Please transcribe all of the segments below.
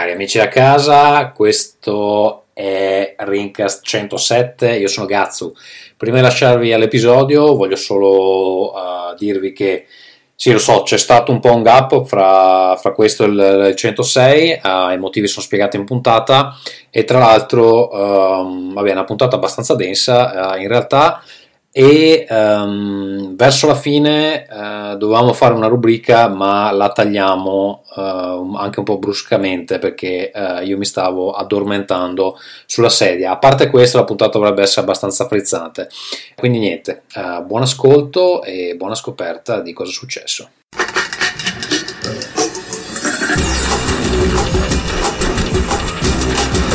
Cari amici da casa, questo è Rincast 107, io sono Gazzu. Prima di lasciarvi all'episodio voglio solo uh, dirvi che sì, lo so, c'è stato un po' un gap fra, fra questo e il, il 106, uh, i motivi sono spiegati in puntata e tra l'altro um, vabbè, è una puntata abbastanza densa, uh, in realtà e um, verso la fine uh, dovevamo fare una rubrica ma la tagliamo uh, anche un po' bruscamente perché uh, io mi stavo addormentando sulla sedia. A parte questo la puntata dovrebbe essere abbastanza frizzante. Quindi niente buon ascolto e buona scoperta di cosa è successo.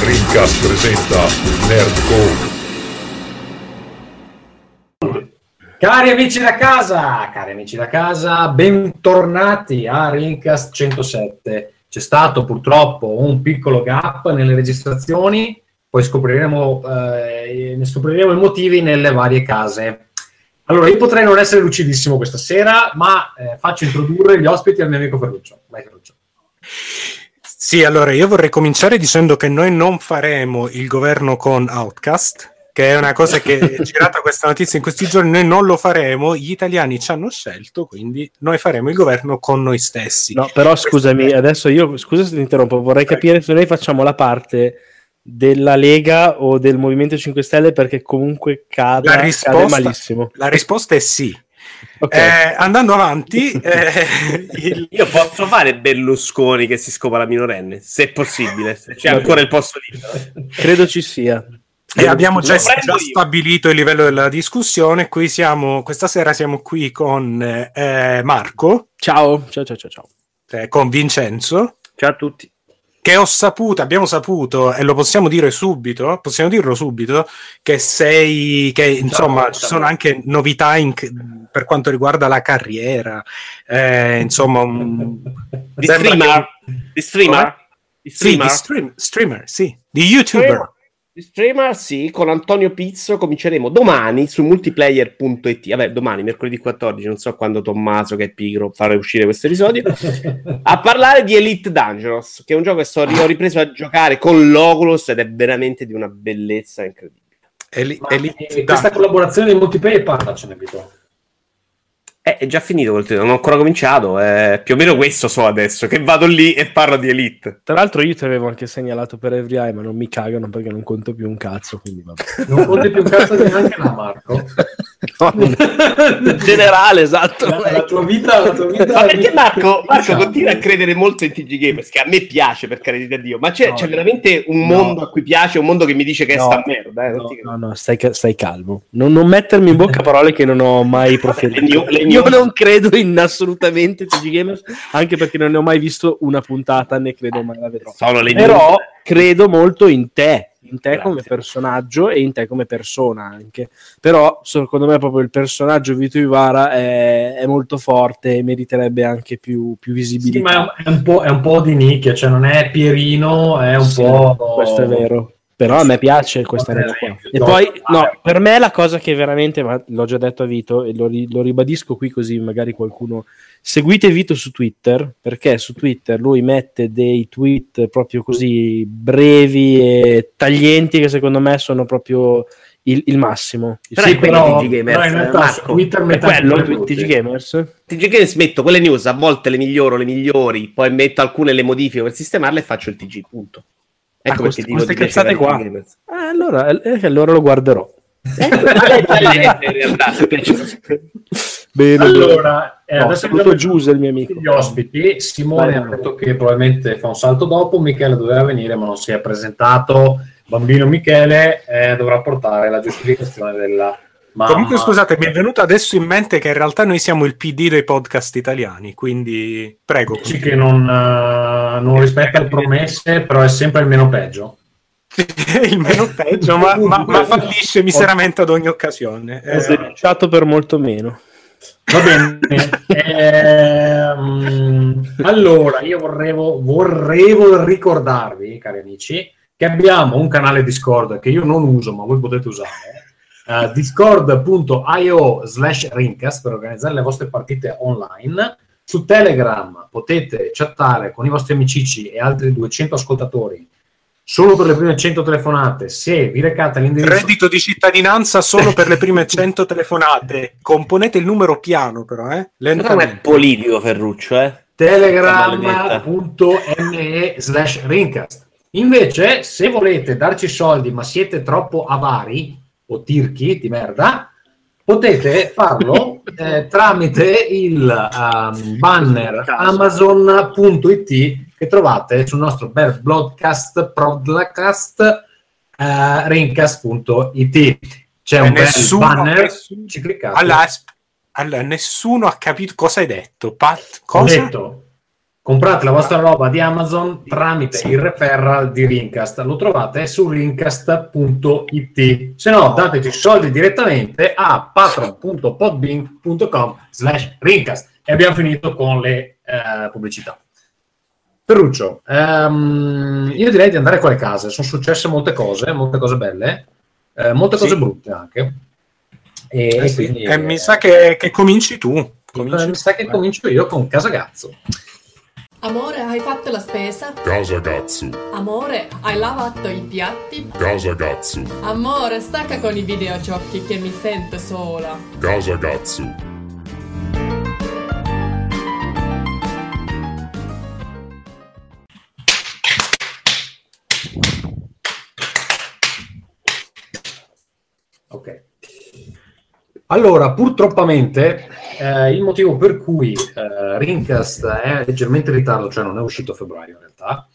Rincast presenta Nerdcore Cari amici da casa, cari amici da casa, bentornati a Rincast 107. C'è stato purtroppo un piccolo gap nelle registrazioni, poi scopriremo, eh, ne scopriremo i motivi nelle varie case. Allora, io potrei non essere lucidissimo questa sera, ma eh, faccio introdurre gli ospiti al mio amico Ferruccio. Vai Ferruccio. Sì, allora io vorrei cominciare dicendo che noi non faremo il governo con Outcast, che è una cosa che è girata questa notizia in questi giorni, noi non lo faremo, gli italiani ci hanno scelto, quindi noi faremo il governo con noi stessi. No, però scusami, adesso io, scusa se ti interrompo, vorrei capire se noi facciamo la parte della Lega o del Movimento 5 Stelle perché comunque cade, la risposta, cade malissimo. La risposta è sì. Okay. Eh, andando avanti, eh, il... io posso fare Berlusconi che si scopa la minorenne, se è possibile, se c'è ancora il posto libero. Credo ci sia. E abbiamo già, già stabilito il livello della discussione. Qui siamo, questa sera siamo qui con eh, Marco. Ciao, ciao, ciao, ciao. ciao. Eh, con Vincenzo. Ciao a tutti. Che ho saputo, abbiamo saputo, e lo possiamo dire subito, possiamo dirlo subito, che sei, che insomma ciao, ci ciao. sono anche novità in, per quanto riguarda la carriera, eh, insomma, un, di streamer, di streamer, di streamer, sì, di stream, streamer, sì, di youtuber. Streamer. Streamer, sì, con Antonio Pizzo cominceremo domani su multiplayer.it. Vabbè, domani, mercoledì 14, non so quando Tommaso, che è pigro, farà uscire questo episodio. a parlare di Elite Dangerous, che è un gioco che sto, ho ripreso a giocare con l'Oculus ed è veramente di una bellezza incredibile. Eli- Elite questa collaborazione di multiplayer parlacene, Vito. Eh, è già finito quel titolo, non ho ancora cominciato. È più o meno questo so adesso, che vado lì e parlo di Elite. Tra l'altro io ti avevo anche segnalato per Every Eye, ma non mi cagano perché non conto più un cazzo, quindi vabbè. Non conti più un cazzo neanche da Marco? no, in generale, esatto. La, la, tua vita, la tua vita... Ma perché Marco, Marco continua a credere molto in TG Gamers, che a me piace, per carità di Dio, ma c'è, no, c'è veramente un no. mondo a cui piace, un mondo che mi dice che no, è sta merda. Eh, no, no, no, stai, stai calmo. Non, non, mettermi in bocca parole che non ho mai proferito. Io non credo in assolutamente TG Gamers, anche perché non ne ho mai visto una puntata, né credo mai la vedrò. Però credo molto in te, in te Grazie. come personaggio e in te come persona anche. Però secondo me proprio il personaggio Vito Ivara è, è molto forte e meriterebbe anche più, più visibilità. Sì, ma è un, è un, po', di nicchia, cioè non è Pierino, è un sì, po'... Questo è vero. Però a me piace questa roba qua. E poi, no, per me la cosa che veramente, ma l'ho già detto a Vito e lo, lo, ribadisco qui così magari qualcuno... Seguite Vito su Twitter, perché su Twitter lui mette dei tweet proprio così brevi e taglienti che secondo me sono proprio il, il massimo. Però sì, però, TG Gamers, però in realtà su Twitter metto quello, TG Gamers. TG Gamers metto quelle news, a volte le miglioro, le migliori, poi metto alcune le modifiche per sistemarle e faccio il TG, punto. Ecco ah, queste, queste cazzate qua. Eh, allora, eh, allora lo guarderò. Bene, allora, eh, no, adesso abbiamo Giuse, il mio amico. Gli ospiti, Simone ha detto che probabilmente fa un salto dopo, Michele doveva venire ma non si è presentato. Bambino Michele eh, dovrà portare la giustificazione della Mamma. Comunque, scusate, mi è venuto adesso in mente che in realtà noi siamo il PD dei podcast italiani, quindi prego. Dici che non, uh, non rispetta le promesse, però è sempre il meno peggio. il meno peggio, ma, ma, ma, fallisce miseramente ad ogni occasione. È eh, per molto meno. Va bene. ehm, allora, io vorrevo, vorrevo ricordarvi, cari amici, che abbiamo un canale Discord che io non uso, ma voi potete usare uh, discord.io slash rincast per organizzare le vostre partite online. Su Telegram potete chattare con i vostri amicici e altri 200 ascoltatori solo per le prime 100 telefonate. Se vi recate all'indirizzo Reddito di cittadinanza solo per le prime 100 telefonate. Componete il numero piano, però, eh? Non è politico Ferruccio, eh? telegram.me slash rincast. Invece, se volete darci soldi ma siete troppo avari o tirchi di merda, potete farlo eh, tramite il um, banner amazon.it che trovate sul nostro bel broadcast podcast eh, rincast.it. C'è un E bel nessuno- banner, nessuno- ci cliccate. Allora, allora, nessuno ha capito cosa hai detto. Pat, Ho cosa? detto, comprate la vostra roba di Amazon tramite il referral di Rincast. Lo trovate su rincast.it. Se no, dateci soldi direttamente a patron.podbean.com slash rincast. E abbiamo finito con le eh, pubblicità. Ferruccio, ehm, io direi di andare con le case. Sono successe molte cose, molte cose belle, eh, molte cose Sì. brutte anche. E, Eh sì, quindi, eh, mi sa che, che cominci tu. Cominci eh, mi sa che comincio io con Casagazzo. Amore, hai fatto la spesa? Casa Gatsu, Amore, hai lavato i piatti? Casa Gatsu, Amore, stacca con i videogiochi che mi sento sola. Casa Gatsu, Ok. Allora, purtroppamente, eh, il motivo per cui eh, Rincast è leggermente in ritardo, cioè non è uscito a febbraio in realtà,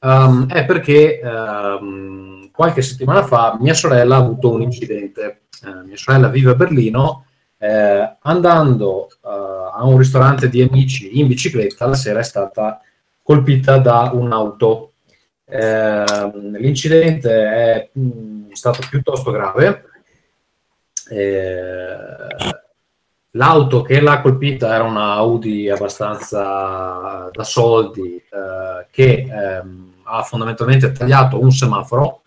ehm, è perché ehm, qualche settimana fa mia sorella ha avuto un incidente. Eh, mia sorella vive a Berlino, eh, andando eh, a un ristorante di amici in bicicletta, la sera è stata colpita da un'auto. Ehm, l'incidente è mh, stato piuttosto grave. L'auto che l'ha colpita era una Audi abbastanza da soldi eh, che ehm, ha fondamentalmente tagliato un semaforo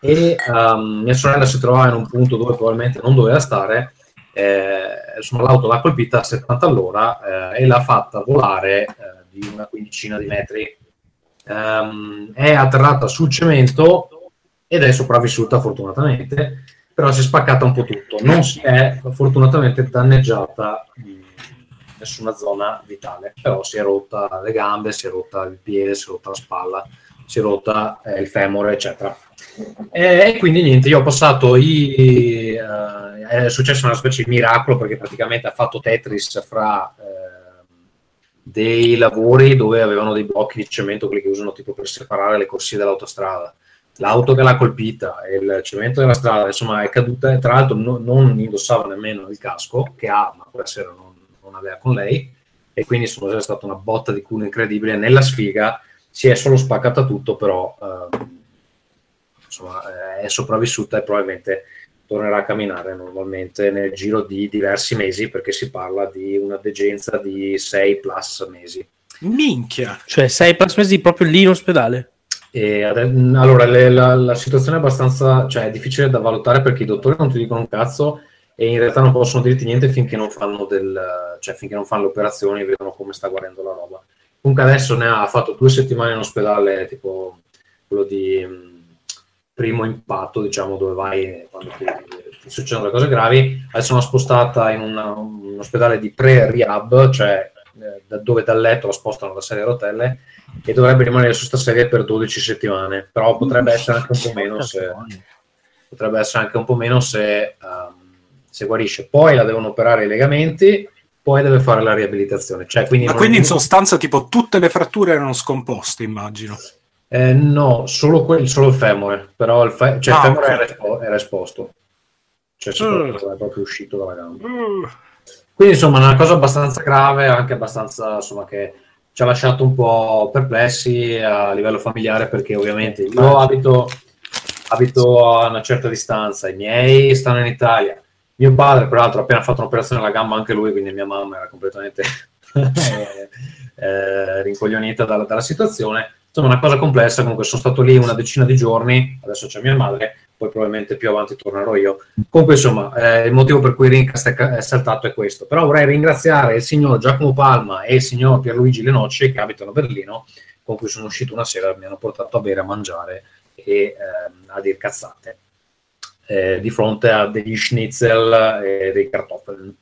e ehm, mia sorella si trovava in un punto dove probabilmente non doveva stare eh, insomma l'auto l'ha colpita a 70 all'ora eh, e l'ha fatta volare eh, di una quindicina di metri. Ehm, è atterrata sul cemento ed è sopravvissuta fortunatamente però si è spaccata un po' tutto. Non si è fortunatamente danneggiata nessuna zona vitale, però si è rotta le gambe, si è rotta il piede, si è rotta la spalla, si è rotta eh, il femore, eccetera. E, e quindi niente, io ho passato i... eh, è successo una specie di miracolo perché praticamente ha fatto Tetris fra eh, dei lavori dove avevano dei blocchi di cemento, quelli che usano tipo per separare le corsie dell'autostrada l'auto che l'ha colpita e il cemento della strada, insomma, è caduta. e Tra l'altro, no- non indossava nemmeno il casco che ha, ma quella sera non, non aveva con lei. E quindi insomma, c'è stata una botta di culo incredibile. Nella sfiga si è solo spaccata tutto, però ehm, insomma, eh, è sopravvissuta e probabilmente tornerà a camminare normalmente nel giro di diversi mesi, perché si parla di una degenza di 6 plus mesi. Minchia. Cioè, sei plus mesi proprio lì in ospedale? E allora, le- la, la situazione è abbastanza, cioè è difficile da valutare perché i dottori non ti dicono un cazzo e in realtà non possono dirti niente finché non fanno del, cioè finché non fanno le operazioni e vedono come sta guarendo la roba. Comunque adesso ne ha fatto due settimane in ospedale, tipo quello di mh, primo impatto, diciamo, dove vai quando ti, ti succedono le cose gravi. Adesso l'hanno spostata in una- un ospedale di pre-rehab, cioè eh, da dove dal letto la spostano da sedia a rotelle e dovrebbe rimanere su sta serie per 12 settimane, però potrebbe essere anche un po' meno se, potrebbe essere anche un po' meno se, ehm, se guarisce. Poi la devono operare i legamenti, poi deve fare la riabilitazione. Cioè, quindi Ma quindi in sostanza tipo tutte le fratture erano scomposte, immagino. Eh, no, solo, quel, solo il femore, però il, fe- cioè, il Ah, femore ok. era, espo- era esposto, cioè si Mm. è proprio uscito dalla gamba. Quindi insomma una cosa abbastanza grave, anche abbastanza insomma che ci ha lasciato un po' perplessi a livello familiare perché ovviamente io abito, abito a una certa distanza, i miei stanno in Italia, mio padre peraltro ha appena fatto un'operazione alla gamba anche lui, quindi mia mamma era completamente eh, eh, rincoglionita dalla, dalla situazione. Insomma una cosa complessa, comunque sono stato lì una decina di giorni, adesso c'è mia madre, poi probabilmente più avanti tornerò io. Comunque, insomma, eh, il motivo per cui Rincast è, saltato è questo. Però vorrei ringraziare il signor Giacomo Palma e il signor Pierluigi Lenocci che abitano a Berlino, con cui sono uscito una sera, mi hanno portato a bere, a mangiare e ehm, a dire cazzate. eh, di fronte a degli schnitzel e dei kartoffeln.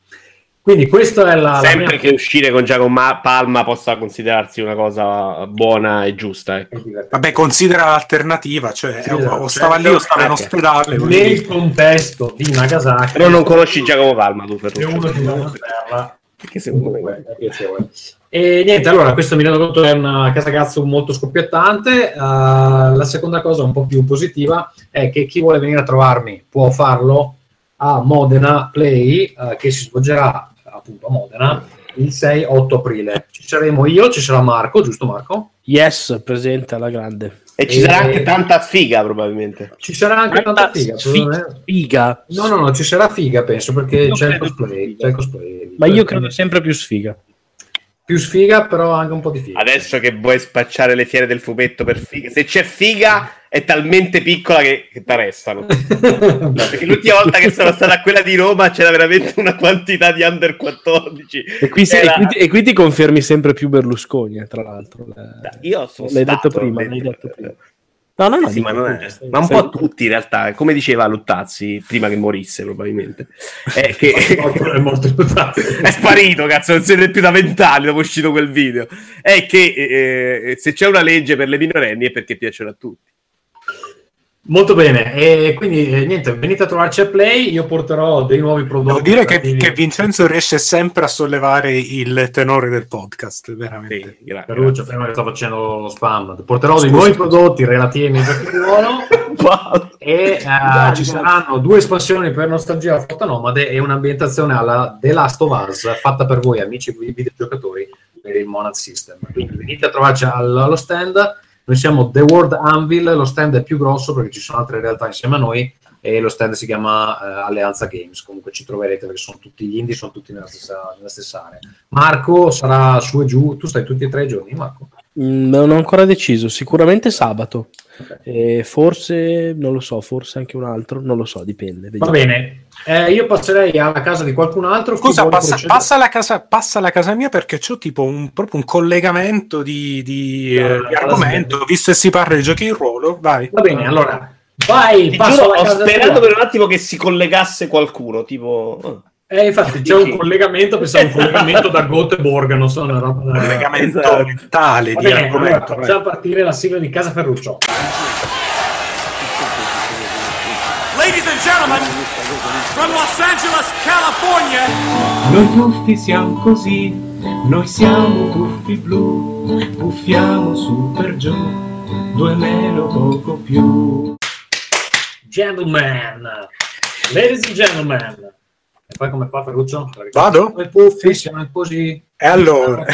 Quindi questa è la... la Sempre mia- che uscire con Giacomo Ma- Palma possa considerarsi una cosa buona e giusta. ecco. Vabbè, considera l'alternativa, cioè Sì, o- esatto. o stava lì o stava in Ok. ospedale. nel contesto di Nagasaki Però non conosci Giacomo Palma tu per è uno di una terra Perché secondo me... E niente, allora, questo mi rendo conto è una casa cazzo molto scoppiettante. Uh, la seconda cosa, un po' più positiva, è che chi vuole venire a trovarmi può farlo a Modena Play, uh, che si svolgerà appunto a Modena il 6-8 aprile. Ci saremo io, ci sarà Marco, giusto Marco? Yes, presente alla grande. E ci E- sarà anche tanta sfiga probabilmente. Ci sarà anche tanta figa. Sfiga, secondo me. sfiga. No, no, no, ci sarà figa, penso, perché Io c'è il, cosplay, c'è il cosplay. Ma io credo sempre più sfiga. Più sfiga, però anche un po' di figa. Adesso che vuoi spacciare le fiere del fumetto per figa, se c'è figa è talmente piccola che, che ti arrestano. No, perché l'ultima volta che sono stata a quella di Roma c'era veramente una quantità di under 14. E qui, Era- e qui- e qui ti confermi sempre più Berlusconi, eh, tra l'altro. Eh, Io sono L'hai stato, detto prima, l'hai detto prima. No, no, no. Sì, ma, non è- ma un po' tutti in realtà, come diceva Luttazzi prima che morisse probabilmente, è che è molto è sparito, cazzo, non siete più da vent'anni dopo uscito quel video. È che eh, se c'è una legge per le minorenni è perché piacciono a tutti. Molto bene, e quindi eh, niente, venite a trovarci a Play, io porterò dei nuovi prodotti. Devo dire che, che Vincenzo riesce sempre a sollevare il tenore del podcast, veramente. Sì, gra- Ferruccio, prima che sto facendo lo spam, porterò dei Scusa, nuovi scusa. prodotti relativi ai miei giochi di ruolo e eh, ci saranno due espansioni per Nostalgia Flotta Nomade e un'ambientazione alla The Last of Us fatta per voi amici videogiocatori per il Monad System. Quindi venite a trovarci al- allo stand, noi siamo The World Anvil, lo stand è più grosso perché ci sono altre realtà insieme a noi e lo stand si chiama eh, Alleanza Games, comunque ci troverete perché sono tutti gli indie, sono tutti nella stessa, nella stessa area. Marco sarà su e giù, tu stai tutti e tre i giorni Marco? Mm, non ho ancora deciso, sicuramente sabato. Ok. E forse, non lo so, forse anche un altro, non lo so, dipende. Va vediamo. bene, Eh, io passerei alla casa di qualcun altro. Scusa, passa, passa alla casa, passa alla casa mia perché c'ho tipo un, proprio un collegamento di, di, eh, di argomento, visto che si parla di giochi in ruolo. Vai. Va bene, allora, vai, Ti passo giuro, ho sperato tua. per un attimo che si collegasse qualcuno, tipo... oh. Eh, infatti c'è un collegamento, pensavo un collegamento da Göteborg, non so, una roba da... collegamento esatto. mentale Va di bene, allora, argomento. vai. facciamo partire la sigla di Casa Ferruccio. Ladies and gentlemen, from Los Angeles, California, Noi tuffi siamo così, noi siamo tuffi blu, puffiamo su per giù, due meno poco più. Gentlemen, ladies and gentlemen. E poi come fa Ferruccio? Vado? Siamo i puffi, siamo così. E allora...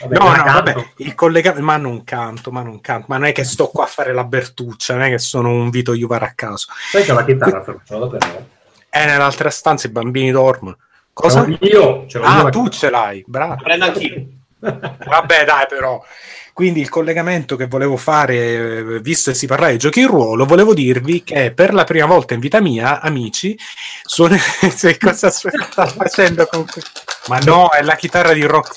Vabbè, no, no, canto. vabbè, il collegamento, ma non canto, ma non canto, ma non è che sto qua a fare la bertuccia, non è che sono un Vito Juvar a caso. Sai che ho la chitarra Ferruccio, vado a prendere. È nell'altra stanza, i bambini dormono. Cosa? Ce l'ho Io, ce l'ho io Ah, la tu ce l'hai, bravo. Prendo anch'io. Vabbè, dai, però. Quindi il collegamento che volevo fare, visto che si parla di giochi in ruolo, volevo dirvi che per la prima volta in vita mia, amici, suon- se cosa sta facendo con Ma no, è la chitarra di rock.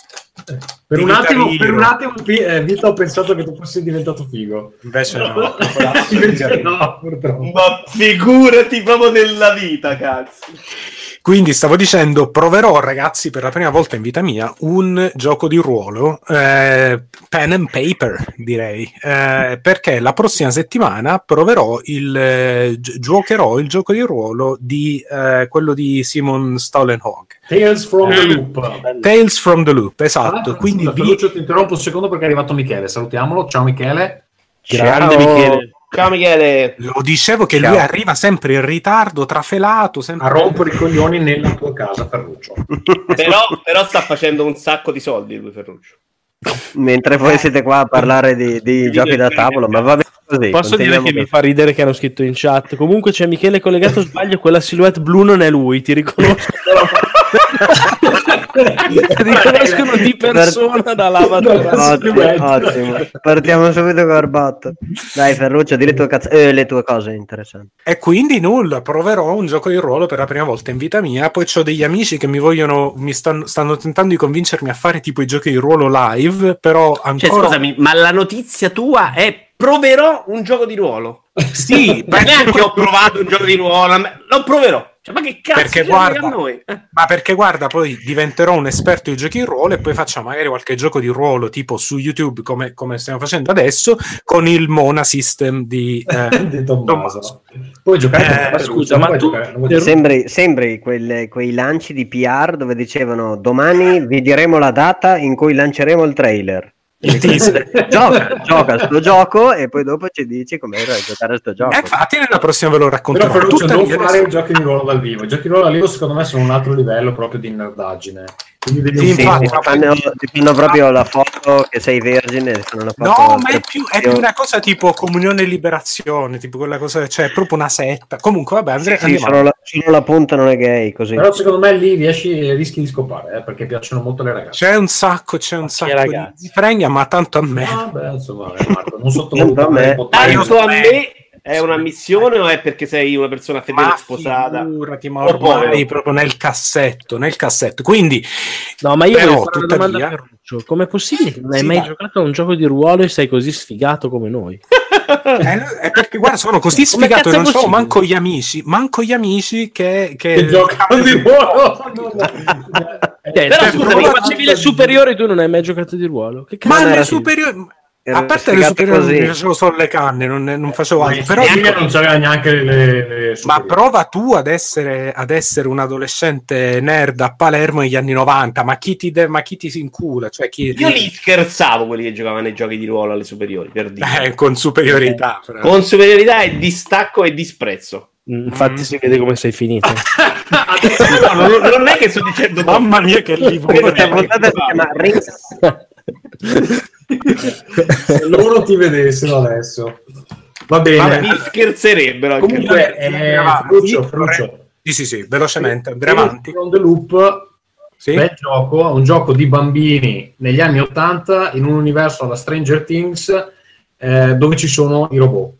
Per un, attimo, per un attimo, eh, Vito, ho pensato che tu fossi diventato figo. Invece no. Invece no, purtroppo. Ma figurati proprio nella vita, cazzo. Quindi stavo dicendo, proverò ragazzi per la prima volta in vita mia un gioco di ruolo, eh, pen and paper direi, eh, perché la prossima settimana proverò il, eh, gi- giocherò il gioco di ruolo di eh, quello di Simon Stollenhog. Tales from the Loop. Tales from the Loop, esatto. Ah, Quindi scusa, vi- Ferruccio, ti interrompo un secondo perché è arrivato Michele. Salutiamolo. Ciao Michele. Grande Michele. Ciao Michele. lo dicevo che Ciao. lui arriva sempre in ritardo, trafelato, sempre A rompere i coglioni nella tua casa, Ferruccio. Però, però sta facendo un sacco di soldi lui Ferruccio. Mentre voi siete qua a parlare di, di giochi da tavolo, ma va bene così. Posso dire che mi così. fa ridere che hanno scritto in chat. Comunque c'è Michele collegato, sbaglio, quella silhouette blu non è lui, ti riconosco. Riconoscono di persona dall'avatar. Ottimo, ottimo. Partiamo subito con Arbotto. Dai, Ferruccio, di le tue, cazz- eh, le tue cose interessanti. E quindi nulla, proverò un gioco di ruolo per la prima volta in vita mia. Poi ho degli amici che mi vogliono, mi stanno, stanno tentando di convincermi a fare tipo i giochi di ruolo live, però Cioè, ancora... scusami, ma la notizia tua è proverò un gioco di ruolo. Sì, Ma neanche ho provato un gioco di ruolo, ma- lo proverò. Cioè, ma che cazzo Perché guarda- a noi? Eh. Ma perché guarda, poi diventerò un esperto di giochi di ruolo e poi facciamo magari qualche gioco di ruolo tipo su YouTube come, come stiamo facendo adesso con il Mona System di, eh, di Tommaso. Tommaso. Puoi giocare Eh, ma scusa, ma tu- giocare- Sembri, sembri quelle- quei lanci di PR dove dicevano domani vi diremo la data in cui lanceremo il trailer. Il teaser. Gioca, gioca sto gioco e poi dopo ci dici come era giocare a sto gioco. E infatti nella prossima ve lo Però racconterò. Ferruccio non fare adesso- i giochi di ruolo dal vivo. I giochi di ruolo dal vivo secondo me sono un altro livello proprio di nerdaggine. Sì, Sì, infatti, ti, fanno, ti fanno proprio la foto che sei vergine e fanno una foto No, ma è più, è più una cosa tipo comunione e liberazione, tipo quella cosa, cioè è proprio una setta. Comunque, vabbè, Andrea, Sì, andiamo solo, la, solo la punta non è gay così. Però secondo me lì riesci, rischi di scopare, eh, perché piacciono molto le ragazze. C'è un sacco, c'è un sacco ragazzi? di fregna, ma tanto a me. Ah, beh, insomma, Marco, non sottovalutare Tanto a me. Tanto a me è una missione o è perché sei una persona fedele Ma sposata? figurati, ma ormai povero? proprio nel cassetto, nel cassetto. Quindi, No, ma io Però, fare una domanda tuttavia- Ferruccio. Com'è possibile che non hai Sì, mai vai. giocato a un gioco di ruolo e sei così sfigato come noi? eh, è perché guarda, sono così Come sfigato che è non sono possibile? manco gli amici, manco gli amici che, che... Che giocano di ruolo. Cioè, Però scusami, prova- facevi le superiori tu non hai mai giocato di ruolo? Che Ma superiori... Era A parte le superiori così. mi facevo solo le canne, non, non facevo altro. Però Però non c'aveva neanche le, le Ma prova tu ad essere, ad essere un adolescente nerd a Palermo negli anni 90, ma chi ti, de- ma chi ti si incula? Cioè, chi, Io li scherzavo quelli che giocavano nei giochi di ruolo alle superiori, per dire. Eh, con superiorità. fra- Con superiorità e distacco e disprezzo. Mm, Infatti si vede come sei finito. no, non, non è che sto dicendo Mamma mia, che livore! Questa puntata si chiama Rings. Se loro ti vedessero adesso. Va bene. Vabbè, mi scherzerebbero Comunque, eh, avanti. Ferruccio, Ferruccio. Sì, sì, sì, velocemente, andremo avanti. On the Loop, Sì? bel gioco, un gioco di bambini negli anni 80 in un universo alla Stranger Things eh, dove ci sono i robot.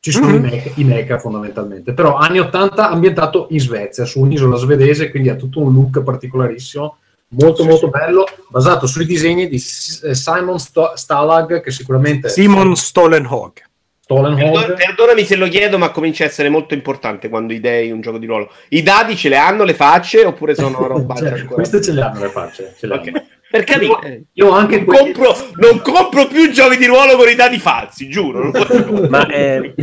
Ci sono Mhm. i, mecha, i mecha fondamentalmente, però anni 80 ambientato in Svezia, su un'isola svedese, quindi ha tutto un look particolarissimo, molto molto bello, basato sui disegni di eh, Simon Sto- Stalag, che sicuramente Simon Stolenhog. Stolen Perdon- Hog. perdonami se lo chiedo, ma comincia a essere molto importante quando idei un gioco di ruolo. I dadi ce le hanno le facce oppure sono roba Cioè, ancora? queste ce le hanno le facce. ce le Ok. hanno. Per capire. Io ho anche Non quelli- compro, non compro più giochi di ruolo con i dadi falsi, giuro. Ma eh,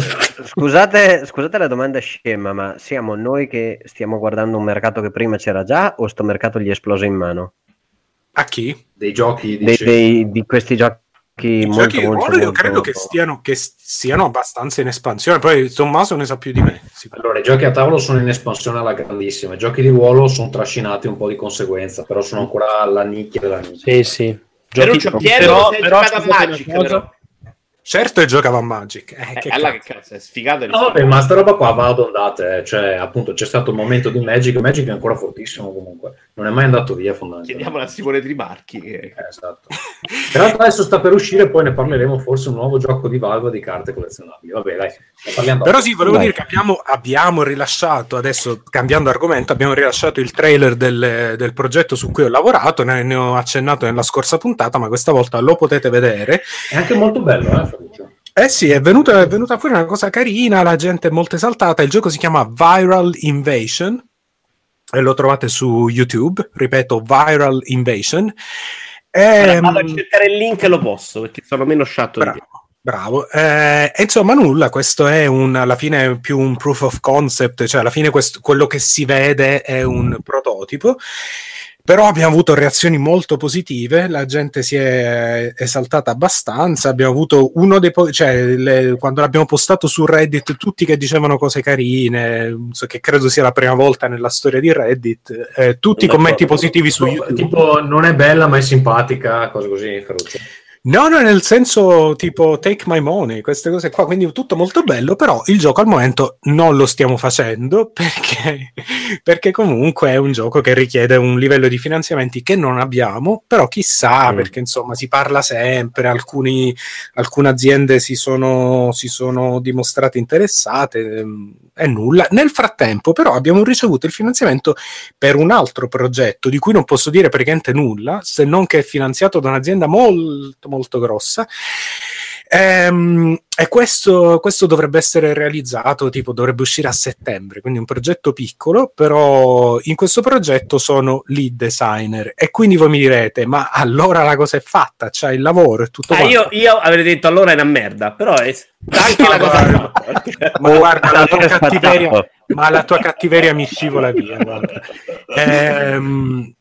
scusate, scusate la domanda scema, ma siamo noi che stiamo guardando un mercato che prima c'era già o sto mercato gli è esploso in mano? A chi? dei giochi Dei- dei- di questi giochi I molto, giochi di molto, ruolo io molto- credo che stiano, che siano abbastanza in espansione. Poi Tommaso ne sa più di me. Allora, i giochi a tavolo sono in espansione alla grandissima, i giochi di ruolo sono trascinati un po' di conseguenza, però sono ancora alla nicchia della nicchia. Sì, sì. Giochi- però, però a scusate Magic, però. Certo, e giocava a Magic. Eh, Eh, che allora cazzo. che cazzo, è sfigato. No, vabbè, ma sta roba qua va ad ondate, eh. cioè appunto c'è stato il momento di Magic, Magic è ancora fortissimo comunque, non è mai andato via fondamentalmente. Chiediamolo a Simone Trimarchi. Che... Eh, esatto. Peraltro adesso sta per uscire, poi ne parleremo forse un nuovo gioco di Valve di carte collezionabili. Vabbè, dai, parliamo Però sì, volevo Dai. dire che abbiamo, abbiamo rilasciato, adesso cambiando argomento, abbiamo rilasciato il trailer del, del progetto su cui ho lavorato, ne, ne ho accennato nella scorsa puntata, ma questa volta lo potete vedere. È anche molto bello, eh, Ferruccio? Eh sì, è venuta, è venuta fuori una cosa carina, la gente è molto esaltata, il gioco si chiama Viral Invasion lo trovate su YouTube, ripeto, Viral Invasion. Allora, Ehm, vado a cercare il link e lo posso perché sono meno sciatto di te. Bravo, bravo. Eh, e insomma nulla, questo è un, alla fine più un proof of concept, cioè alla fine questo- quello che si vede è un prototipo, però abbiamo avuto reazioni molto positive, la gente si è esaltata abbastanza, abbiamo avuto uno dei po- cioè le- quando l'abbiamo postato su Reddit tutti che dicevano cose carine, so che credo sia la prima volta nella storia di Reddit, eh, tutti i commenti positivi su YouTube. Tipo, non è bella ma è simpatica, cose così, Ferruccio. No, no, nel senso tipo take my money, queste cose qua, quindi tutto molto bello, però il gioco al momento non lo stiamo facendo perché, perché comunque è un gioco che richiede un livello di finanziamenti che non abbiamo, però chissà, Mm. perché insomma si parla sempre, alcuni, alcune aziende si sono, si sono dimostrate interessate, ehm, è nulla. Nel frattempo però abbiamo ricevuto il finanziamento per un altro progetto di cui non posso dire praticamente nulla, se non che è finanziato da un'azienda molto molto grossa. Ehm, e questo, questo dovrebbe essere realizzato, tipo dovrebbe uscire a settembre, quindi un progetto piccolo, però in questo progetto sono lead designer e quindi voi mi direte, ma allora la cosa è fatta, c'è il lavoro e tutto Ah, quanto. io, io avrei detto allora è una merda, però è anche la cosa guarda, fatta. Ma guarda, la tua cattiveria, ma la tua cattiveria mi scivola via. guarda. Ehm,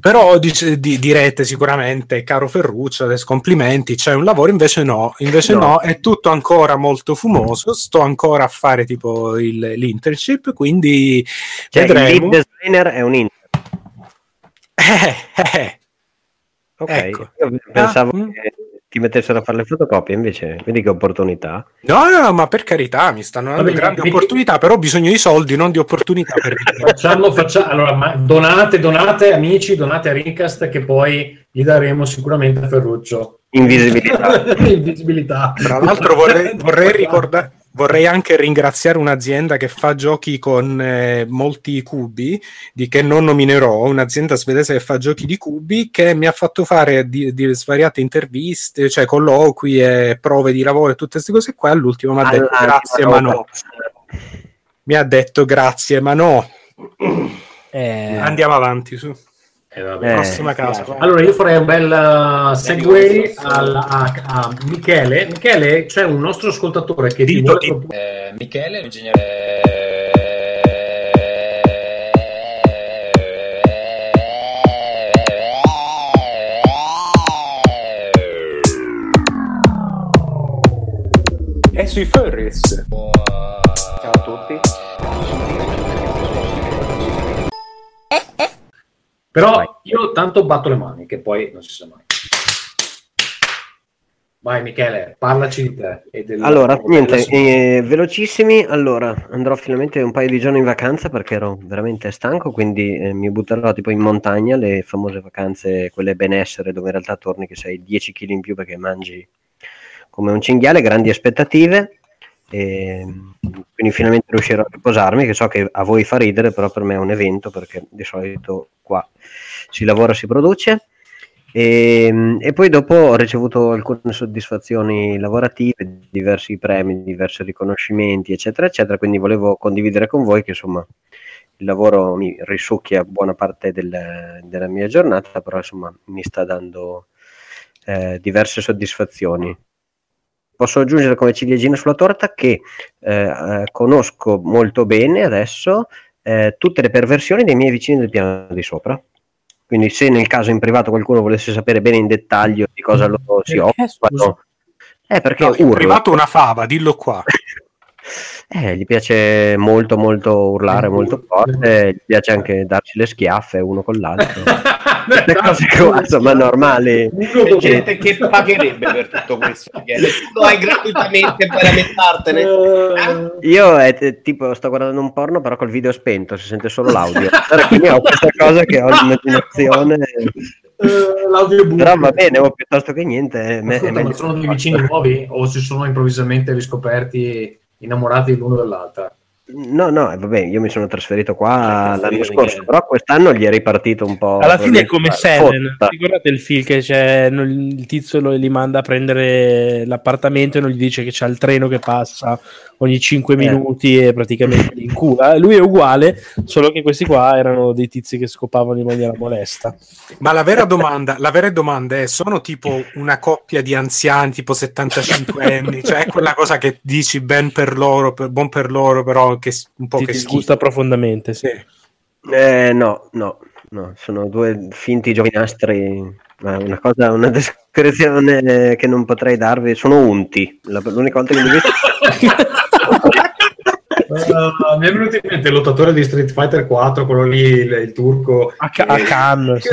però dice- di- direte sicuramente, caro Ferruccio, adesso complimenti, c'è un lavoro, invece no, invece no. No. è tutto ancora molto fumoso, sto ancora a fare tipo il- l'internship, quindi Cioè, il vedremo. lead designer è un inter. Eh, eh, Ok, Ecco. io pensavo Ah, mm. che ti mettessero a fare le fotocopie, invece vedi che opportunità. No, no, no, ma per carità, mi stanno dando Vabbè, grandi quindi- opportunità, però ho bisogno di soldi, non di opportunità. Per Facciamo, faccia- allora, ma donate, donate, amici, donate a Rincast che poi gli daremo sicuramente a Ferruccio. Invisibilità. Invisibilità. Tra l'altro vorrei, vorrei ricordare, vorrei anche ringraziare un'azienda che fa giochi con eh, molti cubi, di che non nominerò, un'azienda svedese che fa giochi di cubi, che mi ha fatto fare di, di svariate interviste, cioè colloqui e prove di lavoro e tutte queste cose qua. All'ultimo mi ha detto All'anima grazie, ma no. Mi ha detto grazie, ma no. Eh, Andiamo avanti su. Eh, vabbè. Eh, Prossima casa. Allora io farei un bel uh, segue al- a, a Michele. Michele, c'è un nostro ascoltatore che ti vuole proporre- Eh, Michele, l'ingegnere. È sui furries. Però Vai. io tanto batto le mani, che poi non si sa mai. Vai Michele, parlaci di te. e del- Allora, niente, eh, velocissimi. Allora, andrò finalmente un paio di giorni in vacanza perché ero veramente stanco, quindi eh, mi butterò tipo in montagna, le famose vacanze, quelle benessere, dove in realtà torni che sei 10 kg in più perché mangi come un cinghiale, grandi aspettative. E, quindi finalmente riuscirò a riposarmi, che so che a voi fa ridere, però per me è un evento perché di solito qua si lavora, si produce. E, e poi dopo ho ricevuto alcune soddisfazioni lavorative, diversi premi, diversi riconoscimenti, eccetera, eccetera. Quindi volevo condividere con voi che insomma il lavoro mi risucchia buona parte del- della mia giornata, però insomma mi sta dando eh, diverse soddisfazioni. Posso aggiungere come ciliegina sulla torta che eh, eh, conosco molto bene adesso eh, tutte le perversioni dei miei vicini del piano di sopra. Quindi se nel caso in privato qualcuno volesse sapere bene in dettaglio di cosa loro si Perché, occupano, è perché No, in urlo. privato una fava, dillo qua. Eh, gli piace molto molto urlare molto forte, gli piace anche darci le schiaffe uno con l'altro. Queste cose qua, insomma, normali. C'è gente che pagherebbe per tutto questo. Lo hai gratuitamente per lamentartene. Eh, Io è t- tipo sto guardando un porno però col video spento, si sente solo l'audio. Allora, quindi ho questa cosa che ho l'immaginazione. eh, l'audiobook. Però va bene, o piuttosto che niente, me- è Ascolta, ma sono dei vicini nuovi o si sono improvvisamente riscoperti innamorati l'uno dell'altra? No, no, eh, vabbè, io mi sono trasferito qua Cioè, l'anno scorso, però quest'anno gli è ripartito un po'. alla fine è come Seven. Ricordate il film che c'è non- il tizio lo, li manda a prendere l'appartamento e non gli dice che c'è il treno che passa ogni 5 Eh. minuti e praticamente li incula. Lui è uguale, solo che questi qua erano dei tizi che scopavano in maniera molesta. Ma la vera domanda, la vera domanda è: sono tipo una coppia di anziani, tipo 75 anni, cioè è quella cosa che dici ben per loro, per- buon per loro, però che un po' Ti che schifo. profondamente, sì. Eh, no, no, no, sono due finti giovinastri. ma Una cosa, una descrizione che non potrei darvi, sono unti. La- l'unica volta che li ho visti. Uh, mi è venuto in mente il lottatore di Street Fighter 4, quello lì, il, il turco. A, ca- a Cannes,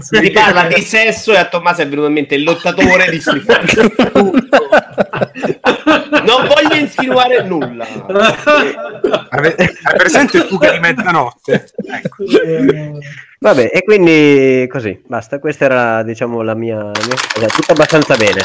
sì. Si parla di sesso e a Tommaso è venuto in mente il lottatore di Street Fighter. non voglio insinuare nulla. Hai presente fuga di mezzanotte? Ecco. Vabbè, e quindi così, basta. Questa era, diciamo, la mia... La mia... Tutto abbastanza bene.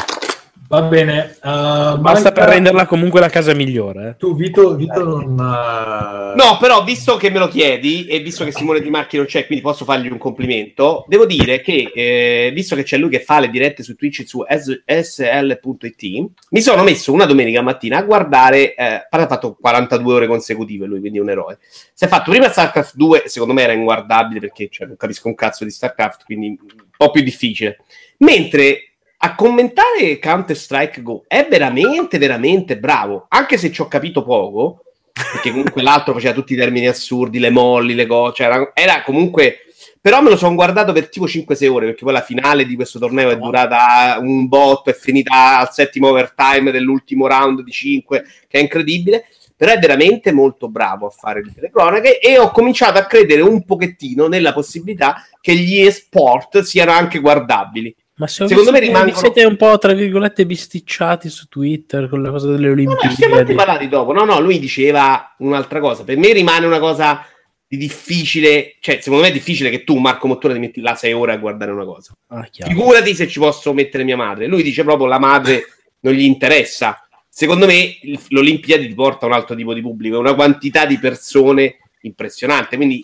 Va bene. Uh, Basta manca- per renderla comunque la casa migliore. eh. Tu, Vito, Vito non... uh, No, però visto che me lo chiedi e visto che Simone Di Marchi non c'è, quindi posso fargli un complimento, devo dire che eh, visto che c'è lui che fa le dirette su Twitch su sl.it, mi sono messo una domenica mattina a guardare, eh, ha fatto 42 ore consecutive lui, quindi è un eroe. Si è fatto prima StarCraft 2, secondo me era inguardabile perché cioè, non capisco un cazzo di StarCraft, quindi un po' più difficile. Mentre a commentare Counter Strike Go è veramente, veramente bravo, anche se ci ho capito poco, perché comunque l'altro faceva tutti i termini assurdi, le molli, le cose, cioè era, era comunque... Però me lo sono guardato per tipo 5-6 ore, perché poi la finale di questo torneo è durata un botto, è finita al settimo overtime dell'ultimo round di 5, che è incredibile, però è veramente molto bravo a fare le telecronache e ho cominciato a credere un pochettino nella possibilità che gli esport siano anche guardabili. Ma se Secondo visto me rimangono- siete un po' tra virgolette bisticciati su Twitter con la cosa delle No, no, siamo Olimpiadi. andati parlati dopo. No, no, lui diceva un'altra cosa. Per me rimane una cosa di difficile. Cioè, secondo me è difficile che tu, Marco Mottore, ti metti là sei ore a guardare una cosa. Ah. Figurati se ci posso mettere mia madre. Lui dice proprio la madre non gli interessa. Secondo me l'Olimpiadi ti porta a un altro tipo di pubblico, una quantità di persone impressionante. Quindi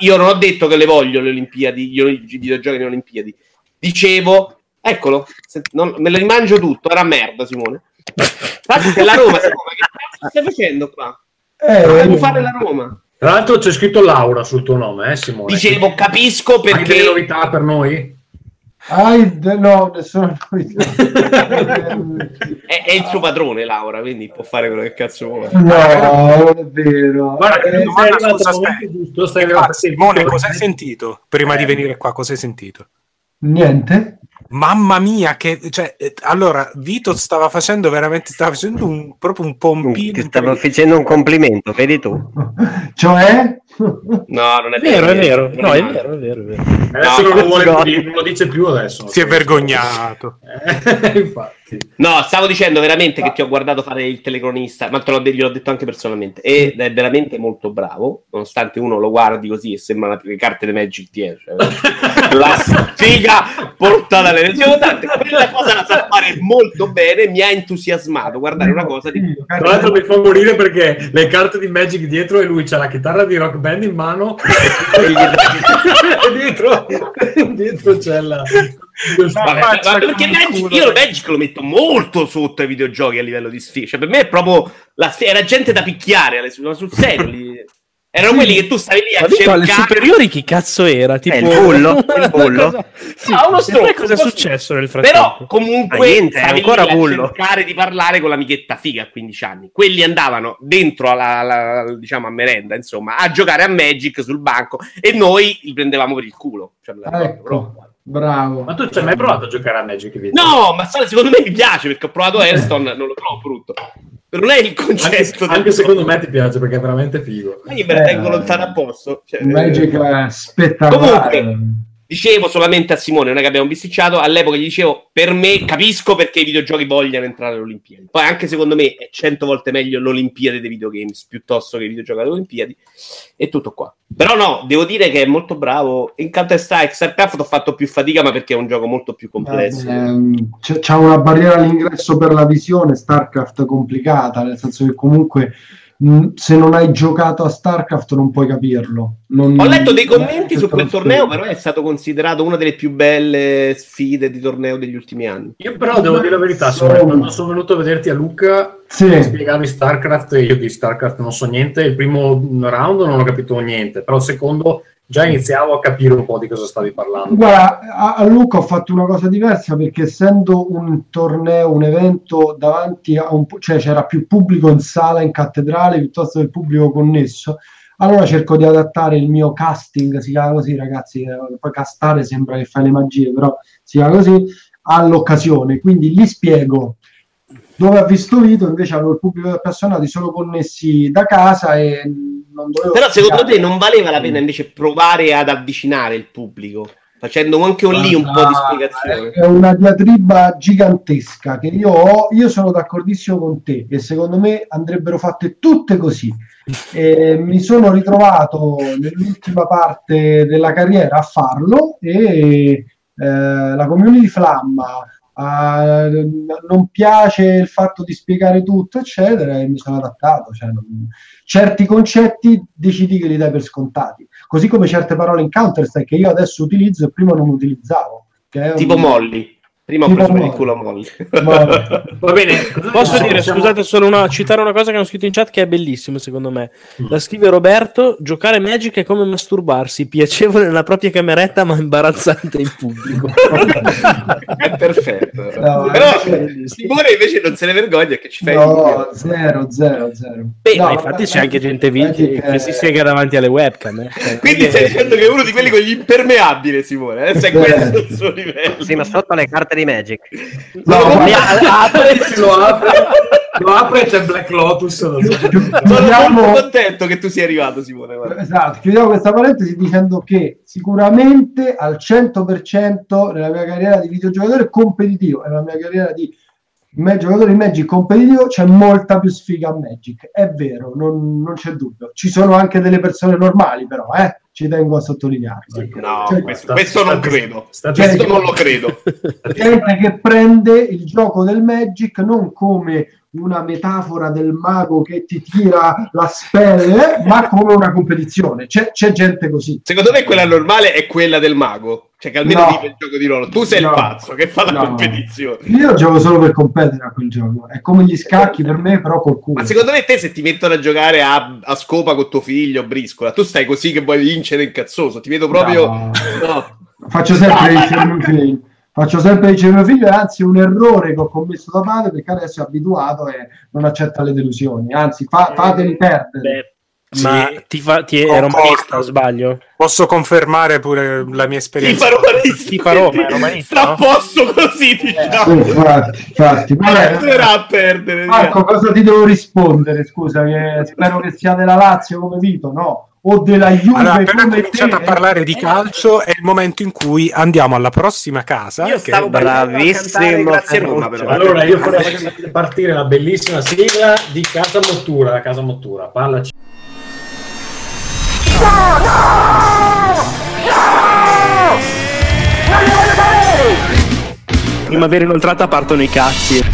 io non ho detto che le voglio le Olimpiadi, i videogiochi nelle Olimpiadi. Dicevo, eccolo, se- non- me lo rimangio tutto, era merda Simone. Infatti la Roma, Simone, che cazzo stai facendo qua? Devo fare la Roma. Tra l'altro c'è scritto Laura sul tuo nome, eh, Simone? Dicevo, capisco Hai delle perché... novità per noi? De- no, nessuna novità. È, è il suo padrone, Laura, quindi può fare quello che cazzo vuole. No, non è vero. Guarda, che Eh, domanda, scusa, aspetta, giusto, stai arrivando- Simone, cosa hai sentito prima di venire qua? Cosa hai sentito? Niente. Mamma mia, che cioè, eh, allora Vito stava facendo veramente, stava facendo un, proprio un pompino. Ti stavo facendo un complimento, vedi tu? Cioè? No, non è vero, è vero. No, è vero, è vero, è vero. Adesso No, non, lo vuole no. non lo dice più adesso. Si è vergognato. Eh, infatti. No, stavo dicendo veramente che ti ho guardato fare il telecronista, ma te l'ho, de- gliel'ho detto anche personalmente. Ed è veramente molto bravo, nonostante uno lo guardi così e sembra le carte di Magic dietro. Cioè, la sfiga portata alle lesioni. Quella cosa la sa fare molto bene, mi ha entusiasmato guardare una cosa di... Tra l'altro mi fa morire perché le carte di Magic dietro e lui c'ha la chitarra di Rock Band in mano e dietro, dietro c'è la... Vabbè, faccia ma perché Magic, io. Magic lo metto molto sotto ai videogiochi a livello di sfiga. Cioè, per me è proprio la era gente da picchiare, sul serio. Erano quelli che tu stavi lì Ma a alle cercare. superiori chi cazzo era? Tipo... il bullo, il bullo. Cosa- Sì, Ah, uno stronzo, cosa è successo nel frattempo? Però comunque Ah, niente, stavi ancora lì a bullo. cercare di parlare con l'amichetta figa a 15 anni. Quelli andavano dentro alla, alla- diciamo a merenda, insomma, a giocare a Magic sul banco e noi li prendevamo per il culo. Cioè, proprio. Ecco, bravo. Ma tu ci hai mai provato a giocare a Magic Vito? No, ma sai, secondo me mi piace perché ho provato Hearthstone, non lo trovo brutto. Non è il Anche, concetto. del anche secondo me ti piace perché è veramente figo. Ma io me la tengo Eh, lontano a posto. Cioè, Magic eh, è spettacolare. Comunque, Dicevo solamente a Simone, non è che abbiamo bisticciato, all'epoca gli dicevo, per me capisco perché i videogiochi vogliano entrare alle Olimpiadi. Poi anche secondo me è cento volte meglio l'Olimpiade dei videogames piuttosto che i videogiochi alle Olimpiadi. E tutto qua. Però no, devo dire che è molto bravo. In Counter Strike, StarCraft ho fatto più fatica, ma perché è un gioco molto più complesso. Ehm, c'è, una barriera all'ingresso per la visione, StarCraft complicata, nel senso che comunque se non hai giocato a StarCraft non puoi capirlo. Non- Ho letto dei è commenti su quel torneo, però è stato considerato una delle più belle sfide di torneo degli ultimi anni. Io però devo dire la verità, Simone, quando sono venuto a vederti a Lucca Sì. e spiegavi StarCraft, io di StarCraft non so niente, il primo round non ho capito niente, però il secondo già iniziavo a capire un po' di cosa stavi parlando. Guarda, a, a Luca ho fatto una cosa diversa perché essendo un torneo, un evento davanti a un cioè c'era più pubblico in sala, in cattedrale, piuttosto che pubblico connesso, allora cerco di adattare il mio casting, si chiama così ragazzi, eh, poi castare sembra che fai le magie, però si chiama così, all'occasione. Quindi gli spiego dove ha visto Vito invece avevo il pubblico appassionati solo connessi da casa e non dovevo Però secondo te non valeva la pena invece provare ad avvicinare il pubblico, facendo anche un lì un po' di spiegazione? è una diatriba gigantesca che io ho, io sono d'accordissimo con te e secondo me andrebbero fatte tutte così. E mi sono ritrovato nell'ultima parte della carriera a farlo e eh, la community flamma. Ah, non piace il fatto di spiegare tutto, eccetera, e mi sono adattato. Cioè, non- certi concetti decidi che li dai per scontati, così come certe parole in Counter-Strike che io adesso utilizzo e prima non utilizzavo. Un- Tipo Molly. Prima ho preso per il culo Molly. Va bene. Posso No, dire, siamo- scusate, solo una, citare una cosa che hanno scritto in chat che è bellissima secondo me. La scrive Roberto, giocare Magic è come masturbarsi, piacevole nella propria cameretta ma imbarazzante in pubblico. è perfetto. No, Però eh, Simone invece non se ne vergogna che ci fai No, zero, zero, zero. Beh, No, ma infatti c'è anche gente vi- Magic che è- si spiega davanti alle webcam. eh. Cioè, Quindi stai dicendo che è uno di quelli con gli impermeabili, Simone. Adesso è questo il suo livello. Sì, ma sotto le carte di Magic. No, Sono ma- molto- lo apre, lo apre e c'è Black Lotus. non so. Sono Chiudiamo- molto contento che tu sia arrivato, Simone. guarda. Esatto, chiudiamo questa parentesi dicendo che sicuramente al 100% nella mia carriera di videogiocatore competitivo e nella mia carriera di me- giocatore di Magic competitivo c'è molta più sfiga a Magic, è vero, non, non c'è dubbio. Ci sono anche delle persone normali però, eh? Ci tengo a sottolinearlo. ecco. No, Cioè, questo, questo non credo. State- Questo non lo credo. gente che prende il gioco del Magic non come una metafora del mago che ti tira la spell, eh, ma come una competizione. C'è, c'è gente così. Secondo me quella normale è quella del mago. Cioè che almeno No. il gioco di ruolo. Tu sei No. il pazzo che fa la No. competizione. Io gioco solo per competere a quel gioco. È come gli scacchi per me, però col culo. Ma secondo me te se ti mettono a giocare a, a scopa con tuo figlio, briscola, tu stai così che vuoi vincere incazzoso. Ti vedo proprio... No. Faccio sempre mio figlio. Faccio sempre vincere mio figlio, e anzi, è un errore che ho commesso da padre perché adesso è abituato e non accetta le delusioni. Anzi, fa- fateli perdere. Ma ti, fa, ti è romanista, sbaglio? Posso confermare pure la mia Ti esperienza. fa romanista. Ti fa Roma, è romanista, Sta a no? posto così, Sì, diciamo. infatti, infatti. Vabbè, Andrà a perdere. Marco, cosa ti devo rispondere? Scusa, che spero che sia della Lazio come Vito, no? O della Juve Allora, appena come cominciato te. a parlare di calcio è il momento in cui andiamo alla prossima casa. Io che- stavo Bravissimo. Grazie Roma, però. Allora io farei partire la bellissima sigla di Casa Mottura, la Casa Mottura. Parlaci. Primavera inoltrata partono i cazzi.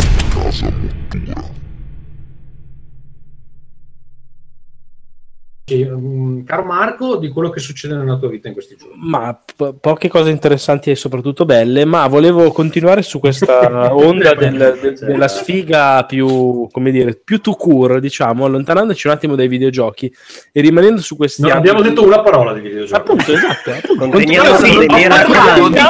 Caro Marco, di quello che succede nella tua vita in questi giorni. Ma po- poche cose interessanti e soprattutto belle, ma volevo continuare su questa onda del- del- della sfiga più, come dire, più to cure, diciamo, allontanandoci un attimo dai videogiochi e rimanendo su questi Non ambiti- abbiamo detto una parola di videogiochi. Appunto, esatto. appunto. Continuiamo sì, di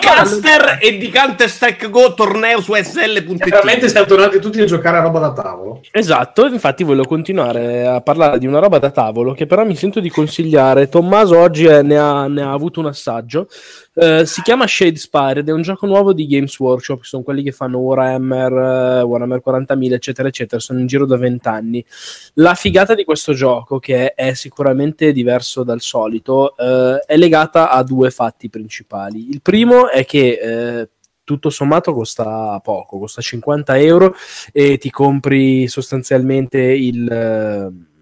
Caster e di Counter Strike Go torneo su SL.it. Veramente siamo tornati tutti a giocare a roba da tavolo. Esatto, infatti voglio continuare a parlare di una roba da tavolo che però mi sento di consigliare. Tommaso oggi eh, ne, ha, ne ha avuto un assaggio. Eh, si chiama Shadespire ed è un gioco nuovo di Games Workshop, sono quelli che fanno Warhammer, eh, Warhammer 40.000, eccetera, eccetera. Sono in giro da vent'anni. La figata di questo gioco, che è sicuramente diverso dal solito, eh, è legata a due fatti principali. Il primo è che eh, tutto sommato costa poco, costa 50 euro e ti compri sostanzialmente il, eh,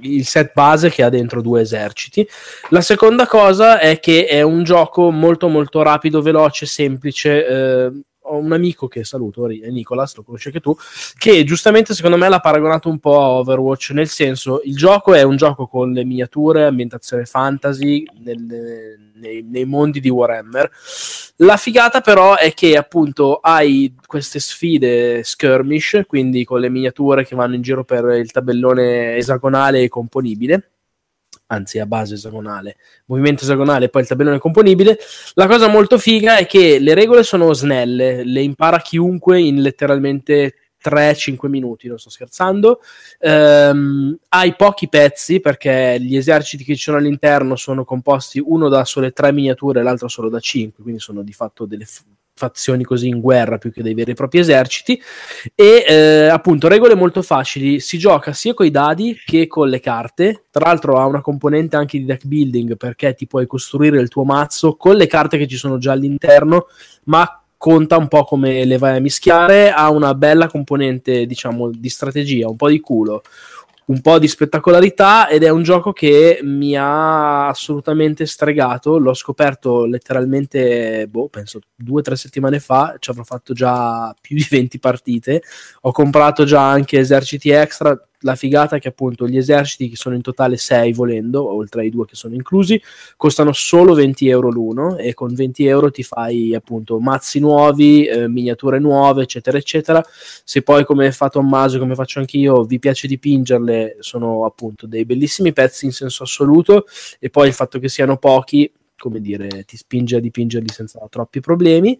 il set base che ha dentro due eserciti. La seconda cosa è che è un gioco molto molto rapido, veloce, semplice. eh, ho un amico che saluto, Nicolas, lo conosci anche tu, che giustamente secondo me l'ha paragonato un po' a Overwatch, nel senso il gioco è un gioco con le miniature, ambientazione fantasy nel- nei, nei mondi di Warhammer. La figata però è che appunto hai queste sfide skirmish, quindi con le miniature che vanno in giro per il tabellone esagonale e componibile anzi a base esagonale, movimento esagonale e poi il tabellone componibile. La cosa molto figa è che le regole sono snelle, le impara chiunque in letteralmente 3-5 minuti, non sto scherzando. Ehm, hai pochi pezzi perché gli eserciti che ci sono all'interno sono composti uno da sole 3 miniature e l'altro solo da 5, quindi sono di fatto delle f- fazioni così in guerra più che dei veri e propri eserciti. E eh, appunto regole molto facili. Si gioca sia con i dadi che con le carte. Tra l'altro ha una componente anche di deck building perché ti puoi costruire il tuo mazzo con le carte che ci sono già all'interno ma conta un po' come le vai a mischiare ha una bella componente diciamo di strategia un po' di culo un po' di spettacolarità ed è un gioco che mi ha assolutamente stregato. L'ho scoperto letteralmente, boh, penso due o tre settimane fa. Ci avrò fatto già più di 20 partite. Ho comprato già anche eserciti extra la figata è che appunto gli eserciti, che sono in totale 6 volendo, oltre ai due che sono inclusi, costano solo 20 euro l'uno e con 20 euro ti fai appunto mazzi nuovi, eh, miniature nuove, eccetera, eccetera. Se poi come fa Tommaso, come faccio anch'io, vi piace dipingerle, sono appunto dei bellissimi pezzi in senso assoluto e poi il fatto che siano pochi, come dire, ti spinge a dipingerli senza troppi problemi.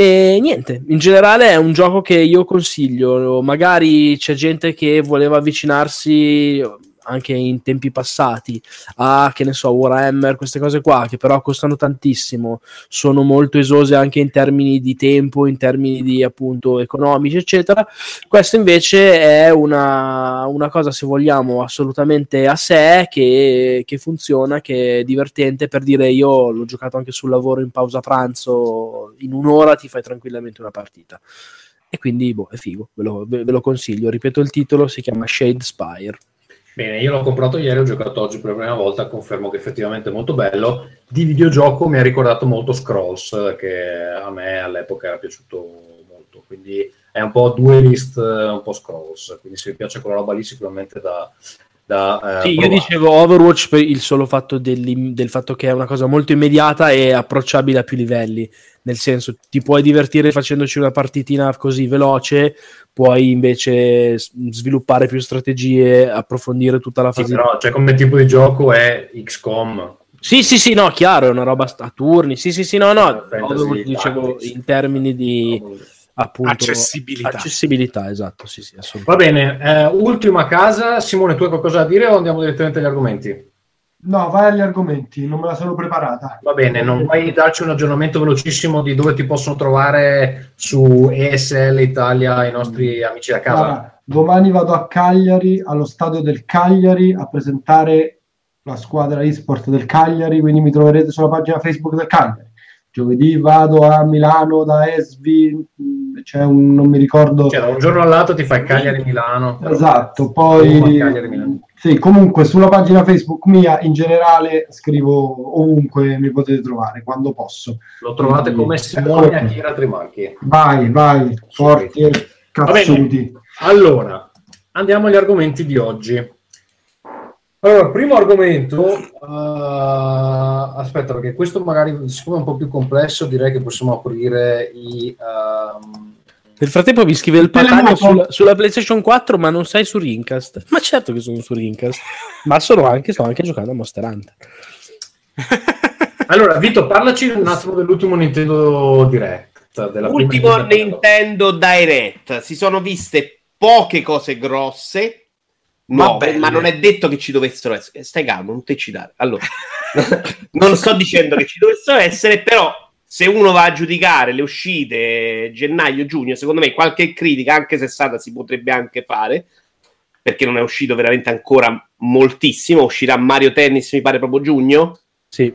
E niente, in generale è un gioco che io consiglio. Magari c'è gente che voleva avvicinarsi anche in tempi passati a che ne so Warhammer queste cose qua che però costano tantissimo sono molto esose anche in termini di tempo in termini di appunto economici eccetera questo invece è una, una cosa se vogliamo assolutamente a sé che, che funziona che è divertente per dire io l'ho giocato anche sul lavoro in pausa pranzo in un'ora ti fai tranquillamente una partita e quindi boh, è figo, ve lo, ve lo consiglio. Ripeto il titolo, si chiama Shade Spire. Bene, io l'ho comprato ieri, ho giocato oggi per la prima volta, confermo che effettivamente è molto bello. Di videogioco mi ha ricordato molto Scrolls, che a me all'epoca era piaciuto molto, quindi è un po' duelist, un po' Scrolls, quindi se vi piace quella roba lì sicuramente da... da eh, sì, io dicevo Overwatch per il solo fatto del fatto che è una cosa molto immediata e approcciabile a più livelli, nel senso ti puoi divertire facendoci una partitina così veloce, puoi invece sviluppare più strategie, approfondire tutta la Sì, fase. però, cioè, come tipo di gioco è XCOM. Sì, sì, sì, no, chiaro, è una roba a turni. Sì, sì, sì, no, no, Fantasy dicevo in termini di appunto Accessibilità. accessibilità, esatto, sì, sì, Va bene, eh, ultima casa. Simone, tu hai qualcosa da dire o andiamo direttamente agli argomenti? No, vai agli argomenti, non me la sono preparata. Va bene, non vuoi darci un aggiornamento velocissimo di dove ti possono trovare su ESL Italia i nostri amici da casa? Guarda, domani vado a Cagliari, allo stadio del Cagliari, a presentare la squadra e-sport del Cagliari, quindi mi troverete sulla pagina Facebook del Cagliari. Giovedì vado a Milano da Esvi, c'è un, non mi ricordo. Cioè, da un giorno all'altro ti fai Cagliari-Milano. Esatto, poi Cagliari, Milano. sì, comunque sulla pagina Facebook mia in generale scrivo ovunque mi potete trovare quando posso. Lo trovate come Simone Akira altri marchi. Vai, vai, forti e cazzuti. Allora, andiamo agli argomenti di oggi. Allora, primo argomento, eh, aspetta perché questo magari, siccome è un po' più complesso, direi che possiamo aprire i... ehm, Nel frattempo mi scrive il. Patagno sulla, sulla PlayStation 4, ma non sei su Rincast. Ma certo che sono su Rincast, ma sono anche, sto anche giocando a Monster Hunter. Allora, Vito, parlaci un attimo dell'ultimo Nintendo Direct. Della prima Ultimo Nintendo Nintendo Direct. Si sono viste poche cose grosse, nuove, belle. ma non è detto che ci dovessero essere. Stai calmo, non te ci dare. Allora, non sto dicendo che ci dovessero essere, però se uno va a giudicare le uscite gennaio-giugno, secondo me qualche critica, anche se stata, si potrebbe anche fare, perché non è uscito veramente ancora moltissimo. Uscirà Mario Tennis, mi pare proprio giugno. Sì.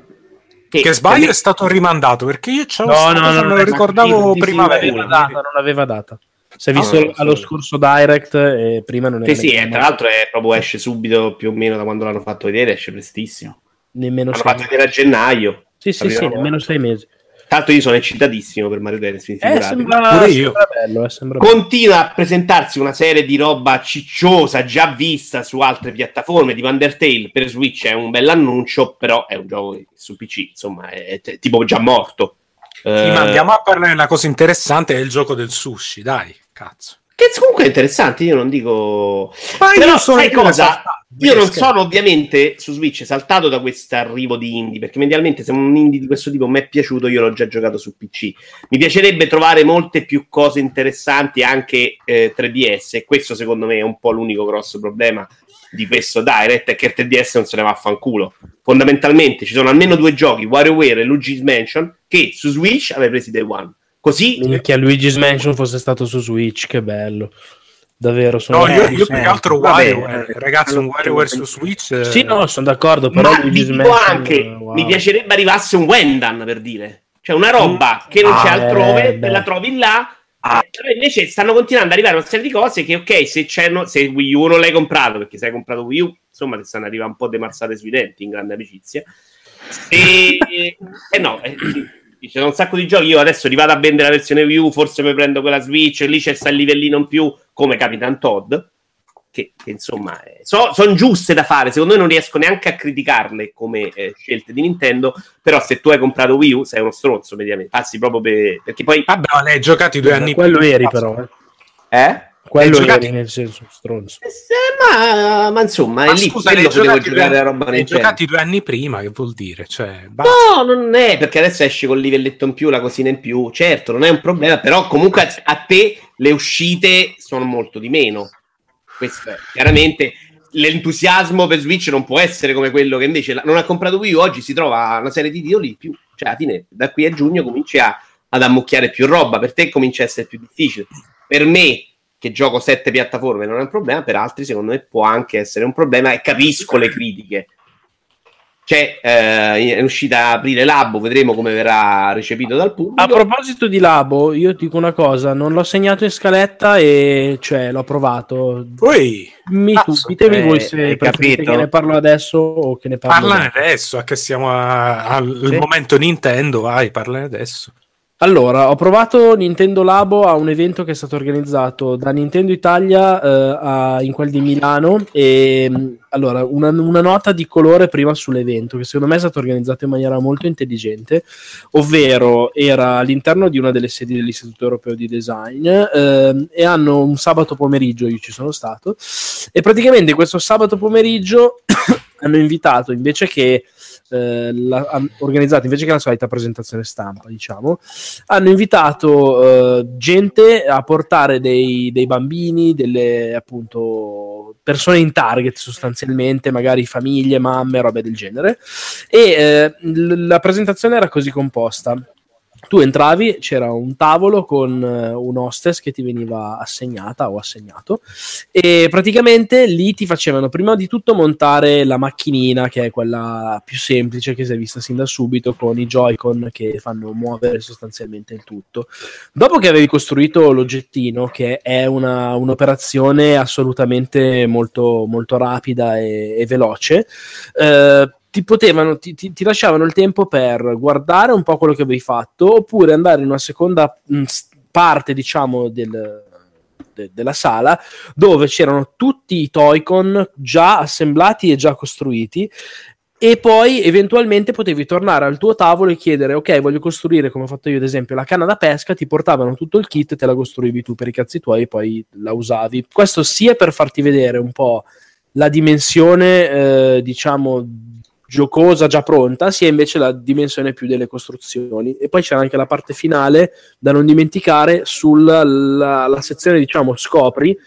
Che sbaglio è stato rimandato perché io c'ho No, no, no, me no, lo ricordavo sì, sì, prima. sì, Non aveva data, non aveva data. Si è visto no, allo scorso Direct e prima non era Sì, sì, e tra l'altro è proprio esce subito più o meno da quando l'hanno fatto vedere, esce prestissimo. nemmeno L'hanno sei fatto vedere a gennaio. Sì, sì, sì, nemmeno sei mesi. L'altro io sono eccitatissimo per Mario Tennis, Eh, figuratevi. sembra, Pure io. sembra bello, eh, sembra bello. Continua a presentarsi una serie di roba cicciosa già vista su altre piattaforme, tipo Undertale per Switch è un bell'annuncio, però è un gioco su PC, insomma, è, è tipo già morto. Sì, ma Eh, andiamo a parlare di una cosa interessante, è il gioco del sushi, dai, cazzo. Che comunque è interessante, io non dico... Ma Però io sono sai cosa? Io non sono ovviamente su Switch saltato da questo arrivo di indie, perché medialmente se un indie di questo tipo mi è piaciuto, io l'ho già giocato su PC. Mi piacerebbe trovare molte più cose interessanti anche eh, 3DS e questo secondo me è un po' l'unico grosso problema di questo Direct è che il 3DS non se ne va a fanculo. Fondamentalmente ci sono almeno due giochi, WarioWare e Luigi's Mansion, che su Switch avevi presi Day One. Così... Che Luigi's Mansion fosse stato su Switch, che bello. Davvero, sono No, io, io più che altro WarioWare, ragazzi, un WarioWare su Switch. eh, Sì, no, sono d'accordo, però Ma Luigi's dico Mansion, anche, wow. mi piacerebbe arrivasse un Wendan per dire. Cioè una roba che non Ah, c'è altrove, eh, te beh. la trovi là. eh, però invece stanno continuando ad arrivare una serie di cose che, ok, se, c'è, no- se Wii U non l'hai comprato, perché se hai comprato Wii U, insomma, ti stanno arrivando un po' demarzate sui denti, in grande amicizia. E, eh no, eh, sono un sacco di giochi. Io adesso rivado a vendere la versione Wii U, forse mi prendo quella Switch, lì c'è sta il livellino in più, come Capitan Todd. Che, che, insomma sono giuste da fare. Secondo me non riesco neanche a criticarle come eh, scelte di Nintendo. Però, se tu hai comprato Wii U, sei uno stronzo, mediamente. Passi proprio per. Perché poi. Vabbè, ma l'hai giocato i due anni Quello prima. eri però, eh. Quello eri nel senso stronzo. Eh, ma, ma insomma, Ma è lì scusa, quello che devo giocati giocare due- la roba nel genere. giocati due anni prima, che vuol dire? Cioè, basta. No, non è perché adesso esce col livelletto in più, la cosina in più. Certo, non è un problema, però comunque a, a te le uscite sono molto di meno. Questo è chiaramente l'entusiasmo per Switch non può essere come quello che invece la- non ha comprato Wii U. Oggi si trova una serie di titoli in più. Cioè, alla fine, da qui a giugno cominci a- ad ammucchiare più roba. Per te comincia a essere più difficile. Per me, che gioco sette piattaforme, non è un problema. Per altri, secondo me, può anche essere un problema. E capisco le critiche. C'è eh, è uscita a aprire Labo, vedremo come verrà recepito dal pubblico. A proposito di Labo, io dico una cosa, non l'ho segnato in scaletta e cioè l'ho provato. Poi, Mi ditemi eh, voi se preferite capito? che ne parlo adesso o che ne parlo parlane adesso, a che siamo a- al Sì. momento Nintendo, vai, parlane adesso. Allora, ho provato Nintendo Labo a un evento che è stato organizzato da Nintendo Italia eh, a- in quel di Milano e mh, allora una, una nota di colore prima sull'evento che secondo me è stato organizzato in maniera molto intelligente, ovvero era all'interno di una delle sedi dell'Istituto Europeo di Design ehm, e hanno un sabato pomeriggio, io ci sono stato, e praticamente questo sabato pomeriggio hanno invitato invece che eh, la- han organizzato invece che la solita presentazione stampa, diciamo, hanno invitato eh, gente a portare dei, dei bambini, delle appunto persone in target sostanzialmente, magari famiglie, mamme, robe del genere. E eh, la presentazione era così composta. Tu entravi, c'era un tavolo con eh, un hostess che ti veniva assegnata o assegnato e praticamente lì ti facevano prima di tutto montare la macchinina che è quella più semplice che si è vista sin da subito con i Joy-Con che fanno muovere sostanzialmente il tutto. Dopo che avevi costruito l'oggettino, che è una- un'operazione assolutamente molto, molto rapida e, e veloce, eh, ti potevano, ti, ti- ti lasciavano il tempo per guardare un po' quello che avevi fatto, oppure andare in una seconda s- parte, diciamo, del, de- della sala dove c'erano tutti i Toy-Con già assemblati e già costruiti e poi eventualmente potevi tornare al tuo tavolo e chiedere ok voglio costruire come ho fatto io ad esempio la canna da pesca ti portavano tutto il kit te la costruivi tu per i cazzi tuoi e poi la usavi. Questo sia per farti vedere un po' la dimensione eh, diciamo giocosa già pronta sia invece la dimensione più delle costruzioni. E poi c'era anche la parte finale da non dimenticare sulla la, la sezione diciamo scopri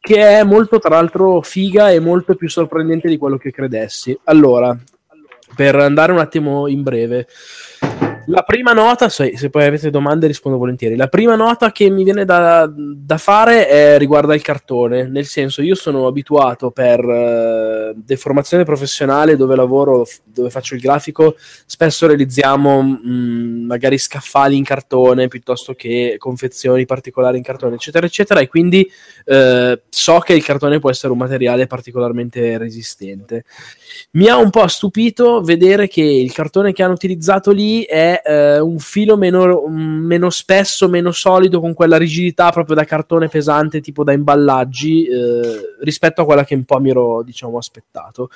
che è molto tra l'altro figa e molto più sorprendente di quello che credessi. Allora per andare un attimo in breve la prima nota, se, se poi avete domande rispondo volentieri. La prima nota che mi viene da, da fare è, riguarda il cartone, nel senso io sono abituato per eh, deformazione professionale dove lavoro, f- dove faccio il grafico, spesso realizziamo mh, magari scaffali in cartone piuttosto che confezioni particolari in cartone, eccetera, eccetera, e quindi eh, so che il cartone può essere un materiale particolarmente resistente. Mi ha un po' stupito vedere che il cartone che hanno utilizzato lì è eh, un filo meno, meno spesso, meno solido, con quella rigidità proprio da cartone pesante, tipo da imballaggi, eh, rispetto a quella che un po' mi ero, diciamo, aspettato.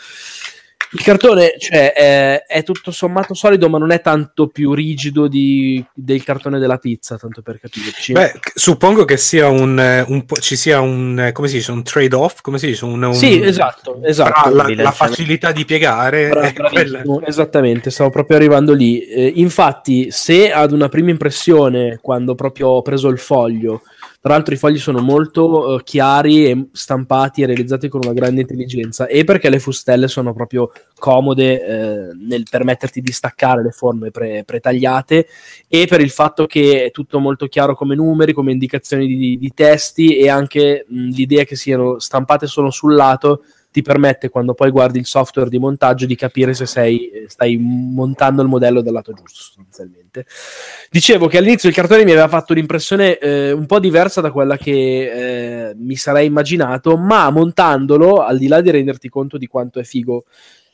Il cartone cioè, è, è tutto sommato solido, ma non è tanto più rigido di- del cartone della pizza, tanto per capirci. Beh, suppongo che sia un, eh, un po', ci sia un, eh, come si dice, un trade-off, come si dice? Un, un- sì, esatto, esatto. tra la, la facilità di piegare e Esattamente, stavo proprio arrivando lì. Eh, infatti, se ad una prima impressione, quando proprio ho preso il foglio, tra l'altro i fogli sono molto eh, chiari e stampati e realizzati con una grande intelligenza, e perché le fustelle sono proprio comode eh, nel permetterti di staccare le forme pre- pretagliate, e per il fatto che è tutto molto chiaro come numeri, come indicazioni di, di testi, e anche mh, l'idea che siano stampate solo sul lato ti permette quando poi guardi il software di montaggio di capire se sei, eh, stai montando il modello dal lato giusto sostanzialmente. Dicevo che all'inizio il cartone mi aveva fatto un'impressione eh, un po' diversa da quella che eh, mi sarei immaginato, ma montandolo, al di là di renderti conto di quanto è figo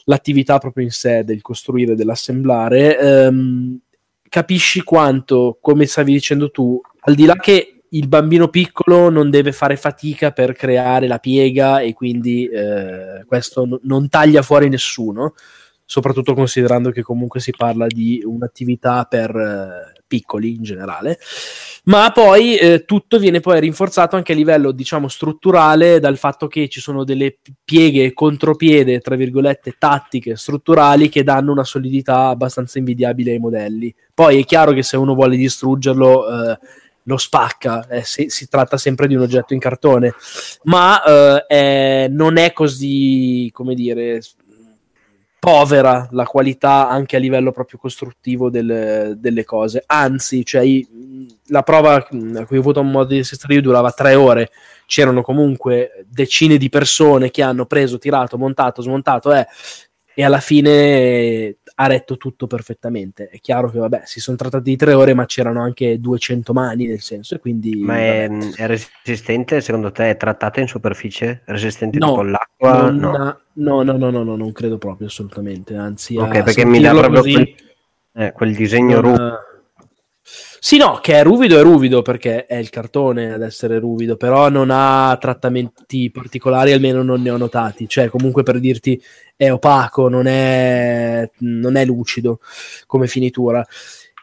l'attività proprio in sé del costruire, dell'assemblare, ehm, capisci quanto, come stavi dicendo tu, al di là che il bambino piccolo non deve fare fatica per creare la piega e quindi eh, questo no- non taglia fuori nessuno, soprattutto considerando che comunque si parla di un'attività per eh, piccoli in generale. Ma poi eh, tutto viene poi rinforzato anche a livello, diciamo, strutturale dal fatto che ci sono delle pieghe e contropiede, tra virgolette, tattiche, strutturali che danno una solidità abbastanza invidiabile ai modelli. Poi è chiaro che se uno vuole distruggerlo, eh, lo spacca, eh, si, si tratta sempre di un oggetto in cartone, ma eh, non è così, come dire, povera la qualità anche a livello proprio costruttivo del- delle cose. Anzi, cioè, la prova mh, a cui ho avuto un modo di assistere io durava tre ore. C'erano comunque decine di persone che hanno preso, tirato, montato, smontato eh, e alla fine ha retto tutto perfettamente. È chiaro che, vabbè, si sono trattati di tre ore, ma c'erano anche 200 mani nel senso, e quindi Ma è, vabbè. è resistente, secondo te? È trattata in superficie? Resistente No, tipo l'acqua? No. no, no, no, no, no, non credo proprio assolutamente. Anzi, Ok, perché mi dà proprio quel, eh, quel disegno non- ruvido. Sì, no, che è ruvido è ruvido perché è il cartone ad essere ruvido, però non ha trattamenti particolari, almeno non ne ho notati. Cioè, comunque per dirti è opaco, non è, non è lucido come finitura.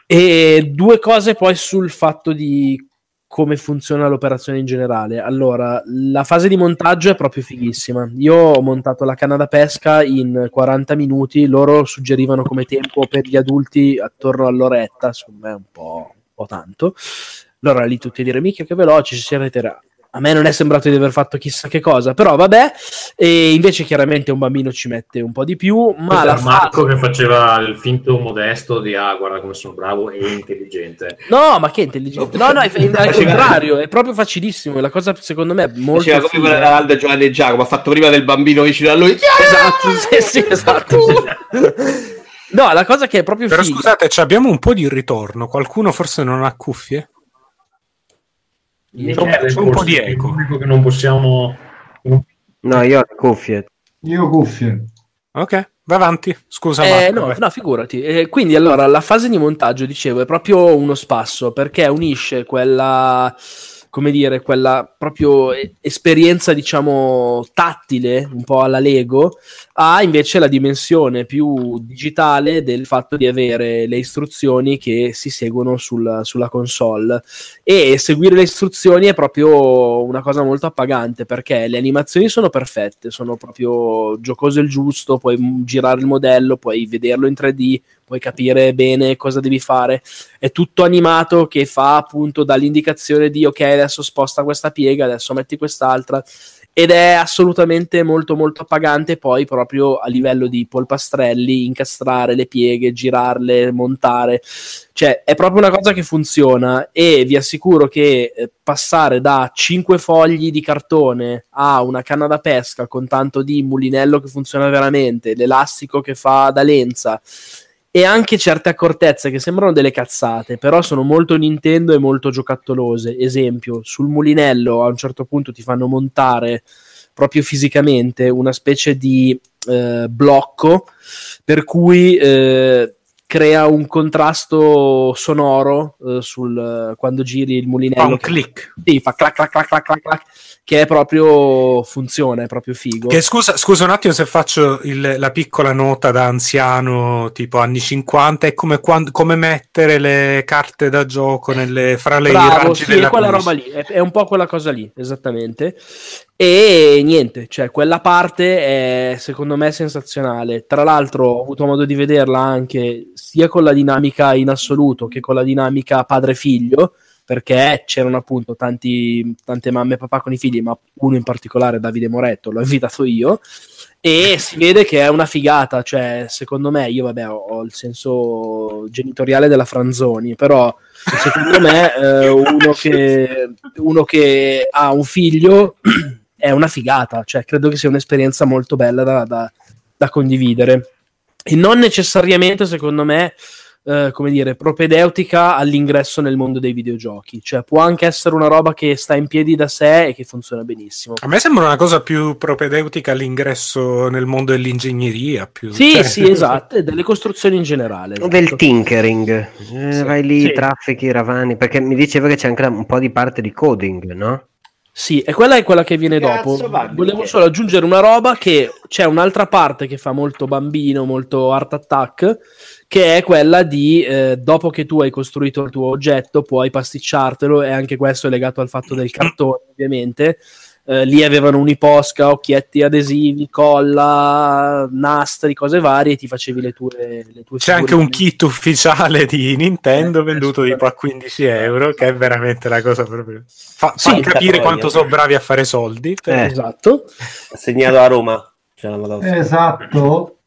E due cose poi sul fatto di come funziona l'operazione in generale. Allora, la fase di montaggio è proprio fighissima. Io ho montato la canna da pesca in 40 minuti, loro suggerivano come tempo per gli adulti attorno all'oretta, secondo me è un po', po' tanto. Allora lì tutti a dire, mica che veloci, ci si arreterà. A me non è sembrato di aver fatto chissà che cosa, però vabbè, e invece chiaramente un bambino ci mette un po' di più, ma la Marco fase... che faceva il finto modesto di ah, guarda come sono bravo e intelligente. No, ma che intelligente. No, no, è, è al contrario, è proprio facilissimo. La cosa secondo me è molto Faceva come da Aldo Giovanni e Giacomo, ha fatto prima del bambino vicino a lui. Esatto, sì, sì, esatto. No, la cosa che è proprio Però figa. scusate, ci abbiamo un po' di ritorno. Qualcuno forse non ha cuffie? Michele, c'è un po' di eco. che non possiamo... No, io ho le cuffie. Io cuffie. Ok, va avanti. Scusa, Eh, Marco. no, vai. no, figurati. Eh, quindi allora la fase di montaggio, dicevo, è proprio uno spasso perché unisce quella, come dire, quella proprio eh, esperienza, diciamo, tattile, un po' alla Lego, a invece la dimensione più digitale del fatto di avere le istruzioni che si seguono sul- sulla console. E seguire le istruzioni è proprio una cosa molto appagante perché le animazioni sono perfette, sono proprio giocose il giusto, puoi girare il modello, puoi vederlo in 3D, puoi capire bene cosa devi fare. È tutto animato che fa appunto dall'indicazione di ok, adesso sposta questa piega, adesso metti quest'altra. Ed è assolutamente molto molto appagante poi proprio a livello di polpastrelli, incastrare le pieghe, girarle, montare. Cioè, è proprio una cosa che funziona e vi assicuro che eh, passare da 5 fogli di cartone a una canna da pesca con tanto di mulinello che funziona veramente, l'elastico che fa da lenza e anche certe accortezze che sembrano delle cazzate, però sono molto Nintendo e molto giocattolose. Esempio, sul mulinello a un certo punto ti fanno montare proprio fisicamente una specie di eh, blocco per cui eh, crea un contrasto sonoro eh, sul, quando giri il mulinello. Fa un che- click. Sì, fa clac clac clac clac clac che è proprio funziona, è proprio figo. Che scusa, scusa un attimo se faccio il- la piccola nota da anziano, tipo anni 50, è come, quan- come mettere le carte da gioco nelle, fra le Bravo, sì, è quella roba lì, è, è un po' quella cosa lì, esattamente. E niente, cioè quella parte è secondo me sensazionale. Tra l'altro ho avuto modo di vederla anche sia con la dinamica in assoluto che con la dinamica padre-figlio, perché c'erano appunto tanti, tante mamme e papà con i figli, ma uno in particolare, Davide Moretto, l'ho invitato io. E si vede che è una figata, cioè secondo me, io vabbè ho, il senso genitoriale della Franzoni, però secondo me eh, uno, che, uno che ha un figlio è una figata, cioè credo che sia un'esperienza molto bella da, da- da condividere e non necessariamente secondo me eh, come dire propedeutica all'ingresso nel mondo dei videogiochi, cioè può anche essere una roba che sta in piedi da sé e che funziona benissimo. A me sembra una cosa più propedeutica all'ingresso nel mondo dell'ingegneria. Più, Sì, cioè- sì, esatto, e delle costruzioni in generale. esatto. Del tinkering, Eh, vai lì, Sì. traffichi, ravani, perché mi diceva che c'è anche un po' di parte di coding, no? Sì, e quella è quella che viene Cazzo, dopo. va, Volevo solo aggiungere una roba che c'è un'altra parte che fa molto bambino, molto art attack, che è quella di eh, dopo che tu hai costruito il tuo oggetto, puoi pasticciartelo e anche questo è legato al fatto del cartone, ovviamente. Eh, lì avevano un'iposca, occhietti adesivi, colla, nastri, cose varie, e ti facevi le tue, le tue C'è anche un kit ufficiale di Nintendo Eh, venduto tipo a 15 euro, che è veramente la cosa proprio. Fa, Sì, fa capire voglia. quanto sono bravi a fare soldi. perché- Eh. Esatto. Assegnato a Roma. Esatto.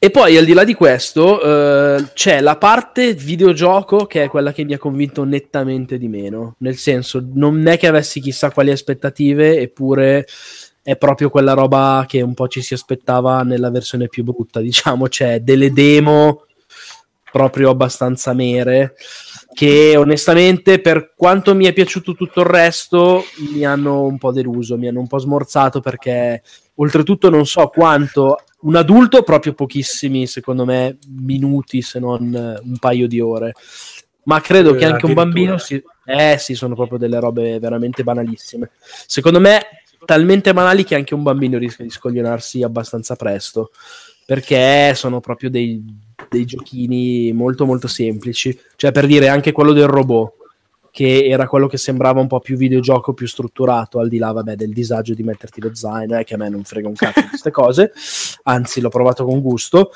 E poi al di là di questo eh, c'è la parte videogioco che è quella che mi ha convinto nettamente di meno. Nel senso, non è che avessi chissà quali aspettative, eppure è proprio quella roba che un po' ci si aspettava nella versione più brutta. Diciamo, c'è delle demo proprio abbastanza mere che onestamente per quanto mi è piaciuto tutto il resto mi hanno un po' deluso, mi hanno un po' smorzato perché oltretutto non so quanto un adulto proprio pochissimi secondo me minuti se non eh, un paio di ore. Ma credo che anche un bambino si... eh sì sono proprio delle robe veramente banalissime. Secondo me talmente banali che anche un bambino rischia di scoglionarsi abbastanza presto perché sono proprio dei, dei giochini molto molto semplici. Cioè per dire anche quello del robot che era quello che sembrava un po' più videogioco, più strutturato, al di là vabbè, del disagio di metterti lo zaino, eh, che a me non frega un cazzo di queste cose, anzi l'ho provato con gusto,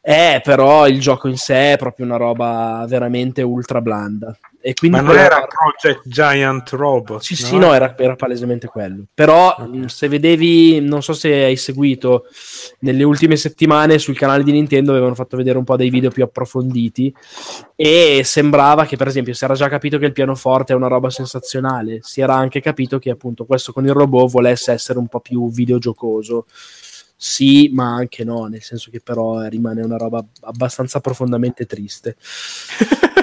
eh, però il gioco in sé è proprio una roba veramente ultra blanda. E quindi Ma non era parte- Project Giant Robot? sì, sì, no, era, era palesemente quello. Però mh, se vedevi, non so se hai seguito, nelle ultime settimane sul canale di Nintendo avevano fatto vedere un po' dei video più approfonditi e sembrava che per esempio si era già capito che il pianoforte è una roba sensazionale, si era anche capito che appunto questo con il robot volesse essere un po' più videogiocoso. Sì, ma anche no, nel senso che però rimane una roba abbastanza profondamente triste.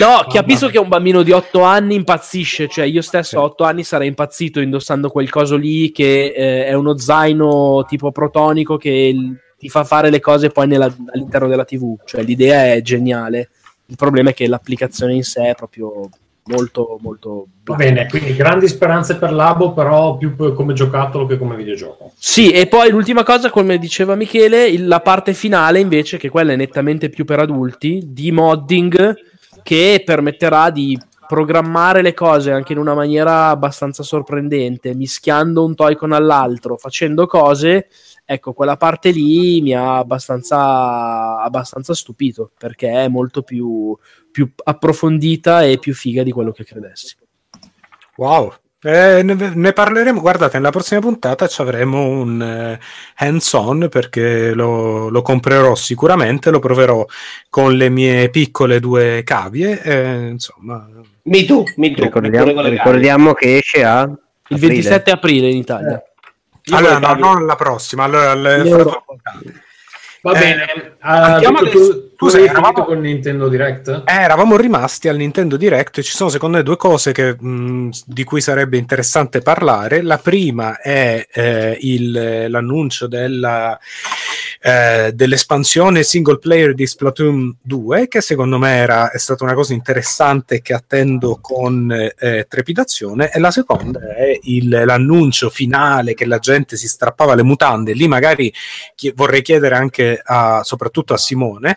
No, capisco che un bambino di 8 anni impazzisce, cioè io stesso a 8 anni sarei impazzito indossando quel coso lì che eh, è uno zaino tipo protonico che ti fa fare le cose poi nella- all'interno della TV, cioè l'idea è geniale. Il problema è che l'applicazione in sé è proprio molto molto Va bene, quindi grandi speranze per Labo, però più come giocattolo che come videogioco. Sì, e poi l'ultima cosa, come diceva Michele, il- la parte finale invece, che quella è nettamente più per adulti, di modding che permetterà di programmare le cose anche in una maniera abbastanza sorprendente, mischiando un toy con all'altro, facendo cose. Ecco, quella parte lì mi ha abbastanza, abbastanza stupito perché è molto più, più approfondita e più figa di quello che credessi. Wow. Eh, ne, ne parleremo, guardate, nella prossima puntata ci avremo un eh, hands-on perché lo, lo comprerò sicuramente, lo proverò con le mie piccole due cavie, eh, insomma, Mi tu, mi tu. Ricordiamo, ricordiamo che esce a Il 27 aprile in Italia. Io allora, no, non la prossima, allora le- In fra Europa. due puntate. Va Eh, bene, andiamo tu, adesso- tu, tu sei- eravamo- con Nintendo Direct? Eh, eravamo rimasti al Nintendo Direct e ci sono secondo me due cose che, mh, di cui sarebbe interessante parlare. La prima è eh, il- l'annuncio della eh, dell'espansione single player di Splatoon 2, che secondo me era, è stata una cosa interessante che attendo con eh, trepidazione, e la seconda è il, l'annuncio finale che la gente si strappava le mutande. Lì magari chi- vorrei chiedere anche a, soprattutto a Simone,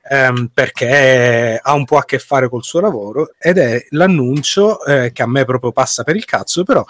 ehm, perché ha un po' a che fare col suo lavoro, ed è l'annuncio eh, che a me proprio passa per il cazzo, però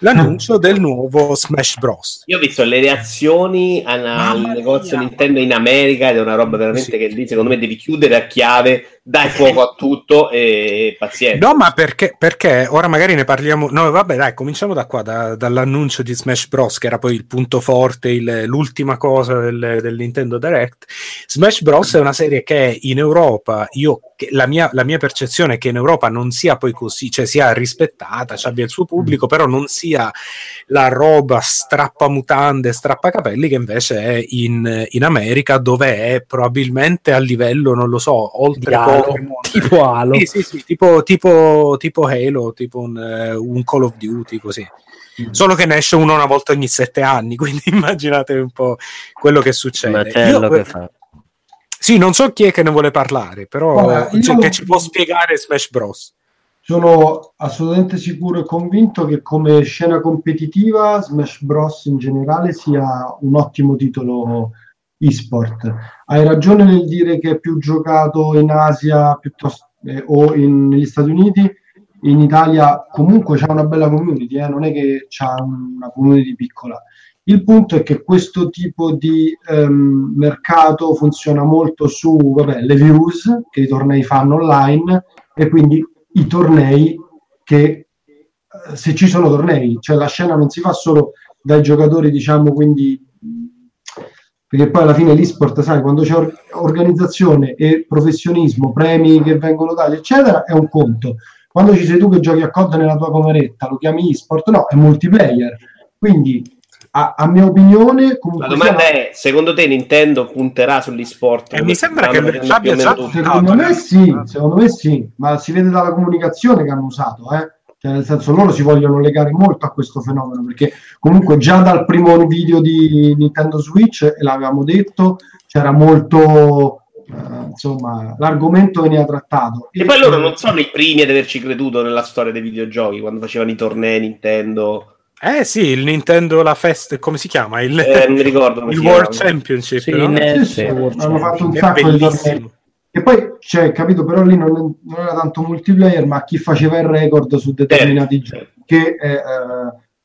l'annuncio del nuovo Smash Bros. Io ho visto le reazioni al, al negozio Nintendo in America ed è una roba veramente Sì. che lì secondo me devi chiudere a chiave, dai fuoco a tutto e pazienza. No, ma perché, perché ora magari ne parliamo. No, vabbè, dai, cominciamo da qua, da- dall'annuncio di Smash Bros., che era poi il punto forte, il- l'ultima cosa del, del Nintendo Direct. Smash Bros. è una serie che in Europa, io, la, mia, la mia percezione è che in Europa non sia poi così, cioè sia rispettata, cioè abbia il suo pubblico, però non sia la roba strappamutande, strappacapelli che invece è in, in America, dove è probabilmente a livello, non lo so, oltre Halo, Pokémon. tipo Halo. Sì, sì, sì, tipo, tipo, tipo Halo, tipo un, eh, un Call of Duty, così. Solo che ne esce uno una volta ogni sette anni, quindi immaginate un po' quello che succede. Io- che fa. Sì, non so chi è che ne vuole parlare, però Guarda, io- cioè, che ci può spiegare Smash Bros. Sono assolutamente sicuro e convinto che come scena competitiva Smash Bros in generale sia un ottimo titolo e-sport. Hai ragione nel dire che è più giocato in Asia piuttosto, eh, o in- negli Stati Uniti. In Italia comunque c'è una bella community, eh, non è che c'è una community piccola. Il punto è che questo tipo di ehm, mercato funziona molto su vabbè, le views che i tornei fanno online e quindi i tornei che eh, se ci sono tornei, cioè la scena non si fa solo dai giocatori, diciamo, quindi perché poi alla fine l'esport, sai, quando c'è or- organizzazione e professionismo, premi che vengono dati, eccetera, è un conto. Quando ci sei tu che giochi a COD nella tua cameretta, lo chiami esport, no, è multiplayer. Quindi, a, a mia opinione, La comunque domanda sia- è, secondo te Nintendo punterà sull'esport? E mi sembra che abbia già. Secondo me sì, secondo me sì, ma si vede dalla comunicazione che hanno usato, eh? Cioè, nel senso loro si vogliono legare molto a questo fenomeno, perché comunque già dal primo video di Nintendo Switch, e l'avevamo detto, c'era molto, eh, insomma, l'argomento veniva trattato. E poi loro non sono i primi ad averci creduto nella storia dei videogiochi, quando facevano i tornei Nintendo. Eh sì, il Nintendo, la fest, come si chiama? Il, Eh, non mi ricordo il World chiama. Championship. Sì, no? Sì, sì, World hanno fatto un sacco di tornei. E poi, cioè, capito, però lì non, non era tanto multiplayer, ma chi faceva il record su determinati Certo, giochi, che è eh,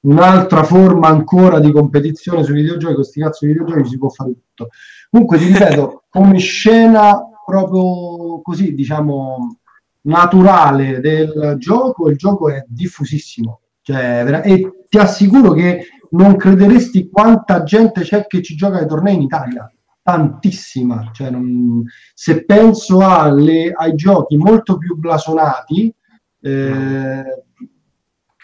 un'altra forma ancora di competizione sui videogiochi, questi cazzo di videogiochi si può fare tutto. Comunque, ti ripeto, come scena proprio così, diciamo, naturale del gioco, il gioco è diffusissimo. Cioè, vera- e ti assicuro che non crederesti quanta gente c'è che ci gioca ai tornei in Italia. Tantissima. Cioè, non- se penso alle- ai giochi molto più blasonati, eh,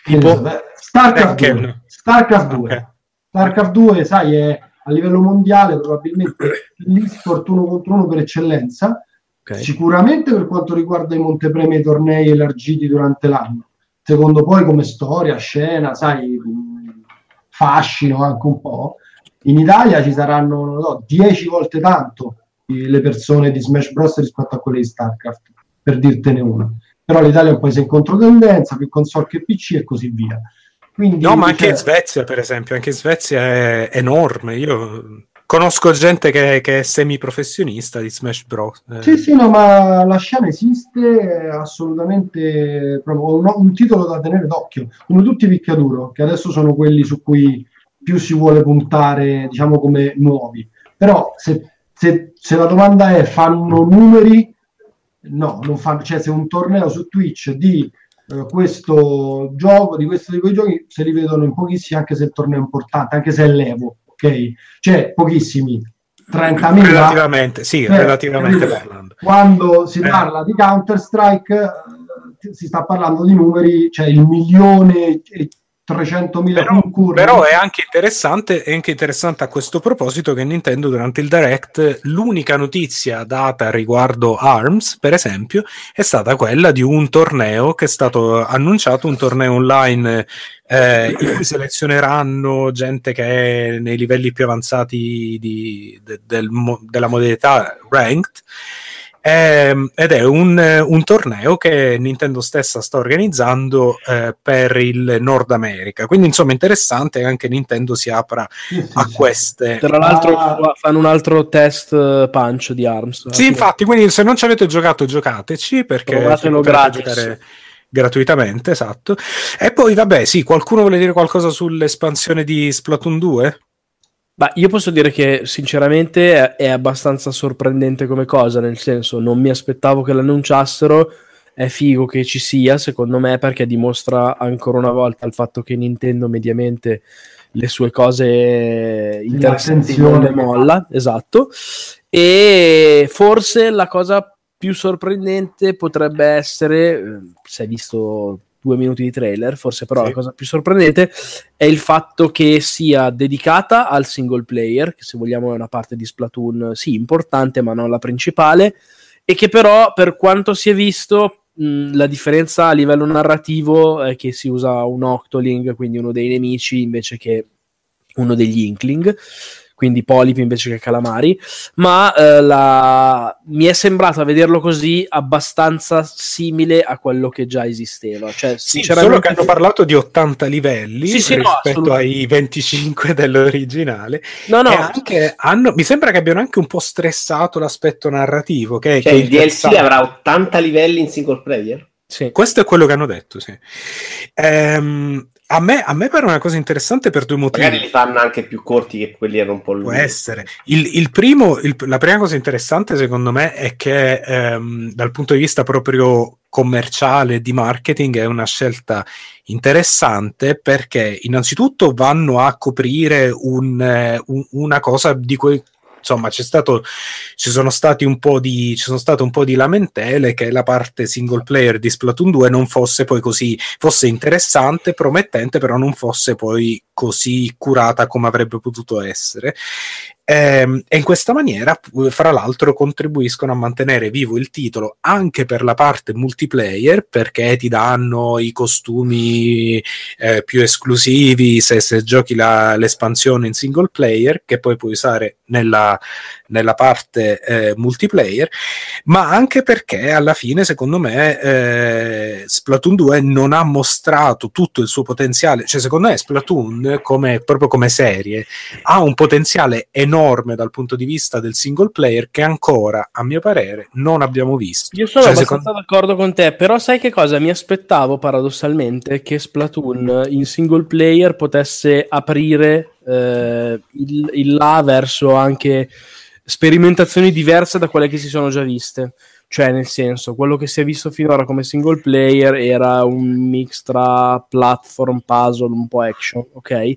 Tipo? StarCraft Tekken. 2. StarCraft 2. Ok. StarCraft 2, sai, è a livello mondiale probabilmente l'esport uno contro uno per eccellenza. Ok. Sicuramente per quanto riguarda i montepremi, i tornei elargiti durante l'anno. Secondo poi come storia, scena, sai, fascino anche un po'. In Italia ci saranno, non so, 10 volte tanto le persone di Smash Bros. rispetto a quelle di StarCraft, per dirtene una. Però l'Italia è un paese in controtendenza, più console che PC e così via. Quindi, No, ma anche cioè, in Svezia, per esempio, anche in Svezia è enorme. Io conosco gente che, che è semiprofessionista di Smash Bros. Eh, Sì, sì, no, ma la scena esiste, è assolutamente proprio un, un titolo da tenere d'occhio, come tutti i picchiaduro, che adesso sono quelli su cui più si vuole puntare, diciamo, come nuovi. Però se, se- se la domanda è fanno numeri, no, non fanno, cioè se un torneo su Twitch di eh, questo gioco, di questo tipo di giochi, se li vedono in pochissimi, anche se il torneo è importante, anche se è l'Evo, ok? Cioè, pochissimi, 30.000 Relativamente, sì, eh, relativamente parlando. quando si Eh. parla di Counter Strike eh, si sta parlando di numeri, cioè il milione e 300.000 Però, concorrenti. però è anche interessante, è anche interessante a questo proposito che Nintendo durante il Direct l'unica notizia data riguardo ARMS, per esempio, è stata quella di un torneo che è stato annunciato, un torneo online eh, in cui selezioneranno gente che è nei livelli più avanzati di- de- del della modalità ranked. Ehm, ed è un, un torneo che Nintendo stessa sta organizzando eh, per il Nord America. Quindi, insomma, interessante che anche Nintendo si apra a queste. Tra l'altro Ah. fanno un altro test eh, punch di ARMS. Sì, infatti, quindi se non ci avete giocato, giocateci perché Provatelo gratis. giocare gratuitamente, esatto. E poi, vabbè, sì, qualcuno vuole dire qualcosa sull'espansione di Splatoon 2? Ma io posso dire che sinceramente è, è abbastanza sorprendente come cosa, nel senso non mi aspettavo che l'annunciassero, è figo che ci sia secondo me perché dimostra ancora una volta il fatto che Nintendo mediamente le sue cose interessanti non le molla, esatto, e forse la cosa più sorprendente potrebbe essere, eh, se hai visto due minuti di trailer, forse però Sì. la cosa più sorprendente è il fatto che sia dedicata al single player, che se vogliamo è una parte di Splatoon, sì, importante, ma non la principale, e che però, per quanto si è visto, mh, la differenza a livello narrativo è che si usa un Octoling, quindi uno dei nemici, invece che uno degli Inkling, quindi polipi invece che calamari, ma eh, la- mi è sembrato a vederlo così abbastanza simile a quello che già esisteva. Cioè, Sì, sinceramente, solo che hanno parlato di 80 livelli Sì, sì, no, rispetto assolutamente. ai 25 dell'originale. No, no, anche hanno, mi sembra che abbiano anche un po' stressato l'aspetto narrativo. Che, Cioè, che il DLC avrà 80 livelli in single player? sì. Questo è quello che hanno detto, sì. Ehm, a, me, a me pare una cosa interessante per due motivi. Magari li fanno anche più corti che quelli erano un po' Può lunghi. essere. Il, il primo, il- la prima cosa interessante secondo me è che ehm, dal punto di vista proprio commerciale di marketing è una scelta interessante perché innanzitutto vanno a coprire un, eh, un- una cosa di cui insomma c'è stato ci sono stati un po' di ci sono state un po' di lamentele che la parte single player di Splatoon 2 non fosse poi così fosse interessante promettente però non fosse poi così curata come avrebbe potuto essere e in questa maniera fra l'altro contribuiscono a mantenere vivo il titolo anche per la parte multiplayer perché ti danno i costumi eh, più esclusivi se, se giochi la- l'espansione in single player che poi puoi usare nella, nella parte eh, multiplayer. Ma anche perché alla fine secondo me eh, Splatoon 2 non ha mostrato tutto il suo potenziale. Cioè secondo me Splatoon come, proprio come serie ha un potenziale enorme dal punto di vista del single player che ancora a mio parere non abbiamo visto Io sono Cioè, abbastanza secondo- d'accordo con te, però sai che cosa? Mi aspettavo paradossalmente che Splatoon in single player potesse aprire eh, il, il là verso anche sperimentazioni diverse da quelle che si sono già viste. Cioè, nel senso, quello che si è visto finora come single player era un mix tra platform, puzzle, un po' action, ok?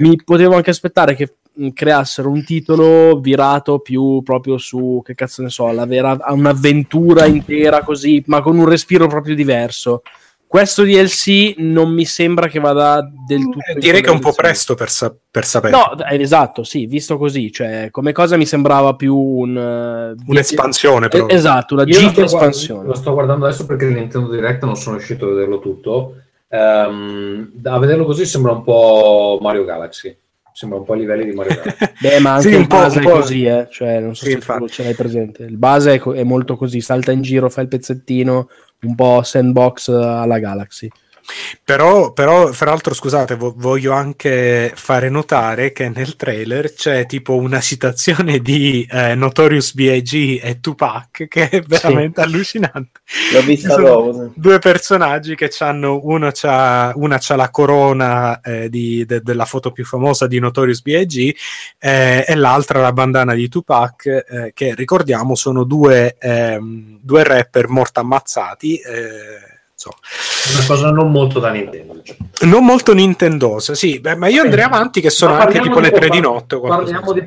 Mi potevo anche aspettare che creassero un titolo virato più proprio su, che cazzo ne so, la vera, un'avventura intera così, ma con un respiro proprio diverso. Questo DLC non mi sembra che vada del tutto. Eh, direi che è un po' presto per, sa- per sapere No, eh, esatto, sì, visto così, cioè, come cosa mi sembrava più un... eh, un'espansione però Eh, Esatto, una Io lo giga sto, guard- espansione. lo sto guardando adesso perché il Nintendo Direct non sono riuscito a vederlo tutto. Ehm, a vederlo così sembra un po' Mario Galaxy. Sembra un po' a livelli di Mario. Beh, ma anche Sì, un il po', base è così, eh. cioè, non so Sì, se infatti. ce l'hai presente. Il base è, co- è molto così, salta in giro, fa il pezzettino, un po' sandbox alla Galaxy. Però, però, fra l'altro, scusate, vo- voglio anche fare notare che nel trailer c'è tipo una citazione di eh, Notorious B.I.G. e Tupac che è veramente allucinante. L'ho vista dopo. Due personaggi che hanno uno c'ha, una c'ha la corona eh, di- de- della foto più famosa di Notorious B.I.G. eh, e l'altra la bandana di Tupac, eh, che ricordiamo sono due, ehm, due rapper morti ammazzati. eh, insomma. Una cosa non molto da Nintendo. diciamo. Non molto nintendosa, sì, beh, ma io andrei avanti che sono anche tipo le di- 3 di notte. Parliamo di,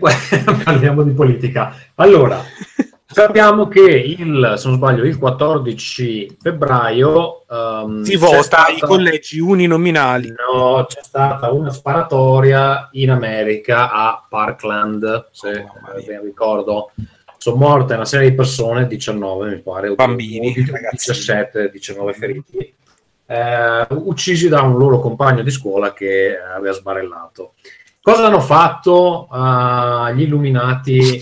parliamo di politica. Allora, sappiamo che il, se non sbaglio, il 14 febbraio ehm, Si vota stata- i collegi uninominali. No, c'è stata una sparatoria in America a Parkland, se eh, ben ricordo. Sono morte una serie di persone, 19 mi pare, Bambini, o 17, 19 feriti, eh, uccisi da un loro compagno di scuola che aveva sbarellato. Cosa hanno fatto eh, gli illuminati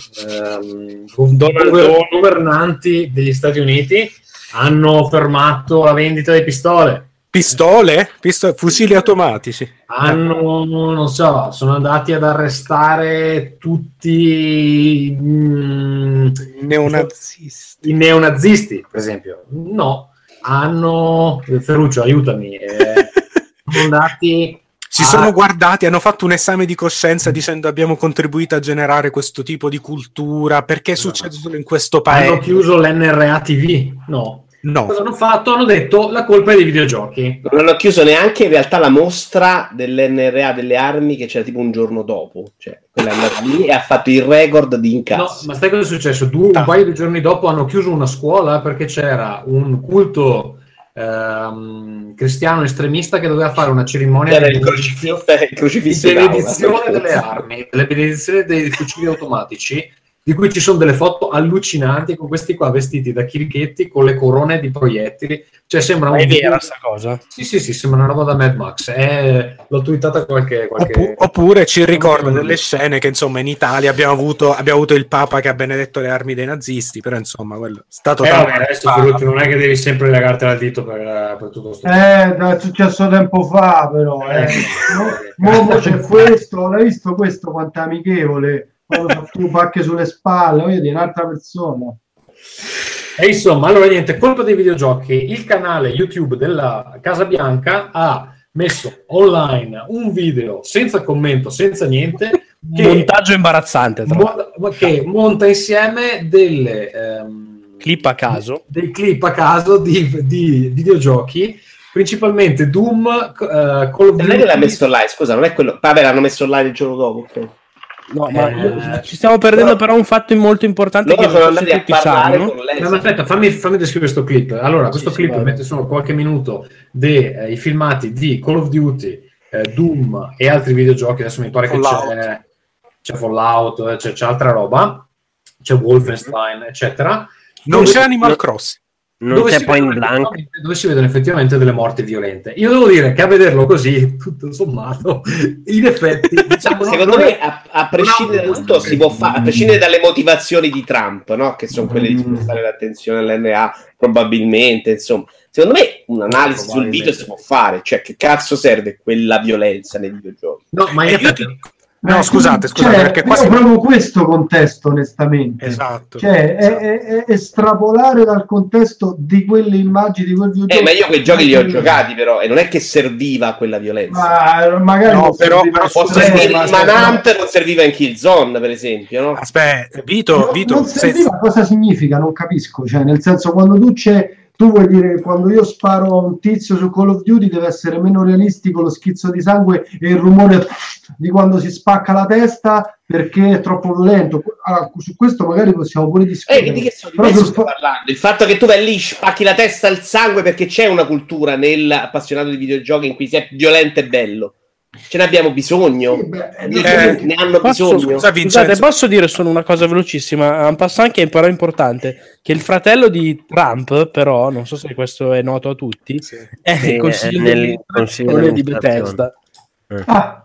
gover- governanti degli Stati Uniti? Hanno fermato la vendita di pistole Pistole? Pisto- fucili automatici. hanno, non so, sono andati ad arrestare tutti mm, Neonazisti. i neonazisti, per esempio. No, hanno... Ferruccio, aiutami. eh, sono andati... Si a- sono guardati, hanno fatto un esame di coscienza dicendo abbiamo contribuito a generare questo tipo di cultura, perché succede solo in questo paese? Hanno chiuso l'NRA TV? No. No. Cosa hanno fatto? Hanno detto la colpa è dei videogiochi. Non hanno chiuso neanche in realtà la mostra dell'NRA delle armi che c'era tipo un giorno dopo. Cioè, quella è andata lì e ha fatto il record di No, incassi. ma sai cosa è successo? Due, un paio di giorni dopo hanno chiuso una scuola perché c'era un culto ehm, cristiano estremista che doveva fare una cerimonia C'era di il crocifisso, il crocifisso di benedizione delle armi, delle benedizioni dei fucili automatici, di cui ci sono delle foto allucinanti con questi qua vestiti da chirichetti con le corone di proiettili. Cioè sembra un è vera sta cosa? Sì, sì, sì, sembra una roba da Mad Max. È... L'ho twittata qualche... qualche... Oppu- oppure ci ricorda delle scene che insomma in Italia abbiamo avuto, abbiamo avuto il Papa che ha benedetto le armi dei nazisti, però insomma quello è stato Eh, vabbè, adesso Ferruccio, non è che devi sempre legartela al dito per, per tutto sto Eh, è successo tempo fa, però. Eh. Mo, mo- mo c'è questo, l'hai visto questo quanto amichevole? Quando fa tu pacche sulle spalle, voglio dire, un'altra persona. E insomma, allora niente, colpa dei videogiochi. Il canale YouTube della Casa Bianca ha messo online un video senza commento, senza niente, che, Montaggio imbarazzante, mo- che monta insieme delle, ehm, Clip a caso. dei clip a caso di, di videogiochi, principalmente Doom, eh, Call of Non è che l'ha Duty. messo online, scusa, non è quello. Vabbè, l'hanno messo online il giorno dopo. ok. No, ma Eh, ci stiamo perdendo però un fatto molto importante Loro che sono non andati a tutti parlare sanno. con lei. No, ma aspetta, fammi, fammi descrivere questo clip. Allora, questo sì, clip vai. mette solo qualche minuto dei filmati di Call of Duty, eh, Doom e altri videogiochi. Adesso mi pare Fallout. che c'è, c'è Fallout, eh, c'è, c'è altra roba, c'è Wolfenstein, eccetera. Non Dove- c'è Animal Crossing. Non dove c'è vedono Blank. effettivamente- Dove si vedono effettivamente delle morti violente. Io devo dire che a vederlo così, tutto sommato, in effetti, diciamo, Secondo me, a, a prescindere da tutto, si può fare, a prescindere dalle motivazioni di Trump, no? che sono quelle di spostare l'attenzione all'NA, probabilmente, insomma. Secondo me un'analisi sul video si può fare, cioè che cazzo serve quella violenza nei videogiochi? No, ma in effetti... No, scusate, scusate, Cioè, perché qua si... proprio questo contesto, onestamente. Esatto. Cioè, è- è- è estrapolare dal contesto di quelle immagini, di quel videogioco. Eh, ma io quei giochi li ho giocati, però, e non è che serviva quella violenza. Ma magari No, non però- serviva però Può Aspetta, servire ma aspetta, Manhunt, non serviva in Killzone, per esempio, no? Aspetta, Vito, Vito, non se- serviva, cosa significa? Non capisco. Cioè, nel senso, quando tu c'è. Tu vuoi dire che quando io sparo a un tizio su Call of Duty deve essere meno realistico lo schizzo di sangue e il rumore di quando si spacca la testa perché è troppo violento. Allora, su questo magari possiamo pure Eh, discutere. di che so- di sul sto parlando? Il fatto che tu vai lì, spacchi la testa al sangue perché c'è una cultura nell'appassionato di videogiochi in cui se è violento e bello. Ce ne abbiamo bisogno. Sì, beh, eh, ne hanno Posso, bisogno. scusa, Scusate, posso dire solo una cosa velocissima? Un passant che è però importante: che il fratello di Trump, però, non so se questo è noto a tutti, è Sì, è consiglio nel di consiglio amministrazione di. Bethesda. Ah.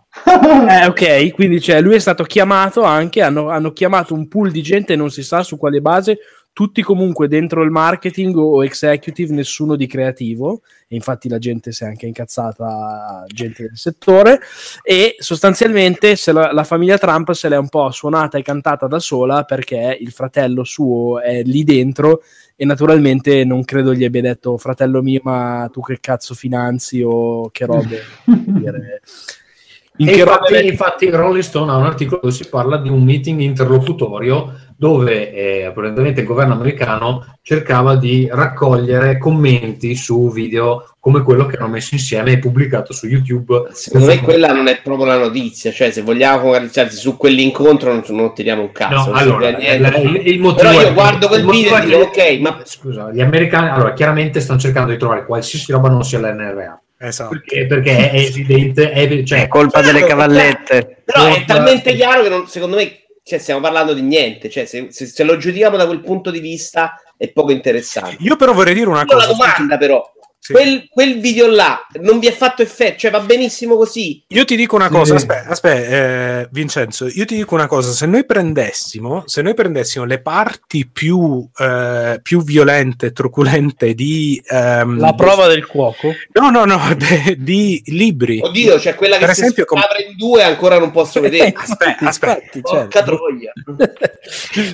Eh, ok, quindi cioè, lui è stato chiamato anche, hanno, hanno chiamato un pool di gente, non si sa su quale base, tutti comunque dentro il marketing o executive, nessuno di creativo, e infatti la gente si è anche incazzata, gente del settore, e sostanzialmente se la, la famiglia Trump se l'è un po' suonata e cantata da sola perché il fratello suo è lì dentro e naturalmente non credo gli abbia detto fratello mio ma tu che cazzo finanzi o che robe. In E che infatti, roba- infatti Rolling Stone ha un articolo dove si parla di un meeting interlocutorio dove eh, apparentemente il governo americano cercava di raccogliere commenti su video come quello che hanno messo insieme e pubblicato su YouTube. Secondo me quella non è proprio la notizia, cioè se vogliamo focalizzarci su quell'incontro non, non tiriamo un cazzo. No, allora, il, il motivo Però io guardo quel video e dico ok, ma Scusa, gli americani allora chiaramente stanno cercando di trovare qualsiasi roba non sia l'NRA. Esatto. Perché, perché è evidente, è, cioè, È colpa delle cavallette. Però è talmente chiaro che non- secondo me cioè, stiamo parlando di niente, cioè se, se- se lo giudichiamo da quel punto di vista è poco interessante. Io però vorrei dire una Io la cosa. domanda però, Sì. quel, quel video là non vi ha fatto effetto, cioè va benissimo così. Io ti dico una cosa, aspetta, aspetta, eh, Vincenzo, io ti dico una cosa, se noi prendessimo, se noi prendessimo le parti più, eh, più violente e truculente di... ehm, La prova del cuoco. No, no, no, de- di libri. Oddio, c'è quella che Per si esempio, com- apre in due ancora non posso vedere. Aspetta, aspetta. Porca certo. troia.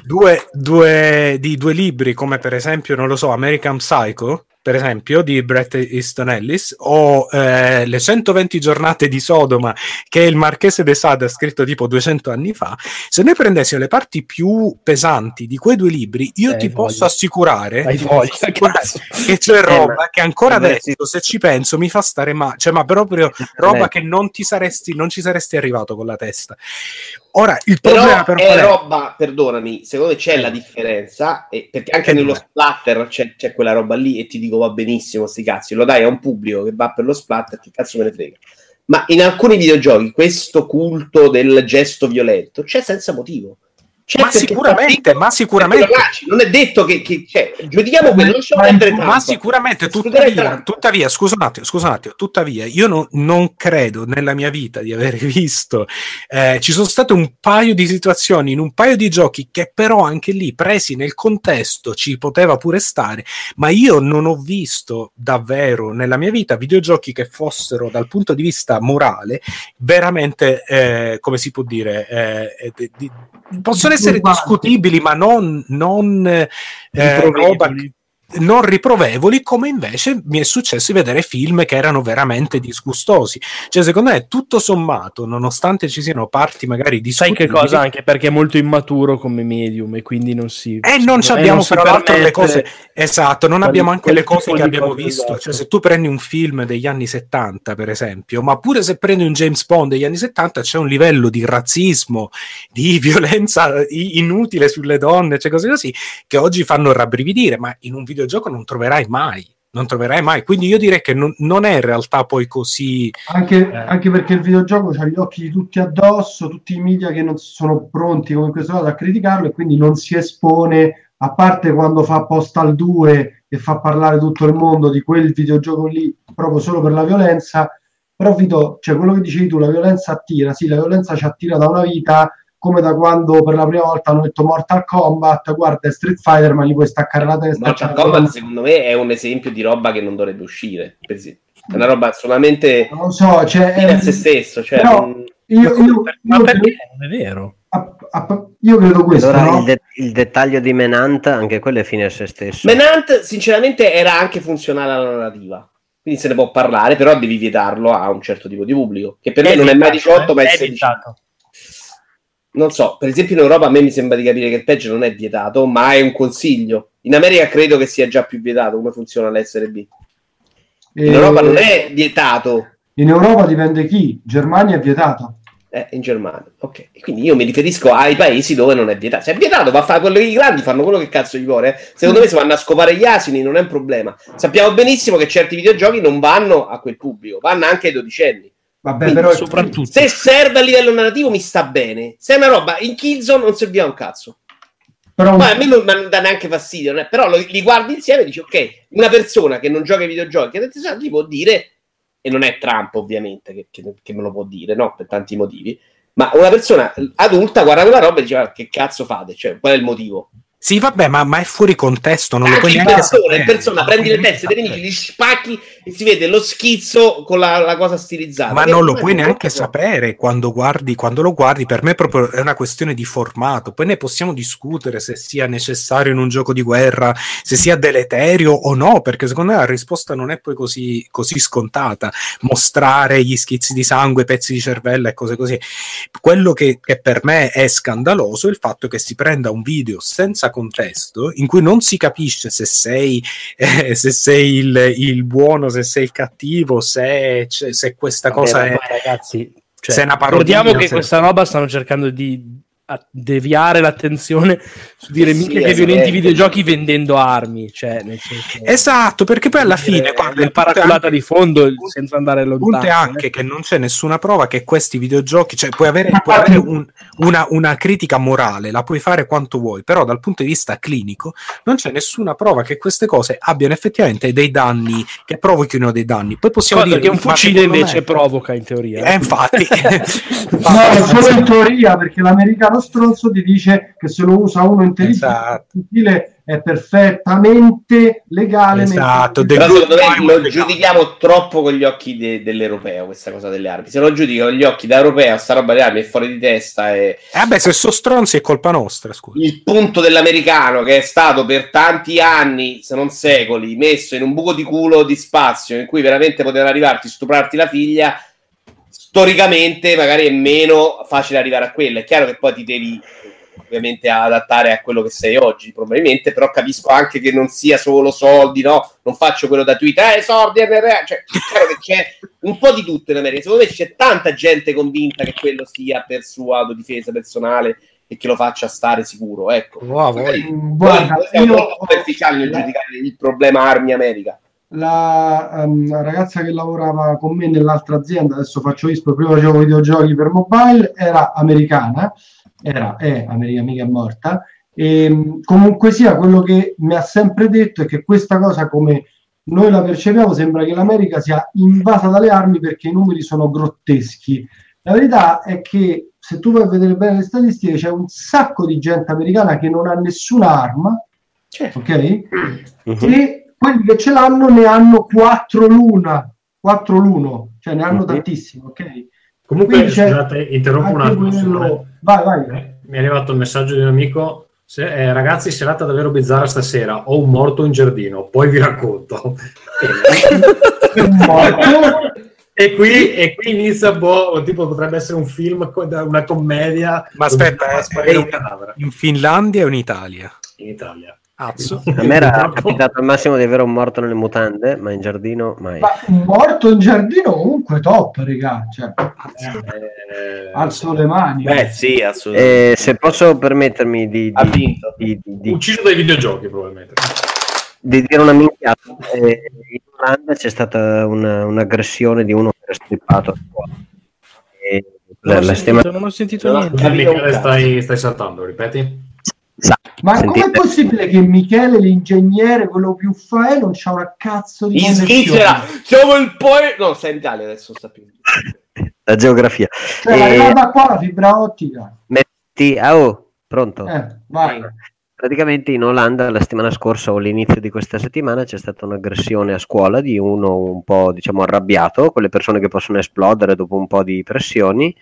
due, due- di due libri come per esempio, non lo so, American Psycho, per esempio, di Bret Easton Ellis, o eh, Le 120 giornate di Sodoma, che il Marchese de Sade ha scritto tipo 200 anni fa, se noi prendessimo le parti più pesanti di quei due libri, io Eh, ti posso voglia. assicurare, voglia, posso assicurare cazzo. che c'è roba ma- che ancora eh, adesso, sì. se ci penso, mi fa stare male, cioè, ma proprio roba Eh. che non ti saresti, non ci saresti arrivato con la testa. Ora, il problema però è qual è? roba, perdonami, secondo me c'è la differenza, perché anche Eh, nello splatter c'è, c'è quella roba lì e ti dico va benissimo, sti cazzi, lo dai a un pubblico che va per lo splatter, che cazzo me ne frega. Ma in alcuni videogiochi questo culto del gesto violento c'è senza motivo. C'è Ma sicuramente, ma sicuramente. Non è detto che, che cioè, giudichiamo quello, non Ma- perdere Ma sicuramente, tuttavia, tuttavia, scusa un attimo, scusa un attimo, tuttavia, io non, non credo nella mia vita di aver visto, eh, ci sono state un paio di situazioni in un paio di giochi che però anche lì, presi nel contesto, ci poteva pure stare, ma io non ho visto davvero nella mia vita videogiochi che fossero dal punto di vista morale veramente, eh, come si può dire, eh, eh, di- possono essere discutibili, ma non, non eh, roba non riprovevoli, come invece mi è successo di vedere film che erano veramente disgustosi. Cioè, secondo me, tutto sommato, nonostante ci siano parti magari Sai discutibili, che cosa? Anche perché è molto immaturo come medium e quindi non si... e non ci e abbiamo non tra l'altro le cose esatto, non quali- abbiamo anche le cose che abbiamo visto. esatto. Cioè, se tu prendi un film degli anni 70, per esempio, ma pure se prendi un James Bond degli anni 70, c'è un livello di razzismo, di violenza inutile sulle donne, cioè cose così, che oggi fanno rabbrividire, ma in un videogioco non troverai mai. Non troverai mai, quindi io direi che non, non è in realtà poi così. Anche, Eh. anche perché il videogioco ha gli occhi di tutti addosso, tutti i media che non sono pronti come in questo caso a criticarlo e quindi non si espone, a parte quando fa Postal 2 e fa parlare tutto il mondo di quel videogioco lì proprio solo per la violenza. Però Vito, cioè quello che dicevi tu, la violenza attira, sì, la violenza ci attira da una vita, come da quando per la prima volta hanno detto Mortal Kombat, guarda è Street Fighter ma gli puoi staccare la testa. Mortal Kombat secondo me è un esempio di roba che non dovrebbe uscire. Per esempio. È una roba solamente non so, cioè, fine a è- se stesso. Cioè, però non- io, io, Ma io- perché? Non è vero. a- a- io credo questo, Allora no? il, de- il dettaglio di Menant, anche quello è fine a se stesso. Menant, sinceramente, era anche funzionale alla narrativa. Quindi se ne può parlare, però devi vietarlo a un certo tipo di pubblico. Che per me non è mai 18, ma è 16. Non so, per esempio in Europa a me mi sembra di capire che il peggio non è vietato, ma è un consiglio. In America credo che sia già più vietato come funziona l'SRB. In Eh, Europa non è vietato, In Europa dipende chi, Germania è vietata. è in Germania. Ok, E quindi io mi riferisco ai paesi dove non è vietato. Se è vietato, va a fare quello che i grandi fanno quello che cazzo gli vuole. eh. Secondo me se vanno a scopare gli asini non è un problema. Sappiamo benissimo che certi videogiochi non vanno a quel pubblico, vanno anche ai dodicenni. Vabbè, Quindi, però Soprattutto. Se serve a livello narrativo mi sta bene. Se è una roba in Killzone non serviva un cazzo. però- Ma a me non non dà neanche fastidio, non è- però lo- li guardi insieme e dici ok, una persona che non gioca ai videogiochi ti può dire, e non è Trump ovviamente che, che- che me lo può dire, no? Per tanti motivi, ma una persona adulta guarda quella roba e dice "Ah, che cazzo fate, cioè qual è il motivo? Sì, vabbè, ma, ma è fuori contesto, non lo Anche puoi in persona, in persona, prendi le pezze dei nemici, li spacchi e si vede lo schizzo con la, la cosa stilizzata. Ma non lo è puoi neanche sapere quando guardi, quando lo guardi, per me proprio è una questione di formato. Poi ne possiamo discutere se sia necessario in un gioco di guerra, se sia deleterio o no, perché secondo me la risposta non è poi così, così scontata. Mostrare gli schizzi di sangue, pezzi di cervella e cose così. Quello che, che per me è scandaloso è il fatto che si prenda un video senza contesto, in cui non si capisce se sei, eh, se sei il, il buono, se sei il cattivo, se, se questa Vabbè, cosa è... ragazzi, cioè, se è una parodia, ricordiamo che se- questa roba stanno cercando di a- deviare l'attenzione su dire Sì, mica sì, che violenti eh, videogiochi vendendo armi, cioè nel senso Esatto, perché poi alla fine, guarda, punto è paraculata di fondo senza andare Il punto è lontano. anche eh. che non c'è nessuna prova che questi videogiochi, cioè puoi avere, puoi avere un- una, una critica morale, la puoi fare quanto vuoi, però dal punto di vista clinico non c'è nessuna prova che queste cose abbiano effettivamente dei danni, che provochino dei danni. Poi possiamo Cosa dire che un fucile invece provoca in teoria. Eh, infatti, No, solo in teoria, perché l'americano stronzo ti dice che se lo usa uno intelligente, Esatto. è perfettamente legale. Esatto, mentre- Però secondo me lo giudichiamo troppo con gli occhi de- dell'europeo questa cosa delle armi. Se lo giudico con gli occhi da europeo, sta roba delle armi è fuori di testa. E Eh, vabbè, se sono stronzi è colpa nostra, scusa. il punto dell'americano che è stato per tanti anni, se non secoli, messo in un buco di culo di spazio in cui veramente potevano arrivarti, stuprarti la figlia, storicamente magari è meno facile arrivare a quello. È chiaro che poi ti devi ovviamente adattare a quello che sei oggi, probabilmente, però capisco anche che non sia solo soldi, no? Non faccio quello da Twitter, eh, soldi, NRA. Cioè, è chiaro che c'è un po' di tutto in America. Secondo me c'è tanta gente convinta che quello sia per sua autodifesa personale e che lo faccia stare sicuro, ecco. Wow, Magari- Mm, Guarda, noi siamo io molto superficiali nel giudicare il problema armi America. La ehm, ragazza che lavorava con me nell'altra azienda, adesso faccio ISPO, prima facevo videogiochi per mobile, era americana, era, è americana, mica è morta, e mh, comunque sia, quello che mi ha sempre detto è che questa cosa come noi la percepiamo sembra che l'America sia invasa dalle armi perché i numeri sono grotteschi. La verità è che se tu vai a vedere bene le statistiche c'è un sacco di gente americana che non ha nessuna arma, Certo. ok? E quelli che ce l'hanno ne hanno 4 l'una, 4 l'uno, cioè ne hanno Mhm. tantissimo, ok? Comunque, scusate, interrompo un attimo. quello-. Vai, vai. Eh, Mi è arrivato il messaggio di un amico. se- eh, ragazzi, serata davvero bizzarra stasera. Ho un morto in giardino, poi vi racconto. Un morto. e, qui, e qui inizia boh, tipo potrebbe essere un film, una commedia. Ma aspetta, eh, eh, un cadavere in Finlandia o in Italia? in Italia. Azzo. A me era capitato al massimo di avere un morto nelle mutande, ma in giardino mai. Ma un morto in giardino comunque top, regà. Cioè, Eh, alzo le mani. Beh, sì, assolutamente. Eh, se posso permettermi di, di, di- di- di- Ucciso dai videogiochi, probabilmente. di dire una minchiata, eh, in Olanda c'è stata una- un'aggressione di uno che era strippato a scuola. E Non la, ho sentito, stima- non ho sentito niente. Stai, stai saltando, ripeti? Sa- Ma sentite? com'è possibile che Michele, l'ingegnere, quello più fa, eh, non c'ha una cazzo di In? Svizzera siamo il poi. No, sta in Italia adesso. Sta più. la geografia. Cioè, Eh, arrivata qua la fibra ottica. metti, ah, oh, pronto? Eh, vai. Praticamente in Olanda la settimana scorsa o all'inizio di questa settimana c'è stata un'aggressione a scuola di uno un po' diciamo arrabbiato, quelle persone che possono esplodere dopo un po' di pressioni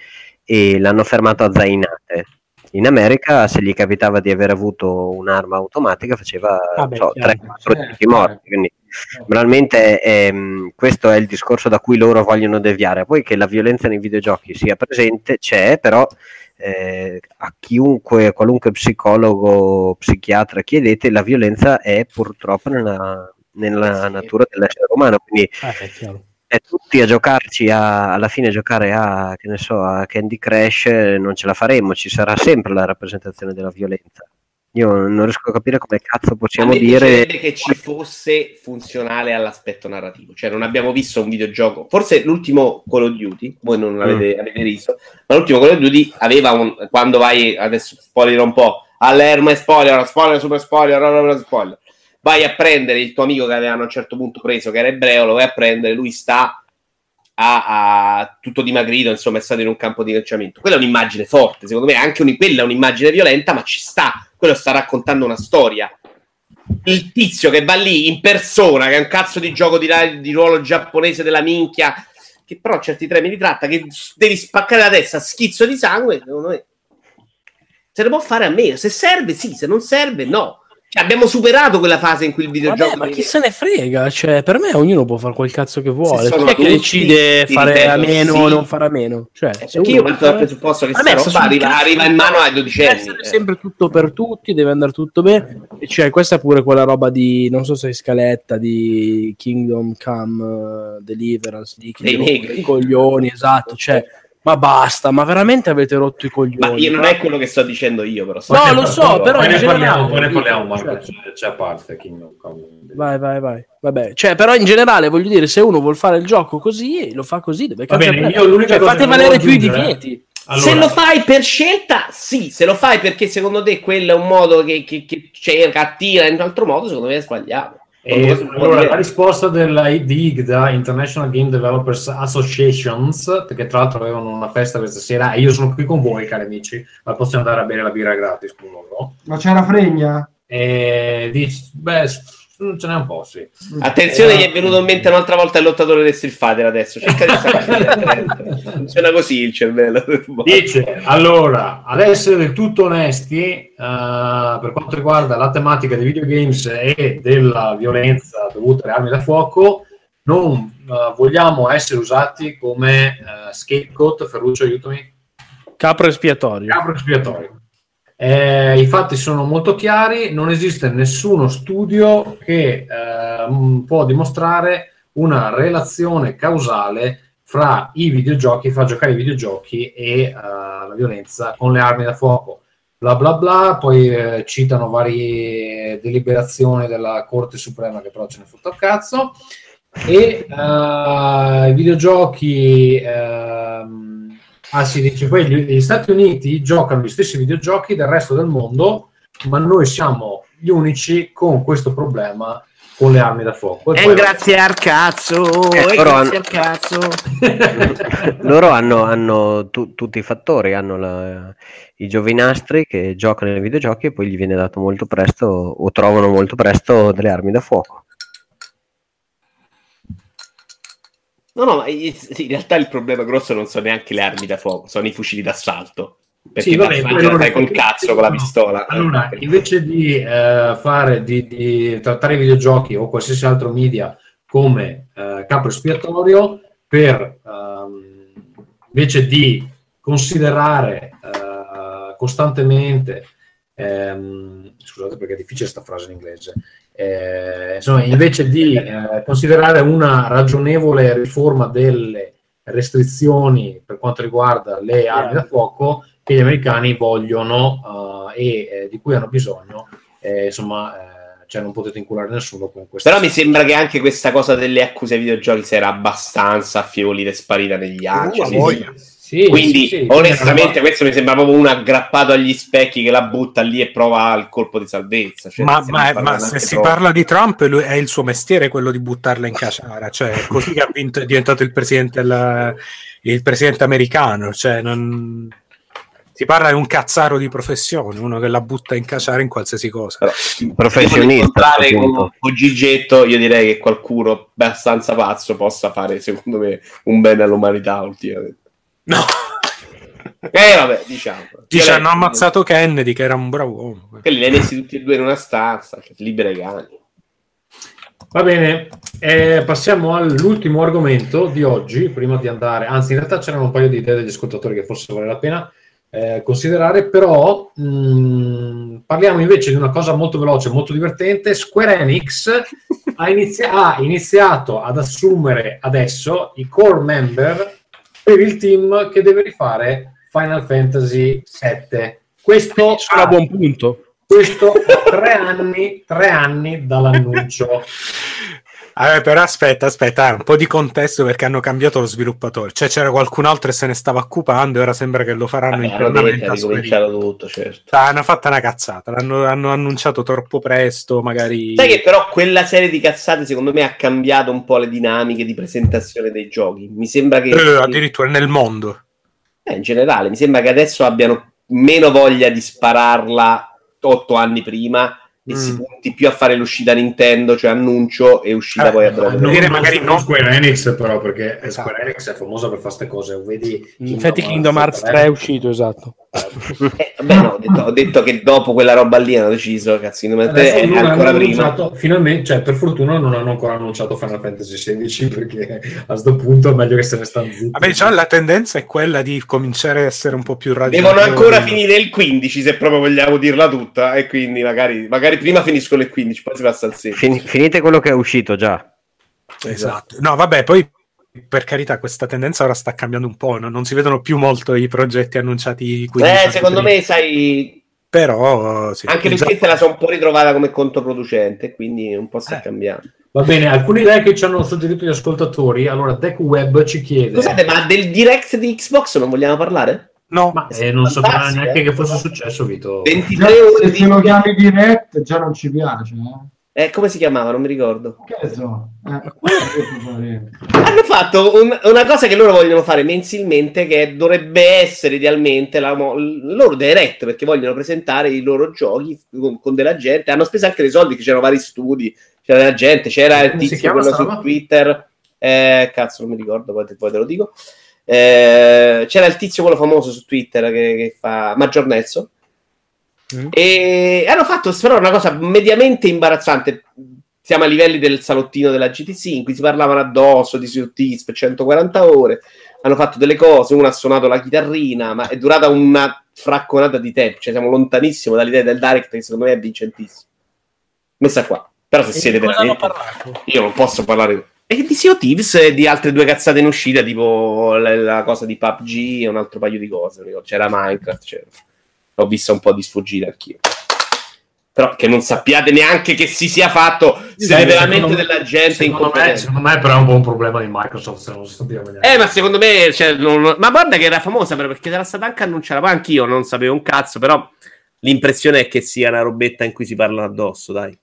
e l'hanno fermato a zainate. In America se gli capitava di aver avuto un'arma automatica faceva Ah, beh, so, chiaro. 3-4 Certo, tipi morti, quindi Banalmente ehm, questo è il discorso da cui loro vogliono deviare. Poi che la violenza nei videogiochi sia presente, c'è, però eh, a chiunque, qualunque psicologo, psichiatra chiedete, la violenza è purtroppo nella, nella natura dell'essere umano. Quindi Eh, tutti a giocarci a, alla fine giocare a, che ne so, a Candy Crush eh, non ce la faremo, ci sarà sempre la rappresentazione della violenza. Io non riesco a capire come cazzo A possiamo me dire che ci fosse funzionale all'aspetto narrativo, cioè non abbiamo visto un videogioco, forse l'ultimo Call of Duty, voi non l'avete avete visto, ma l'ultimo Call of Duty aveva un, quando vai, adesso spoiler un po', all'erma e spoiler, spoiler, super spoiler, roba, spoiler, vai a prendere il tuo amico che avevano a un certo punto preso, che era ebreo, lo vai a prendere, lui sta a, a tutto dimagrito, insomma è stato in un campo di calciamento. Quella è un'immagine forte, secondo me, anche un- quella è un'immagine violenta, ma ci sta. quello sta raccontando una storia. Il tizio che va lì in persona, che è un cazzo di gioco di, di ruolo giapponese della minchia, che però certi tremi li tratta, che devi spaccare la testa schizzo di sangue, secondo me se ne può fare a meno. Se serve, sì, se non serve, no. Cioè, abbiamo superato quella fase in cui il videogioco. Vabbè, ma chi se ne frega? Cioè, per me ognuno può fare quel cazzo che vuole. Chi è che decide fare ripeto, a meno sì. o non fare a meno? Cioè, se Perché uno io parto dal presupposto che Vabbè, sta sta roba arriva, arriva in mano ai Deve dodicenni. essere sempre tutto per tutti, deve andare tutto bene. Cioè, questa è pure quella roba di non so se è scaletta di Kingdom Come eh, Deliverance di Dei negri. i coglioni, esatto. Cioè, ma basta, ma veramente avete rotto i coglioni. Ma io non è quello che sto dicendo io, però. No, lo so, però poi ne parliamo, poi ne parliamo Marco, cioè- c'è, a parte Kingdom Come. Vai, vai, vai. Vabbè, cioè, però in generale voglio dire, se uno vuol fare il gioco così, lo fa così, deve Va bene, io l'unica Cioè, cosa fate valere più i divieti. Allora, Se lo fai per scelta, sì. Se lo fai perché secondo te quello è un modo che, che, che cerca, attira in un altro modo, secondo me è sbagliato. E allora, la risposta della di IGDA, International Game Developers Associations, che tra l'altro avevano una festa questa sera, e io sono qui con voi, cari amici, ma possiamo andare a bere la birra gratis con loro. Ma c'era fregna? E dici, beh, s- ce n'è un po', sì. Attenzione, Eh, gli è venuto in mente un'altra volta il lottatore del Street Fighter adesso. Cerca di stare Funziona così il cervello. Dice, allora, ad essere del tutto onesti, eh, per quanto riguarda la tematica dei videogames e della violenza dovuta alle armi da fuoco, non eh, vogliamo essere usati come eh, scapegoat, Ferruccio, aiutami, Capro espiatorio. capro espiatorio. Eh, I fatti sono molto chiari, non esiste nessuno studio che eh, può dimostrare una relazione causale fra i videogiochi, fra giocare ai videogiochi e eh, la violenza con le armi da fuoco. Bla bla bla, poi eh, citano varie deliberazioni della Corte Suprema che però ce ne fotta il cazzo. E eh, i videogiochi ehm, ah si dice poi gli, gli Stati Uniti giocano gli stessi videogiochi del resto del mondo ma noi siamo gli unici con questo problema con le armi da fuoco E E grazie al cazzo, Eh, e grazie hanno- al cazzo. Loro hanno, hanno tu- tutti i fattori, hanno la- i giovinastri che giocano ai videogiochi e poi gli viene dato molto presto o trovano molto presto delle armi da fuoco. No, no, ma in realtà il problema grosso non sono neanche le armi da fuoco, sono i fucili d'assalto. Perché Sì, vabbè, la poi fai allora- col cazzo con la pistola. Allora, invece di eh, fare di, di trattare i videogiochi o qualsiasi altro media come eh, capo espiatorio, per ehm, invece di considerare eh, costantemente, ehm, scusate perché è difficile questa frase in inglese, eh, insomma, invece di eh, considerare una ragionevole riforma delle restrizioni per quanto riguarda le armi da fuoco, che gli americani vogliono eh, e eh, di cui hanno bisogno, eh, insomma, eh, cioè non potete inculare nessuno con questo. Però mi sembra che anche questa cosa delle accuse ai videogiochi si era abbastanza affievolita e sparita negli anni. Uh, voglia. sì. Sì, Quindi, sì, sì. onestamente, questo mi sembra proprio uno aggrappato agli specchi che la butta lì e prova il colpo di salvezza. Cioè, ma, ma- ma se si troppo. parla di Trump, lui, è il suo mestiere quello di buttarla in caciara. Cioè, è così che ha vinto, è diventato il presidente, della- il presidente americano. Cioè, non- si parla di un cazzaro di professione, uno che la butta in caciara in qualsiasi cosa. Professionista, Parlare appunto. con, con Gigetto, io direi che qualcuno abbastanza pazzo possa fare, secondo me, un bene all'umanità ultimamente. No. Eh, vabbè, diciamo. Dice, hanno ammazzato Kennedy, che era un bravo uomo. Quelli li hai messi tutti e due in una stanza, cioè, libera i cani. Va bene, eh, passiamo all'ultimo argomento di oggi, prima di andare, anzi in realtà c'erano un paio di idee degli ascoltatori che forse vale la pena eh, considerare, però mh, parliamo invece di una cosa molto veloce, molto divertente. Square Enix ha, inizia- ha iniziato ad assumere adesso i core member per il team che deve rifare Final Fantasy VII. Questo Sono a buon punto. questo a tre anni, tre anni dall'annuncio. Eh, però aspetta, aspetta, un po' di contesto perché hanno cambiato lo sviluppatore. Cioè c'era qualcun altro e se ne stava occupando e ora sembra che lo faranno Vabbè, hanno internamente. detto, a ha Square ricominciato tutto, certo. Enix. Hanno fatto una cazzata, l'hanno hanno annunciato troppo presto, magari... Sai che però quella serie di cazzate secondo me ha cambiato un po' le dinamiche di presentazione dei giochi. Mi sembra che Eh, addirittura nel mondo. eh, in generale, mi sembra che adesso abbiano meno voglia di spararla otto anni prima e Mm. si punti più a fare l'uscita Nintendo, cioè annuncio e uscita Eh, poi a breve. Non, dire non magari su- no. Square Enix, però, perché Esatto. Square Enix è famosa per fare queste cose. Vedi Infatti Kingdom Hearts 3 è uscito, esatto. Eh, vabbè, no, ho detto, ho detto che dopo quella roba lì hanno deciso, cazzo, 3 Adesso è ancora prima. finalmente, cioè, per fortuna non hanno ancora annunciato Final Fantasy XVI perché a sto punto è meglio che se ne stanno zitti. Vabbè, diciamo, la tendenza è quella di cominciare a essere un po' più ragionevoli. Devono ancora finire il 15 se proprio vogliamo dirla tutta e quindi magari, magari prima finiscono il 15 poi si passa al 16 Fin- finite quello che è uscito già. Esatto. No, vabbè, poi per carità, questa tendenza ora sta cambiando un po', no? non si vedono più molto i progetti annunciati 15 eh secondo me sai Però sì, anche già- perché te la sono un po' ritrovata come controproducente quindi un po' sta Eh. cambiando Va bene, alcune idee che ci hanno suggerito gli ascoltatori. Allora, Deck Web ci chiede: scusate ma del direct di Xbox non vogliamo parlare? No, Ma eh, non sapeva Fantastico, neanche eh. che fosse successo, Vito. 23 Già, ore se di... ce lo chiami direct già non ci piace. Eh? Eh, come si chiamava? non mi ricordo Che so. Eh. hanno fatto un- una cosa che loro vogliono fare mensilmente che dovrebbe essere idealmente la mo- loro direct perché vogliono presentare i loro giochi con, con della gente hanno speso anche dei soldi che c'erano vari studi c'era della gente c'era il tizio chiama quello su roba? Twitter eh, cazzo non mi ricordo poi te, poi te lo dico Eh, c'era il tizio quello famoso su Twitter che, che fa Maggior Nelson Mm. e hanno fatto però una cosa mediamente imbarazzante. Siamo a livelli del salottino della GTC in cui si parlavano addosso di Sutis per 140 ore. Hanno fatto delle cose, uno ha suonato la chitarrina, ma è durata una fracconata di tempo. Cioè, siamo lontanissimo dall'idea del direct, che secondo me è vincentissimo. Messa qua. Però se E siete veramente. Io non posso parlare. E di Sea Thieves e di altre due cazzate in uscita, tipo la, la cosa di PUBG e un altro paio di cose. C'era Minecraft, c'era. L'ho vista un po' di sfuggita anch'io. Però che non sappiate neanche che si sia fatto, siete Sì, veramente me- della gente Secondo me, secondo me, però, è un po' un problema di Microsoft. Se non sappiamo neanche. Eh, ma secondo me, cioè, non- ma guarda che era famosa però, perché era stata anche annunciata. Poi anch'io non sapevo un cazzo, però l'impressione è che sia una robetta in cui si parlano addosso, dai.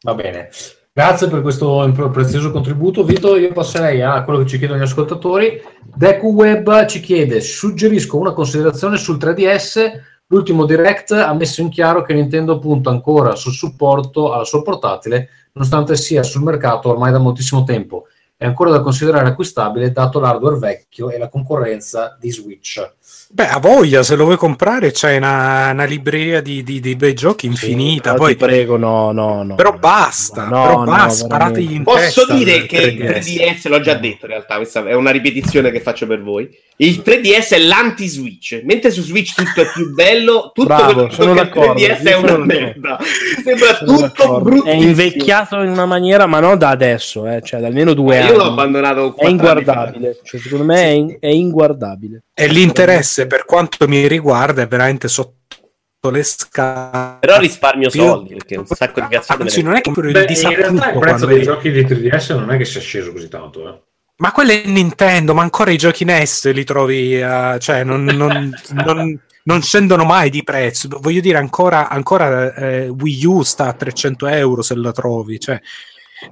Va bene. Grazie per questo prezioso contributo. Vito, io passerei a quello che ci chiedono gli ascoltatori. Deku Web ci chiede: suggerisco una considerazione sul 3DS. L'ultimo direct ha messo in chiaro che Nintendo punta ancora sul supporto alla sua portatile, nonostante sia sul mercato ormai da moltissimo tempo. È ancora da considerare acquistabile dato l'hardware vecchio e la concorrenza di Switch. Beh, a voglia, se lo vuoi comprare c'è una, una libreria di, di- di bei giochi infinita. Però poi, ti prego, no, no, no. però basta, No, però no, basta, sparategli in Posso testa dire che il 3DS, l'ho già detto in realtà, questa è una ripetizione che faccio per voi. Il 3DS è l'anti-Switch, mentre su Switch tutto è più bello, tutto Bravo, quello che il d'accordo, 3DS è io una merda. Sembra Sono tutto brutto. È invecchiato in una maniera, ma non da adesso, eh, cioè da almeno due Io l'ho anni. abbandonato È quattro anni fa. inguardabile, cioè, secondo me è, in- è inguardabile. E l'interesse, per quanto mi riguarda, è veramente sotto le scale. Però risparmio Io- soldi, perché un sacco di cazzo Anzi, non è che Beh, il in realtà il prezzo dei giochi di 3DS non è che sia sceso così tanto. Eh. Ma quello è Nintendo, ma ancora i giochi NES li trovi, eh, cioè non, non- non- non scendono mai di prezzo. Voglio dire, ancora, ancora eh, Wii U sta a 300 euro se la trovi, cioè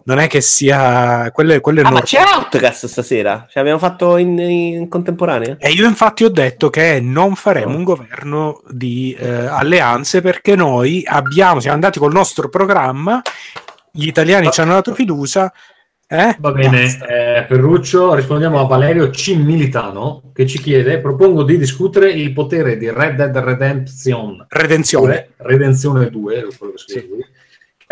non è che sia... Quello, quello è Ah, ma c'è Outcast stasera? Cioè, abbiamo fatto in, in contemporanea? E io infatti ho detto che non faremo un governo di eh, alleanze perché noi abbiamo, siamo andati col nostro programma, gli italiani ci hanno dato fiducia. eh? Va bene, eh, Ferruccio, rispondiamo a Valerio C. Militano che ci chiede: propongo di discutere il potere di Red Dead Redemption Redenzione. 2, Redenzione 2, è quello che scrive lui, che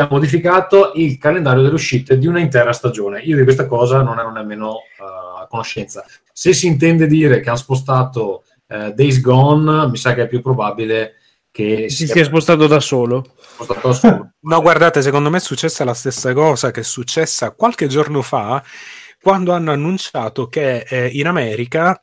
ha modificato il calendario delle uscite di una intera stagione. Io di questa cosa non ero nemmeno eh, a conoscenza. Se si intende dire che hanno spostato eh, Days Gone, mi sa che è più probabile che Si sia spostato da solo. spostato da solo. No, guardate, secondo me è successa la stessa cosa che è successa qualche giorno fa quando hanno annunciato che eh, in America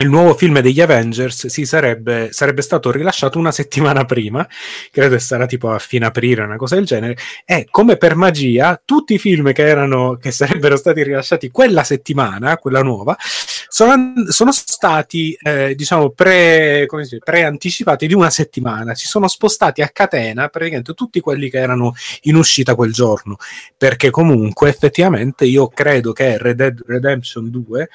il nuovo film degli Avengers si sarebbe, sarebbe stato rilasciato una settimana prima, credo che sarà tipo a fine aprile, una cosa del genere, e come per magia tutti i film che, erano, che sarebbero stati rilasciati quella settimana, quella nuova, sono, sono stati, eh, diciamo, pre, dice, pre-anticipati di una settimana, si sono spostati a catena praticamente tutti quelli che erano in uscita quel giorno, perché comunque effettivamente io credo che Red Dead Redemption 2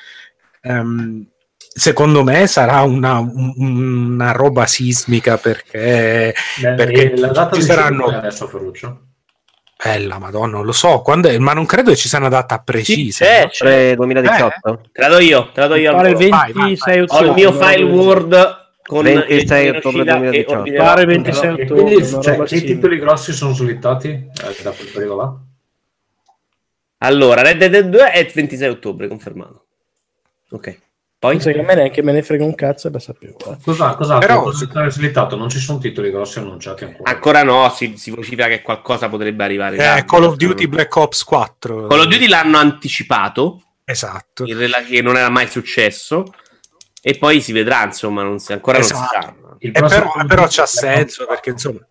ehm, secondo me sarà una, un- una roba sismica perché, Beh, perché la data ci di saranno adesso, Ferruccio? bella madonna non lo so quando è- ma non credo che ci sia una data precisa c'è, no? Pre 2018. Te la do io, te la do io. Pare il al volo. 26 Ho il mio file Word con 26 il ottobre uscita che 2018. ordinerò. Pare 26 E ottobre. quindi, cioè, che titoli grossi sono slittati eh, da quel periodo là? Allora, Red Dead 2 è il 26 ottobre, confermato. Ok. Poi? A me neanche me ne frega un cazzo e la sapevo. eh. Cosa, Però- cosa è slittato? Non ci sono titoli grossi annunciati ancora. Ancora no, si, si vocifera che qualcosa potrebbe arrivare. Eh. Call of Duty Black Ops 4 Call of Duty l'hanno anticipato, esatto in rela- che non era mai successo. E poi si vedrà, insomma, non si, ancora non si Esatto. sa. Il E prossimo però, però c'ha senso perché 4. insomma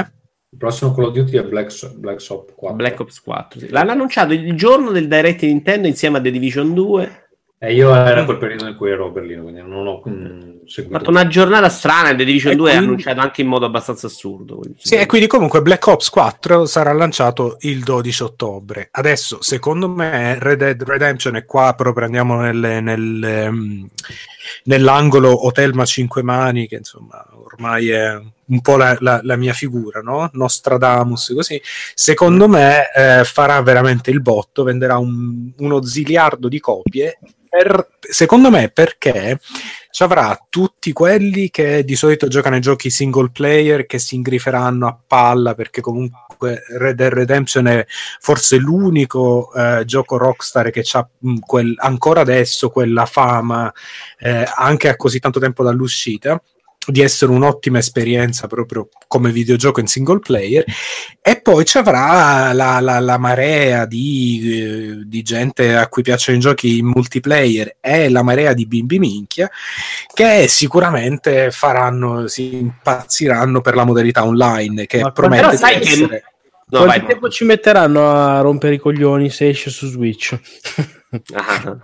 eh? Il prossimo Call of Duty è Black, Black Ops 4. Black Ops 4. sì. L'hanno annunciato il giorno del Direct di Nintendo insieme a The Division 2. E io era quel periodo in cui ero a Berlino, quindi non ho mm, Ha seguito. fatto una giornata strana e The Division E 2 è quindi- annunciato anche in modo abbastanza assurdo. quindi- Sì, e quindi comunque Black Ops 4 sarà lanciato il 12 ottobre. Adesso, secondo me, Red Dead Redemption è qua, proprio andiamo nelle- nel, ehm, nell'angolo Hotelma 5 mani, che insomma ormai è un po' la, la- la mia figura, no? Nostradamus, così. Secondo me eh, farà veramente il botto, venderà un- uno ziliardo di copie. Per- secondo me perché ci avrà tutti quelli che di solito giocano ai giochi single player che si ingriferanno a palla perché comunque Red Dead Redemption è forse l'unico eh, gioco Rockstar che ha ancora adesso quella fama eh, anche a così tanto tempo dall'uscita di essere un'ottima esperienza proprio come videogioco in single player e poi ci avrà la, la- la marea di, eh, di gente a cui piacciono i giochi in multiplayer e la marea di bimbi minchia che sicuramente faranno si impazziranno per la modalità online che Ma promette però di sai che- essere No, Quanto vai. tempo ci metteranno a rompere i coglioni se esce su Switch? Ah.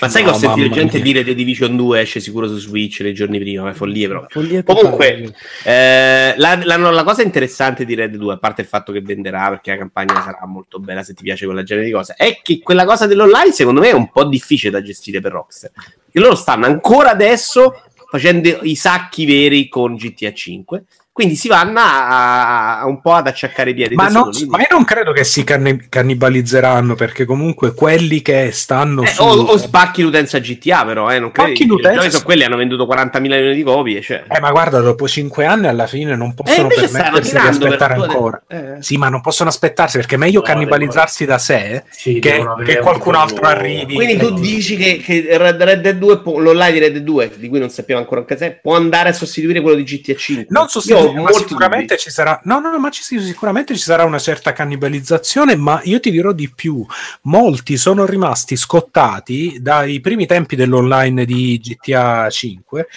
Ma sai No, che ho sentito gente mia. dire The Division 2 esce sicuro su Switch nei giorni prima, è follia però. Follia. Comunque, eh, la, la- la cosa interessante di Red 2, a parte il fatto che venderà, perché la campagna sarà molto bella se ti piace quella genere di cose, è che quella cosa dell'online secondo me è un po' difficile da gestire per Rockstar. Perché loro stanno ancora adesso facendo i sacchi veri con GTA 5, quindi si vanno a, a- un po' ad acciaccare i piedi. ma, non- soli. ma io non credo che si canni- cannibalizzeranno perché comunque quelli che stanno Eh, su o, o spacchi l'utenza GTA, però, eh, non credi? Spacchi I l'utenza, sono quelli, hanno venduto 40 milioni di copie. Cioè. Eh, ma guarda, dopo cinque anni alla fine non possono invece stanno permettersi di aspettare ancora. eh. Sì, ma non possono aspettarsi perché è meglio No, cannibalizzarsi da sé Sì, che, che un qualcun altro nuovo. arrivi. Quindi tu dici che, che Red Red Dead 2, può- l'online di Red Dead 2, di cui non sappiamo ancora un cazzo, può andare a sostituire quello di GTA 5? Non sostituire, ma molti sicuramente ci sarà. No, no, no, ma ci, sicuramente ci sarà una certa cannibalizzazione. Ma io ti dirò di più: molti sono rimasti scottati dai primi tempi dell'online di GTA 5.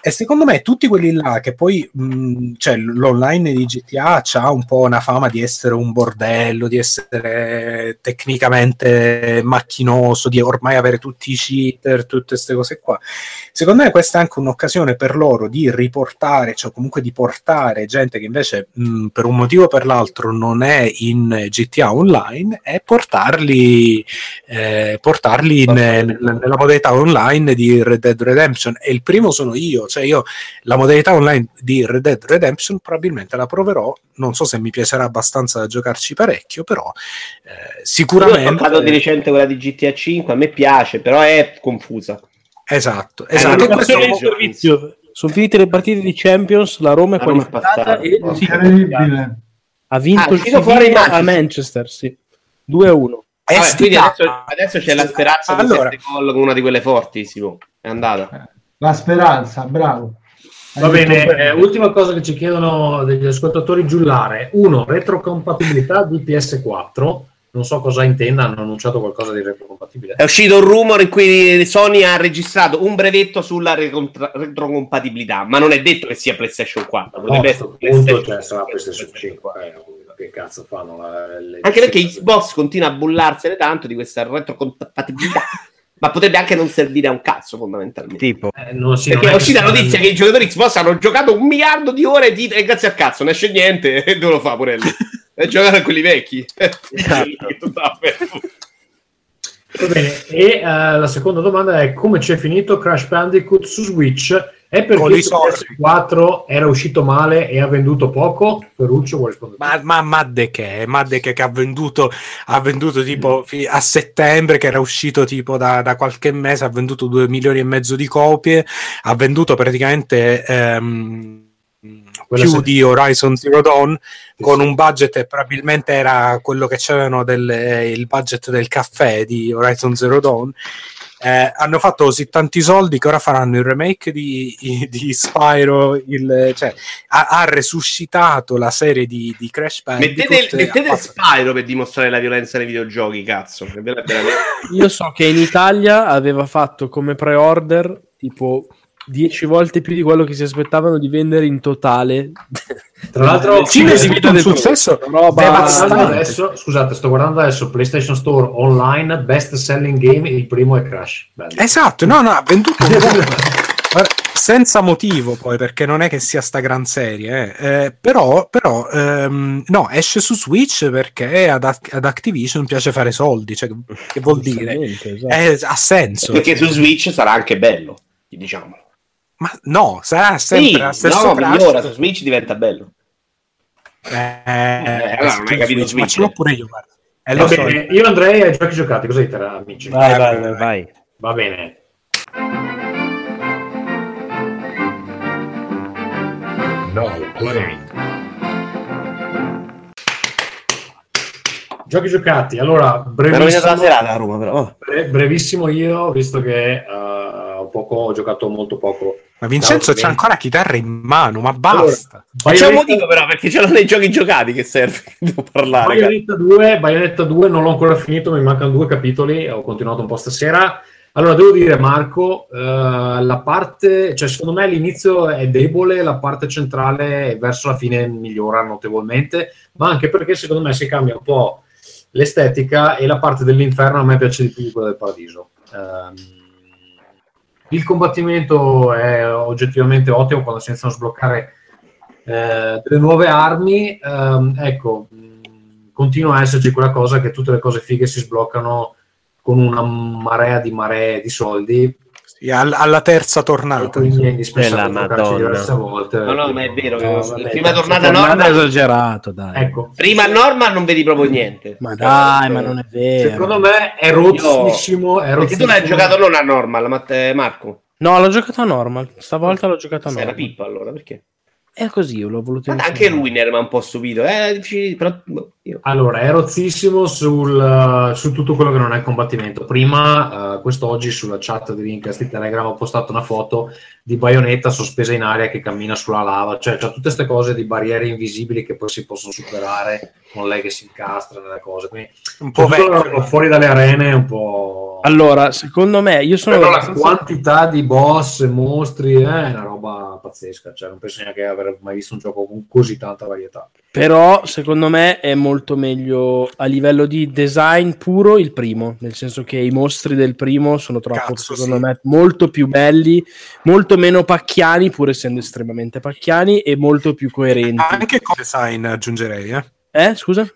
E secondo me tutti quelli là che poi, mh, cioè l'online di GTA ha un po' una fama di essere un bordello, di essere tecnicamente macchinoso, di ormai avere tutti i cheater, tutte queste cose qua. Secondo me questa è anche un'occasione per loro di riportare, cioè comunque di portare gente che invece mh, per un motivo o per l'altro non è in GTA Online e portarli, eh, portarli in- nel- nella modalità online di Red Dead Redemption. E il primo sono io, cioè io la modalità online di Red Dead Redemption probabilmente la proverò, non so se mi piacerà abbastanza da giocarci parecchio, però eh, Io ho sicuramente... giocato di recente quella di GTA 5, a me piace, però è confusa. Esatto, Eh, esatto. non E questo- il servizio. Sono finite le partite di Champions, la Roma è è qualificata passata. e Oh, ha vinto Ah, è il fuori a Manchester, sì. 2 a 1. Eh, Vabbè, adesso, adesso c'è la speranza di Allora. sette gol con una di quelle forti, Simo. È andata. La speranza, bravo. Hai Va bene, eh, ultima cosa che ci chiedono degli ascoltatori giullare. Uno, retrocompatibilità di PS4. Non so cosa intenda, hanno annunciato qualcosa di retrocompatibile. È uscito un rumore in cui Sony ha registrato un brevetto sulla recontra- retrocompatibilità, ma non è detto che sia PlayStation 4. No, Potrebbe a essere punto cioè, sarà PlayStation 5. eh, che cazzo fanno? la- le- Anche perché Xbox continua a bullarsene tanto di questa retrocompatibilità, ma potrebbe anche non servire a un cazzo fondamentalmente. Tipo, Eh, non si- Perché è uscita la notizia che i giocatori Xbox hanno giocato un miliardo di ore di- e grazie al cazzo non esce niente e dove lo fa Porelli? E giocare a quelli vecchi. Esatto. Va bene, e eh, la seconda domanda è come ci è finito Crash Bandicoot su Switch? È perché Con i su soldi. PS4 era uscito male e ha venduto poco? Ferruccio vuole rispondere. Ma, ma, ma de che? Ma de che, che ha venduto, ha venduto tipo fi- a settembre, che era uscito tipo da, da qualche mese, ha venduto 2 milioni e mezzo di copie, ha venduto praticamente ehm, Quella più se- di Horizon Zero Dawn con un budget che probabilmente era quello che c'erano del, eh, il budget del caffè di Horizon Zero Dawn. Eh, hanno fatto così tanti soldi che ora faranno il remake di, di Spyro. Il, cioè, ha, ha resuscitato la serie di, di Crash Bandicoot. Mettete, mettete Spyro per dimostrare la violenza nei videogiochi, cazzo. Che bella- veramente- Io so che in Italia aveva fatto come pre-order tipo 10 volte più di quello che si aspettavano di vendere in totale. Tra l'altro, cine si vede del successo. roba adesso, scusate, sto guardando adesso PlayStation Store online, best selling game, il primo è Crash. Bandicoot. Esatto, no, no, ha venduto senza motivo poi perché non è che sia sta gran serie eh. Eh, però, però ehm, no esce su Switch perché ad, ad Activision piace fare soldi cioè, che vuol dire esatto. Eh, ha senso Perché su Switch sarà anche bello, diciamo. Ma no sarà sempre Sì, la stessa no, Crash. migliora, su Switch diventa bello. Eh, allora non hai capito Switch, ma ce l'ho pure io guarda. Eh, so. bene, io andrei ai giochi giocati, cosa dite amici? Vai, vai, vai, vai. Va bene. Now play. Giochi giocati, allora, brevissimo, la serata Roma, però. oh. bre- brevissimo io, visto che eh, ho, poco, ho giocato molto poco. ma Vincenzo c'ha ancora chitarra in mano ma basta Ma c'è un Bayonetta- motivo però, perché ce l'ho nei giochi giocati che serve. Devo parlare. cazzo. Bayonetta 2, Bayonetta 2 non l'ho ancora finito, mi mancano due capitoli, ho continuato un po' stasera. Allora, devo dire, Marco, eh, la parte, cioè secondo me l'inizio è debole, la parte centrale verso la fine migliora notevolmente, ma anche perché secondo me si cambia un po' l'estetica e la parte dell'inferno a me piace di più di quella del paradiso. Ehm, il combattimento è oggettivamente ottimo quando si iniziano a sbloccare eh, delle nuove armi. Ehm, ecco, mh, continua a esserci quella cosa che tutte le cose fighe si sbloccano con una marea di maree di soldi. Sì, al- alla terza tornata Quindi è indispensabile giocarci Madonna. diverse volte. No, no, ma è vero. No, vabbè, prima tornata Tornata normal, esagerato, dai. Ecco, prima normal non vedi proprio niente. Ma dai, ma non è vero. secondo me è rozzissimo. È Perché tu l'hai giocato non a normal, ma te- Marco. No, l'ho giocato a normal. Stavolta l'ho giocato a normal. pippa allora, perché? È così, io l'ho voluto insegnare. anche lui ne era un po' stupito. Eh, però boh, io- Allora, è rozzissimo sul, su tutto quello che non è combattimento. Prima, eh, quest'oggi, sulla chat di Rincast di Telegram ho postato una foto di Bayonetta sospesa in aria che cammina sulla lava. Cioè, c'ha tutte queste cose di barriere invisibili che poi si possono superare con lei che si incastra nelle cose. Quindi, un po' tutto vecchio fuori dalle arene è un po'... Allora, secondo me, io sono Però la abbastanza- quantità di boss e mostri è una roba pazzesca. Cioè, non penso neanche di aver mai visto un gioco con così tanta varietà. Però secondo me è molto meglio a livello di design puro il primo, nel senso che i mostri del primo sono troppo, Cazzo, secondo sì. me, molto più belli, molto meno pacchiani, pur essendo estremamente pacchiani, e molto più coerenti. anche come design aggiungerei eh. Eh, scusa?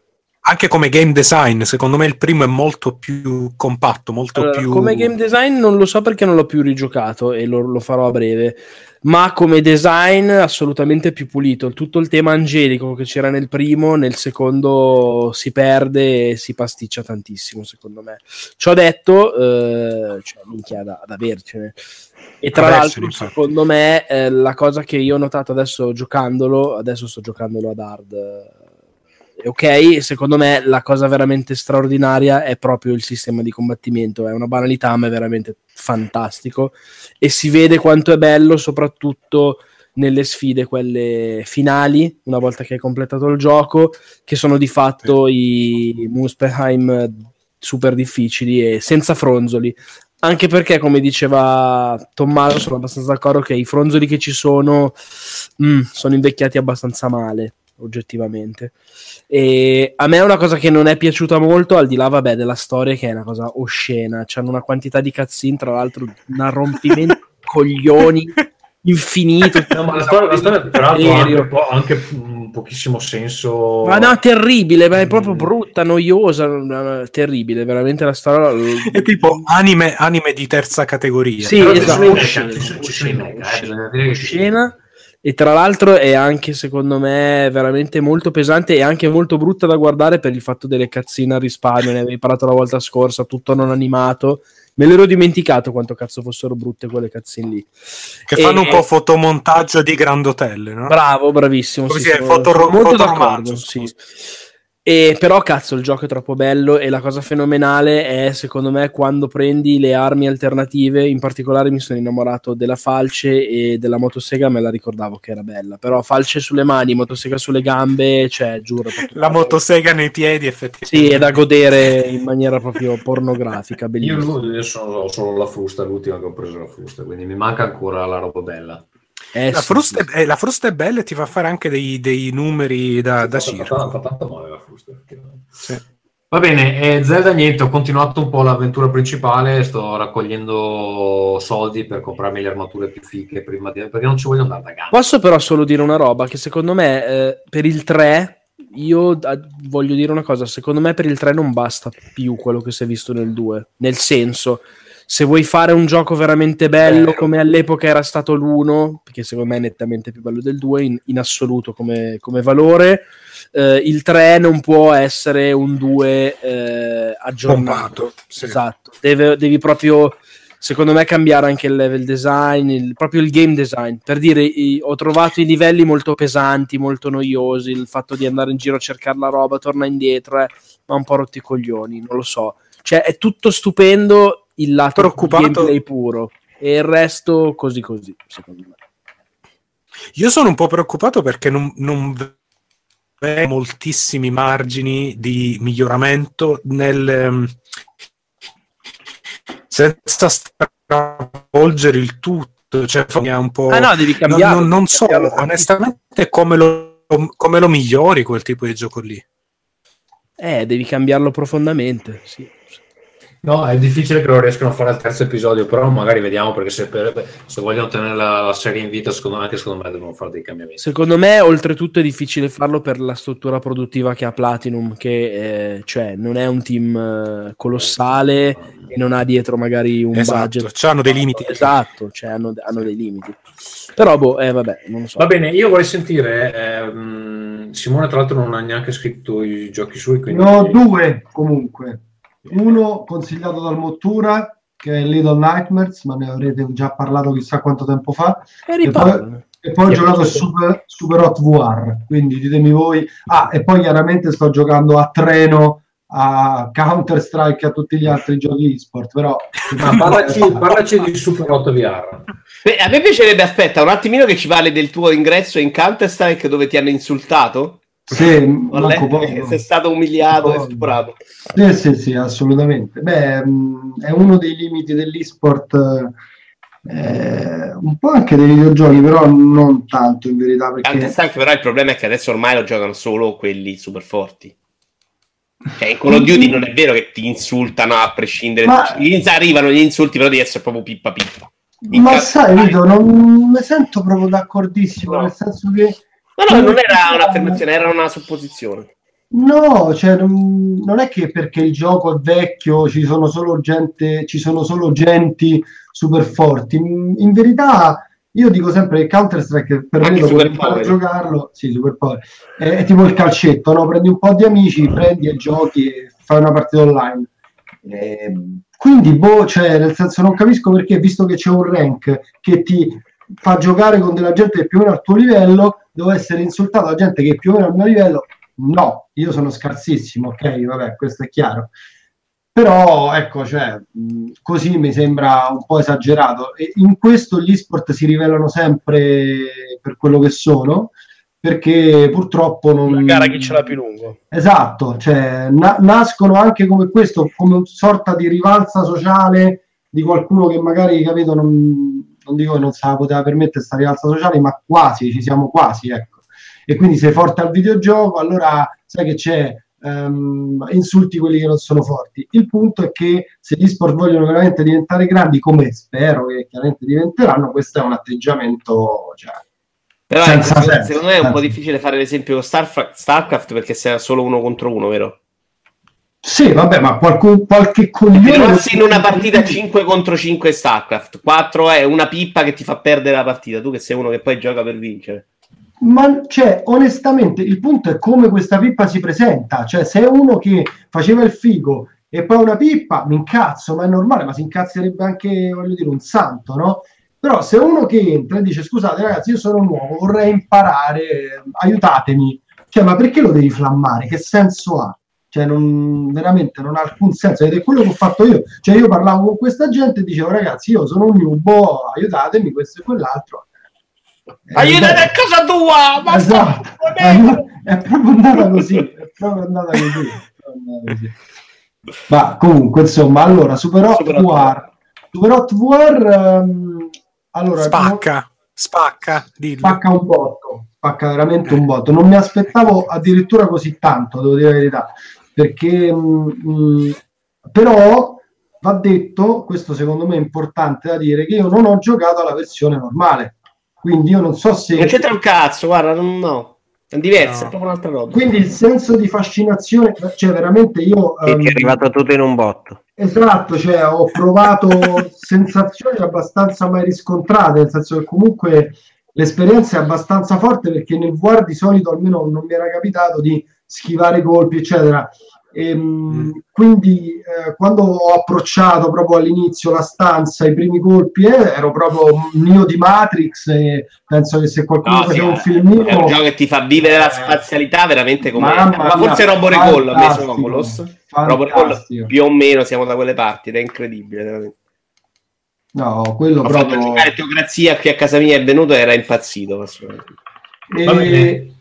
anche come game design secondo me il primo è molto più compatto molto Allora, più Come game design non lo so perché non l'ho più rigiocato e lo, lo farò a breve, ma come design assolutamente più pulito. Tutto il tema angelico che c'era nel primo, nel secondo si perde e si pasticcia tantissimo, secondo me. Ciò detto, eh, cioè, minchia da, da avercene. E tra Adesso, l'altro, infatti. secondo me, eh, la cosa che io ho notato adesso giocandolo, adesso sto giocandolo ad hard. Ok, secondo me la cosa veramente straordinaria è proprio il sistema di combattimento. È una banalità, ma è veramente fantastico. E si vede quanto è bello, soprattutto nelle sfide, quelle finali, una volta che hai completato il gioco, che sono di fatto i Muspelheim super difficili e senza fronzoli. Anche perché, come diceva Tommaso, sono abbastanza d'accordo che i fronzoli che ci sono mm, sono invecchiati abbastanza male, oggettivamente. E a me è una cosa che non è piaciuta molto, al di là, vabbè, della storia, che è una cosa oscena. C'hanno una quantità di cutscene, tra l'altro, un rompimento di coglioni infinito. No, ma la storia, la storia peraltro ha anche, po', anche pochissimo senso. Ma no, terribile, ma è proprio brutta, noiosa, no, terribile, veramente la storia. È tipo anime, anime di terza categoria. Sì, esatto. eh, scena e tra l'altro è anche secondo me veramente molto pesante e anche molto brutta da guardare per il fatto delle cazzine a risparmio ne avevi parlato la volta scorsa tutto non animato me l'ero dimenticato quanto cazzo fossero brutte quelle cazzine lì Che E- fanno un po' fotomontaggio di Grand Hotel, no? bravo bravissimo Così sì, è, sono- foto- molto fotoromanzo, d'accordo sì. E però cazzo il gioco è troppo bello e la cosa fenomenale è secondo me quando prendi le armi alternative, in particolare mi sono innamorato della falce e della motosega, me la ricordavo che era bella, però falce sulle mani, motosega sulle gambe, cioè giuro. La motosega nei piedi, effettivamente. Sì, è da godere in maniera proprio pornografica, Io, bellissimo. io sono, ho solo la frusta, l'ultima che ho preso la frusta, quindi mi manca ancora la roba bella. Eh, La sì, frusta, è, eh, la frusta è bella e ti fa fare anche dei, dei numeri da, da Fa- circo. Fa, fa tanto male la frusta. effettivamente. Sì. Va bene, eh, Zelda niente, ho continuato un po' l'avventura principale, sto raccogliendo soldi per comprarmi le armature più fighe prima di... perché non ci voglio andare da gamba. Posso però solo dire una roba che secondo me eh, per il 3 io eh, voglio dire una cosa, secondo me per il 3 non basta più quello che si è visto nel 2, nel senso se vuoi fare un gioco veramente bello come all'epoca era stato l'1, perché secondo me è nettamente più bello del 2 in, in assoluto come, come valore, eh, il 3 non può essere un 2 eh, aggiornato. Pompato, sì. Esatto, Deve- devi proprio secondo me cambiare anche il level design, il- proprio il game design. Per dire, i- ho trovato i livelli molto pesanti, molto noiosi, il fatto di andare in giro a cercare la roba, torna indietro, eh, ma un po' rotti i coglioni, non lo so. Cioè, è tutto stupendo il lato gameplay puro e il resto così così, secondo me. Io sono un po' preoccupato perché non, non vedo moltissimi margini di miglioramento nel, ehm, senza stravolgere il tutto. Cioè, un po'... Ah no, devi non, cambiarlo. non- non so onestamente come lo, come lo migliori quel tipo di gioco lì. Eh, devi cambiarlo profondamente, sì. No, è difficile che lo riescano a fare al terzo episodio, però magari vediamo perché se, per- se vogliono tenere la, la serie in vita, secondo me, anche secondo me devono fare dei cambiamenti. Secondo me, oltretutto, è difficile farlo per la struttura produttiva che ha Platinum, che eh, cioè, non è un team eh, colossale e non ha dietro magari un Esatto, budget. c'hanno dei limiti. Esatto, cioè, hanno, hanno dei limiti. Però, boh, eh, vabbè, non lo so. Va bene, io vorrei sentire. ehm, Simone, tra l'altro, non ha neanche scritto i giochi suoi. Quindi... Ne ho due comunque. Uno consigliato dal Mottura, che è Little Nightmares, ma ne avrete già parlato chissà quanto tempo fa. E E poi, e poi ho giocato? Super, Super Hot VR, quindi ditemi voi. Ah, e poi chiaramente sto giocando a treno a Counter Strike e a tutti gli altri giochi e-sport. Però parlaci, parlaci di Super 8 VR. Beh, a me piacerebbe, aspetta un attimino che ci parli del tuo ingresso in Counter-Strike dove ti hanno insultato. Sì, poco. che sei stato umiliato e Poco. stuprato. Sì, sì, sì, assolutamente. Beh, mh, è uno dei limiti dell'e-sport, eh, un po' anche dei videogiochi, però non tanto in verità, perché Counter-Strike però il problema è che adesso ormai lo giocano solo quelli super forti. Cioè, in Call of Duty non è vero che ti insultano a prescindere. Ma- Gli arrivano gli insulti, però devi essere proprio pippa pippa. In Ma sai, Vito, non mi sento proprio d'accordissimo, No. nel senso che... No, no, non era un'affermazione, era una supposizione. No, cioè, non, non è che perché il gioco è vecchio ci sono solo gente, ci sono solo genti super forti. In, in verità, io dico sempre che Counter-Strike per me dopo imparare a giocarlo, sì, è, è tipo il calcetto, no? Prendi un po' di amici, prendi e giochi e fai una partita online. Ehm, quindi, boh, cioè, nel senso, non capisco perché, visto che c'è un rank che ti fa giocare con della gente che più o meno al tuo livello, devo essere insultato da gente che più o meno al mio livello. No, io sono scarsissimo, ok, vabbè, questo è chiaro. Però, ecco, cioè, così mi sembra un po' esagerato. E in questo gli sport si rivelano sempre per quello che sono, perché purtroppo non... La gara chi ce l'ha più lungo. Esatto, cioè, na- nascono anche come questo, come una sorta di rivalsa sociale di qualcuno che magari, capito, non, non dico che non se la poteva permettere questa rivalsa sociale, ma quasi, ci siamo quasi, ecco. E quindi sei forte al videogioco, allora sai che c'è, ehm, insulti quelli che non sono forti. Il punto è che se gli sport vogliono veramente diventare grandi, come spero che chiaramente diventeranno, questo è un atteggiamento cioè, Però senza ecco, senso. secondo me è un po' difficile fare l'esempio con Starf- StarCraft perché sei solo uno contro uno, vero? Sì, vabbè, ma qualcun- qualche coglione... trovassi in una partita 5 contro 5 StarCraft, 4 è una pippa che ti fa perdere la partita, tu che sei uno che poi gioca per vincere. Ma cioè, onestamente, il punto è come questa pippa si presenta. Cioè, se è uno che faceva il figo e poi una pippa, mi incazzo, ma è normale, ma si incazzerebbe anche, voglio dire, un santo, no? Però se è uno che entra e dice, scusate ragazzi, io sono nuovo, vorrei imparare, aiutatemi. Cioè, ma perché lo devi flammare? Che senso ha? Cioè, non, veramente non ha alcun senso. Ed è quello che ho fatto io. Cioè, io parlavo con questa gente e dicevo, ragazzi, io sono un nubo, aiutatemi, questo e quell'altro. Eh, Aiutate beh, a casa tua! Ma Esatto. È proprio andata così. È proprio andata così. è proprio andata così. Ma comunque, insomma, allora, Super Hot Super Hot VR. Super Hot VR, ehm, allora, Spacca, spacca, dillo. spacca un botto, spacca veramente un botto. Non mi aspettavo addirittura così tanto, devo dire la verità, perché mh, però va detto, questo secondo me è importante da dire, che io non ho giocato alla versione normale. Quindi io non so se Non c'entra un cazzo, guarda, non- no. È diversa, No. è proprio un'altra roba. Quindi il senso di fascinazione, cioè veramente io... Ehm, ti è arrivato tutto in un botto. Esatto, cioè ho provato sensazioni abbastanza mai riscontrate, nel senso che comunque l'esperienza è abbastanza forte perché nel VR di solito almeno non mi era capitato di schivare i colpi, eccetera. Ehm, Quindi eh, quando ho approcciato proprio all'inizio la stanza, i primi colpi, eh, ero proprio mio di Matrix e penso che se qualcuno No, sì, faceva un è- filmino... È un gioco che ti fa vivere la spazialità veramente come... Mamma Ma forse Robo Recall ha messo Oculus. Robo Recall più o meno siamo da quelle parti ed è incredibile. veramente. No, quello Ho fatto proprio... giocare Teocrazia qui a casa mia è venuto e era impazzito. assolutamente. Va bene. E...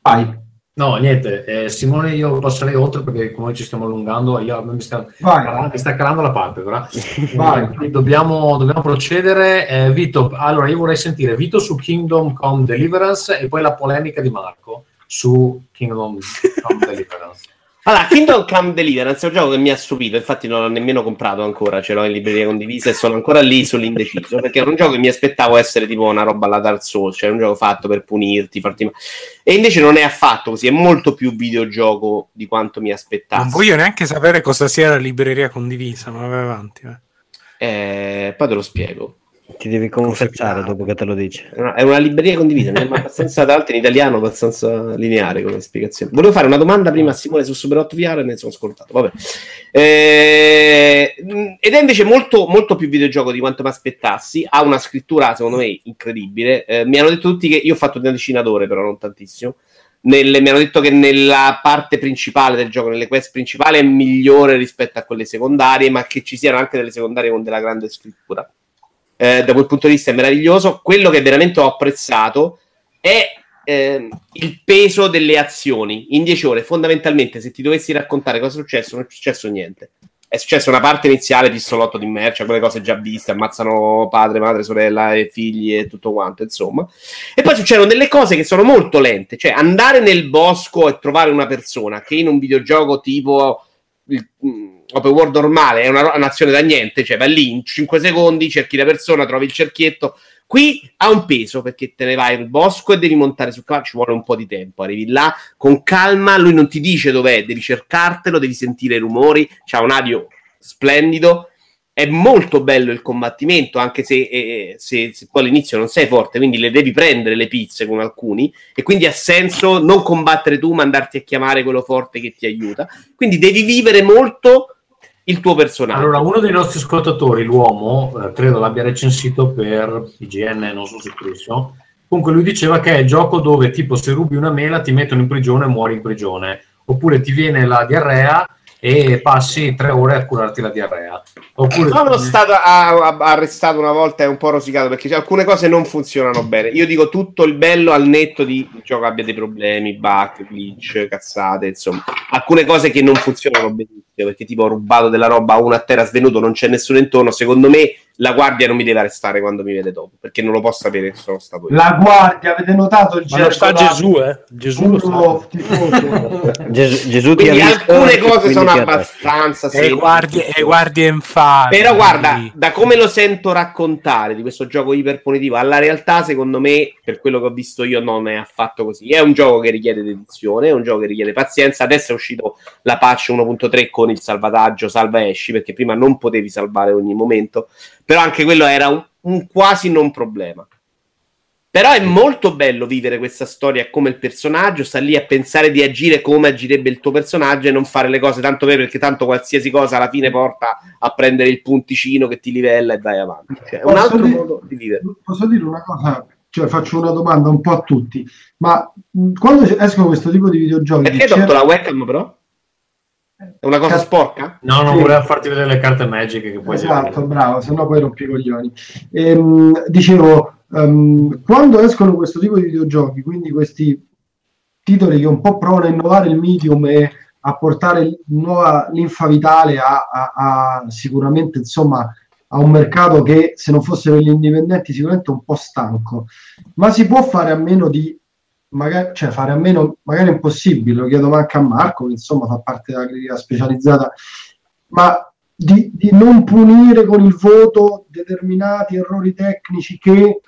Vai, No, niente, eh, Simone, io passerei oltre perché come ci stiamo allungando, io, mi, sta, vai. mi sta calando la. Quindi dobbiamo, dobbiamo procedere. Eh, Vito, allora io vorrei sentire Vito su Kingdom Come Deliverance e poi la polemica di Marco su Kingdom Come Deliverance. Allora, Kingdom Come Deliverance è un gioco che mi ha stupito, infatti non l'ho nemmeno comprato ancora, ce l'ho in libreria condivisa e sono ancora lì sull'indeciso, perché era un gioco che mi aspettavo essere tipo una roba alla Dark Souls, cioè un gioco fatto per punirti, farti ma- E invece non è affatto così, è molto più videogioco di quanto mi Non aspettassi. voglio neanche sapere cosa sia la libreria condivisa, ma vai avanti. eh. Eh, poi te lo spiego. Ti devi confessare dopo che te lo dice. È una- È una libreria condivisa, ma abbastanza l'altro in italiano, abbastanza lineare come spiegazione. Volevo fare una domanda prima a Simone su Super 8 VR e ne sono scordato. Vabbè. Eh, ed è invece molto, molto più videogioco di quanto mi aspettassi. Ha una scrittura, secondo me, incredibile. Eh, mi hanno detto tutti che io ho fatto una decina d'ore, però non tantissimo. Nelle- mi hanno detto che nella parte principale del gioco, nelle quest principali, è migliore rispetto a quelle secondarie, ma che ci siano anche delle secondarie con della grande scrittura eh, da quel punto di vista è meraviglioso. Quello che veramente ho apprezzato è ehm, il peso delle azioni in 10 ore. Fondamentalmente, se ti dovessi raccontare cosa è successo, non è successo niente. È successa una parte iniziale, pistolotto di merce, quelle cose già viste, ammazzano padre, madre, sorella e figli e tutto quanto, insomma. E poi succedono delle cose che sono molto lente, cioè andare nel bosco e trovare una persona che in un videogioco tipo il, mm, open world normale è una un'azione da niente, cioè vai lì in 5 secondi, cerchi la persona, trovi il cerchietto. Qui ha un peso perché te ne vai al bosco e devi montare sul cavallo, ci vuole un po' di tempo. Arrivi là con calma, lui non ti dice dov'è, devi cercartelo, devi sentire i rumori. C'ha un audio splendido. È molto bello il combattimento, anche se, eh, se- se poi all'inizio non sei forte, quindi le devi prendere le pizze con alcuni, e quindi ha senso non combattere tu, ma andarti a chiamare quello forte che ti aiuta. Quindi devi vivere molto il tuo personaggio. Allora, uno dei nostri ascoltatori, l'uomo, eh, credo l'abbia recensito per IGN, non so se preso. Comunque lui diceva che è il gioco dove tipo se rubi una mela ti mettono in prigione e muori in prigione. Oppure ti viene la diarrea e passi tre ore a curarti la diarrea. Oppure Sono stato arrestato una volta e un po' rosicato perché alcune cose non funzionano bene. Io dico tutto il bello al netto di il gioco abbia dei problemi, bug, glitch, cazzate, insomma. Alcune cose che non funzionano benissimo perché tipo ho rubato della roba a uno a terra svenuto, non c'è nessuno intorno. Secondo me la guardia non mi deve arrestare quando mi vede dopo, perché non lo posso sapere che sono stato io. La guardia, avete notato il Ma lo sta? Gesù, eh? Gesù lo sta. Gesù, Gesù ti alcune cose quindi sono abbastanza E guardie, e guardie infami. Però guarda, da come lo sento raccontare di questo gioco iperpunitivo alla realtà, secondo me, per quello che ho visto io, non è affatto così. È un gioco che richiede dedizione, è un gioco che richiede pazienza. Adesso è uscito la patch 1.3 con il salvataggio salva esci, perché prima non potevi salvare ogni momento. Però anche quello era un, un quasi non problema. Però è molto bello vivere questa storia come il personaggio, sta lì a pensare di agire come agirebbe il tuo personaggio e non fare le cose tanto per perché tanto qualsiasi cosa alla fine porta a prendere il punticino che ti livella e vai avanti. Cioè, è un Posso altro dire- modo di vivere. Posso dire una cosa? Cioè, faccio una domanda un po' a tutti. Ma mh, quando escono questo tipo di videogiochi... Perché hai tolto la webcam però? È una cosa Cazzo. sporca? No, non Sì. voleva farti vedere le carte magiche che poi Esatto, bravo, se no poi rompi i coglioni. Ehm, dicevo, ehm, quando escono questo tipo di videogiochi, quindi questi titoli che un po' provano a innovare il medium e a portare nuova linfa vitale a, a- a- sicuramente insomma a un mercato che se non fosse per gli indipendenti sicuramente è un po' stanco, ma si può fare a meno di magari, cioè fare a meno magari è impossibile, lo chiedo anche a Marco che insomma fa parte della critica specializzata, ma di, di non punire con il voto determinati errori tecnici che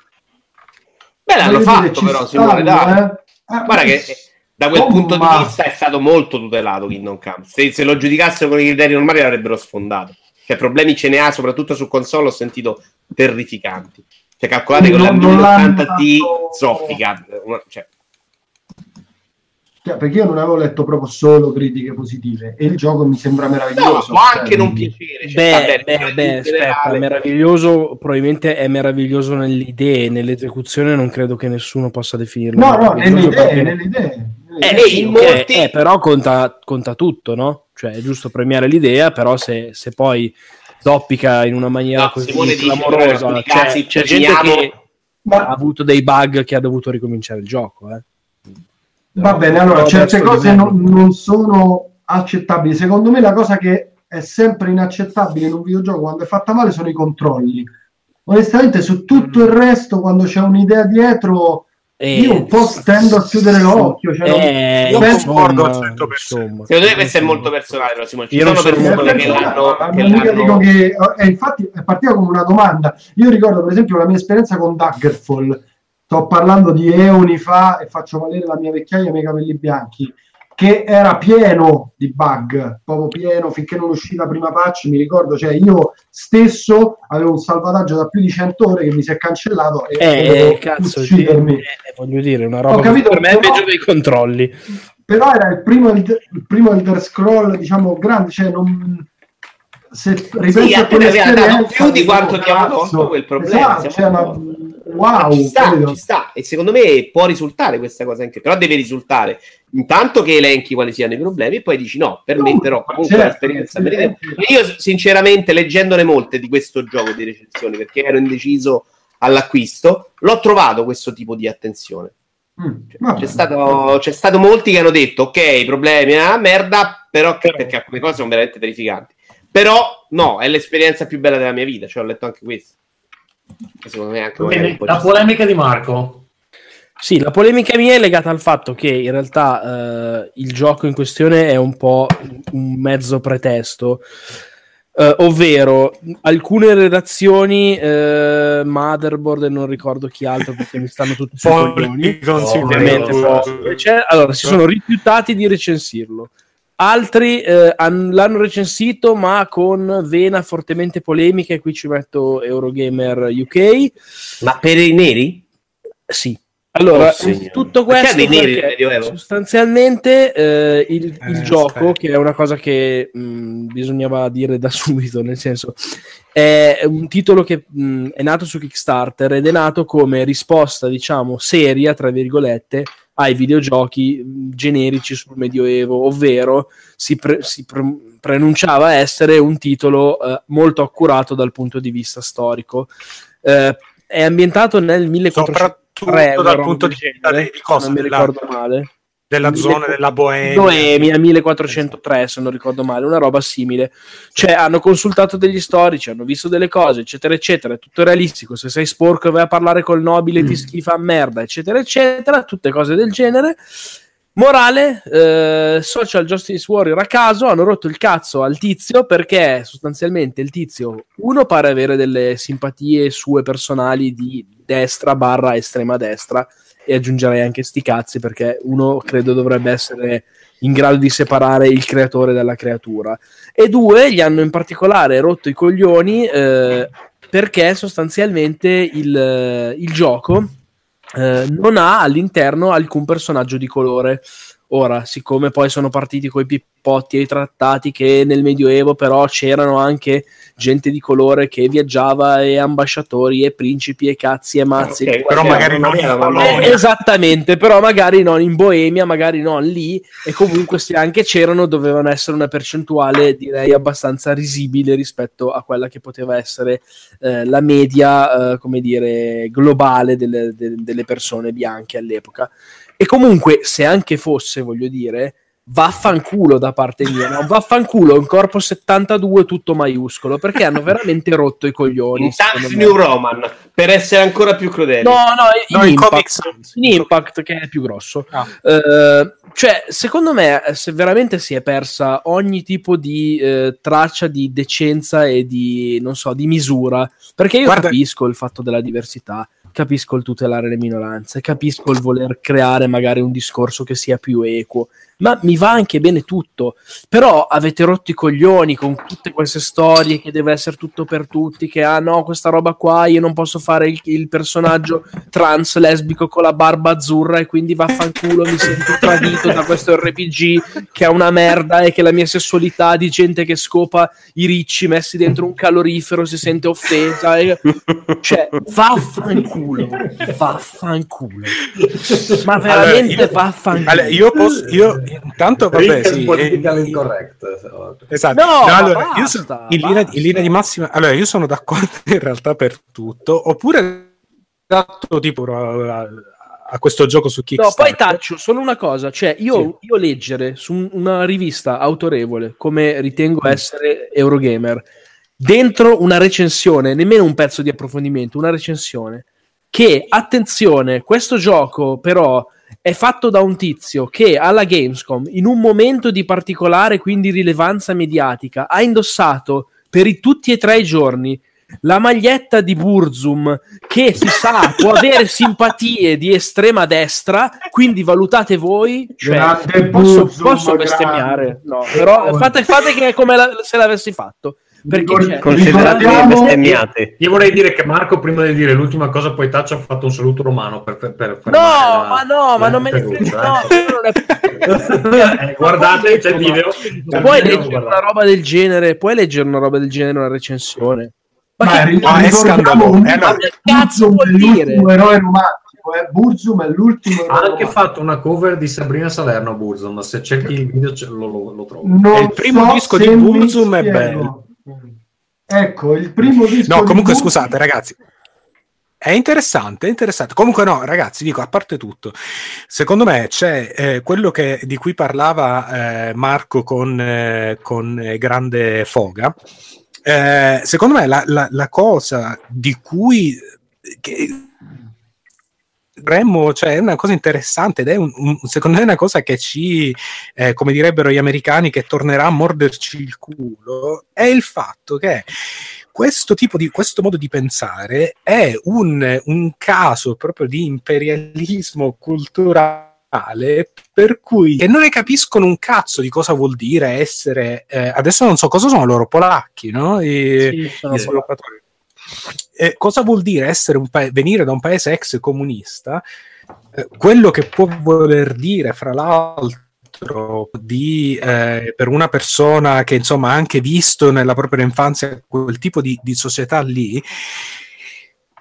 Beh, l'hanno dire, fatto ci però, Simone, dai. eh. Eh, Guarda che da quel Oh, punto ma- di vista è stato molto tutelato Kingdom Come. Se, se lo giudicassero con i criteri normali l'avrebbero sfondato. Cioè, problemi ce ne ha, soprattutto su console, ho sentito terrificanti. Cioè, calcolate che Non- la non l'hanno 1080 T una- Cioè, Cioè, perché io non avevo letto proprio solo critiche positive e il gioco mi sembra no, meraviglioso. può anche cioè, non piacere. Cioè, Beh, bene, beh, beh, aspetta, generale- è meraviglioso, probabilmente è meraviglioso nelle idee, nell'esecuzione non credo che nessuno possa definirlo. No, no, nelle meraviglioso idee, perché- nelle idee. Eh, sì, in molti- eh, però conta, conta tutto, no? Cioè è giusto premiare l'idea, però se, se poi zoppica in una maniera No, così dice, clamorosa, alcuni cioè, casi c'è gente che ha avuto dei bug che ha dovuto ricominciare il gioco, eh. Va bene, allora certe cose non, non sono accettabili. Secondo me la cosa che è sempre inaccettabile in un videogioco quando è fatta male sono i controlli. Onestamente su tutto il resto, quando c'è un'idea dietro, Eh, io un po' tendo a chiudere l'occhio. Cioè non- eh, io penso- concordo al insomma, 100%. insomma. Secondo me questo è molto personale, però, Simone. Ci Io non sono persone che l'hanno... Che l'hanno- dico che eh, infatti è partita come una domanda. Io ricordo per esempio la mia esperienza con Daggerfall. Sto parlando di eoni fa e faccio valere la mia vecchiaia e i miei capelli bianchi. Che era pieno di bug, proprio pieno finché non uscì la prima patch. Mi ricordo, cioè io stesso avevo un salvataggio da più di 100 ore che mi si è cancellato e Eh, cazzo, uccidermi. eh, voglio dire, una roba Ho capito, per me è però- peggio dei controlli. però era il primo, Elder- il primo Elder Scroll diciamo grande cioè non se ripensi Sì, a dato quell'esperienza più di quanto ti cazzo, tolto quel problema, esatto, siamo cioè, ma. Wow ci sta, ci sta. E secondo me può risultare questa cosa anche, però deve risultare intanto che elenchi quali siano i problemi e poi dici no, per me però comunque certo, l'esperienza sì. Io sinceramente leggendone molte di questo gioco di recensioni perché ero indeciso all'acquisto, l'ho trovato questo tipo di attenzione. Mm, vabbè. C'è stato, c'è stato molti che hanno detto ok, problemi, ah, merda, però che- perché alcune cose sono veramente terrificanti. Però no, è l'esperienza più bella della mia vita, cioè ho letto anche questo. Secondo me anche un po' la polemica di Marco. Sì, la polemica mia è legata al fatto che in realtà eh, il gioco in questione è un po' un mezzo pretesto, eh, ovvero alcune redazioni, eh, Motherboard e non ricordo chi altro perché mi stanno tutti sui coglioni. Ovviamente cioè, allora si sono rifiutati di recensirlo. Altri eh, han- l'hanno recensito, ma con vena fortemente polemica. E qui ci metto Eurogamer UK. Ma per i neri? Sì. Allora, Oh, tutto Perché questo dei neri perché sostanzialmente eh, il, il Eh, gioco, aspetta. che è una cosa che mh, bisognava dire da subito, nel senso è un titolo che mh, è nato su Kickstarter ed è nato come risposta, diciamo, seria, tra virgolette, ai videogiochi mh, generici sul Medioevo, ovvero si, pre- si pre- preannunciava essere un titolo eh, molto accurato dal punto di vista storico. Eh, è ambientato nel 1400 Soprattutto dal punto di vista di cosa? non mi ricordo male. Della zona della Boemia. Boemia 1403 se non ricordo male, una roba simile. Cioè hanno consultato degli storici, hanno visto delle cose, eccetera, eccetera, è tutto realistico. Se sei sporco e vai a parlare col nobile ti schifa a merda, eccetera, eccetera, tutte cose del genere. Morale, eh, Social Justice Warrior a caso hanno rotto il cazzo al tizio perché sostanzialmente il tizio, uno, pare avere delle simpatie sue personali di destra barra estrema destra e aggiungerei anche sti cazzi perché uno credo dovrebbe essere in grado di separare il creatore dalla creatura e due gli hanno in particolare rotto i coglioni eh, perché sostanzialmente il, il gioco eh, non ha all'interno alcun personaggio di colore. Ora, siccome poi sono partiti coi pippotti e i trattati che nel Medioevo però c'erano anche gente di colore che viaggiava e ambasciatori e principi e cazzi e mazzi. Ok, Però magari non in Polonia. Eh, esattamente, però magari non in Boemia, magari non lì, e comunque se anche c'erano dovevano essere una percentuale direi abbastanza risibile rispetto a quella che poteva essere eh, la media, eh, come dire, globale delle, de- delle persone bianche all'epoca. E comunque, se anche fosse, voglio dire, vaffanculo da parte mia, no? vaffanculo, un corpo 72 tutto maiuscolo, perché hanno veramente rotto i coglioni. In me. New Roman per essere ancora più crudeli. No, no, No, in Impact, Sans. in Impact che è più grosso. Ah. Eh, cioè, secondo me, se veramente si è persa ogni tipo di eh, traccia di decenza e di, non so, di misura, perché io Guarda- capisco il fatto della diversità, capisco il tutelare le minoranze, capisco il voler creare magari un discorso che sia più equo, ma mi va anche bene tutto. Però avete rotto i coglioni con tutte queste storie che deve essere tutto per tutti, che ah no, questa roba qua io non posso fare il, il personaggio trans lesbico con la barba azzurra e quindi vaffanculo mi sento tradito da questo RPG che è una merda e che la mia sessualità di gente che scopa i ricci messi dentro un calorifero si sente offesa. e- Cioè, vaffanculo, vaffanculo. Ma veramente Allora, io- vaffanculo. Allora, io posso, io intanto, vabbè, Rick sì, politically incorrect. Esatto. No, ma allora, basta, io sono in linea, in linea di massima. Allora, io sono d'accordo in realtà per tutto, oppure dato tipo a, a questo gioco su No, Kickstarter. poi taccio solo una cosa, cioè io, io leggere su un- una rivista autorevole come ritengo essere Eurogamer, dentro una recensione, nemmeno un pezzo di approfondimento, una recensione, che attenzione, questo gioco però è fatto da un tizio che alla Gamescom, in un momento di particolare quindi rilevanza mediatica, ha indossato per i- tutti e tre i giorni la maglietta di Burzum che si sa può avere simpatie di estrema destra quindi valutate voi. Cioè, Grande posso, Burzum, posso bestemmiare? No, però fate, fate che è come la- se l'avessi fatto perché c'è- Considerate bestemmiate. Io vorrei dire che Marco, prima di dire l'ultima cosa, poi Taccio ha fatto un saluto romano per, per, per no la- ma no ma la non me ne frega no, eh. è- Eh, guardate, c'è il video. puoi Video, leggere guardate. una roba del genere puoi leggere una roba del genere una recensione ma, Ma che no, è scandaloso. un- Eh, no. Ma che cazzo vuol dire? eroe romantico, eh. Burzum è l'ultimo Ha anche fatto una cover di Sabrina Salerno Burzum, se cerchi il video lo, lo, lo E il primo so disco di Burzum è bello. Ecco, il primo disco No, comunque Burzum- scusate, ragazzi. È interessante, è interessante. Comunque no, ragazzi, dico, a parte tutto, secondo me c'è eh, quello che, di cui parlava eh, Marco con, eh, con eh, grande foga. Eh, secondo me la, la- la cosa di cui che, dovremmo, cioè è una cosa interessante ed è un, un- secondo me una cosa che ci, eh, come direbbero gli americani, che tornerà a morderci il culo, è il fatto che questo tipo di questo modo di pensare è un, un caso proprio di imperialismo culturale per cui che non ne capiscono un cazzo di cosa vuol dire essere eh, adesso non so cosa sono loro polacchi no? I- Sì, sono gli sviluppatori Eh, cosa vuol dire pa- venire da un paese ex comunista Eh, quello che può voler dire fra l'altro di, eh, per una persona che insomma ha anche visto nella propria infanzia quel tipo di, di società lì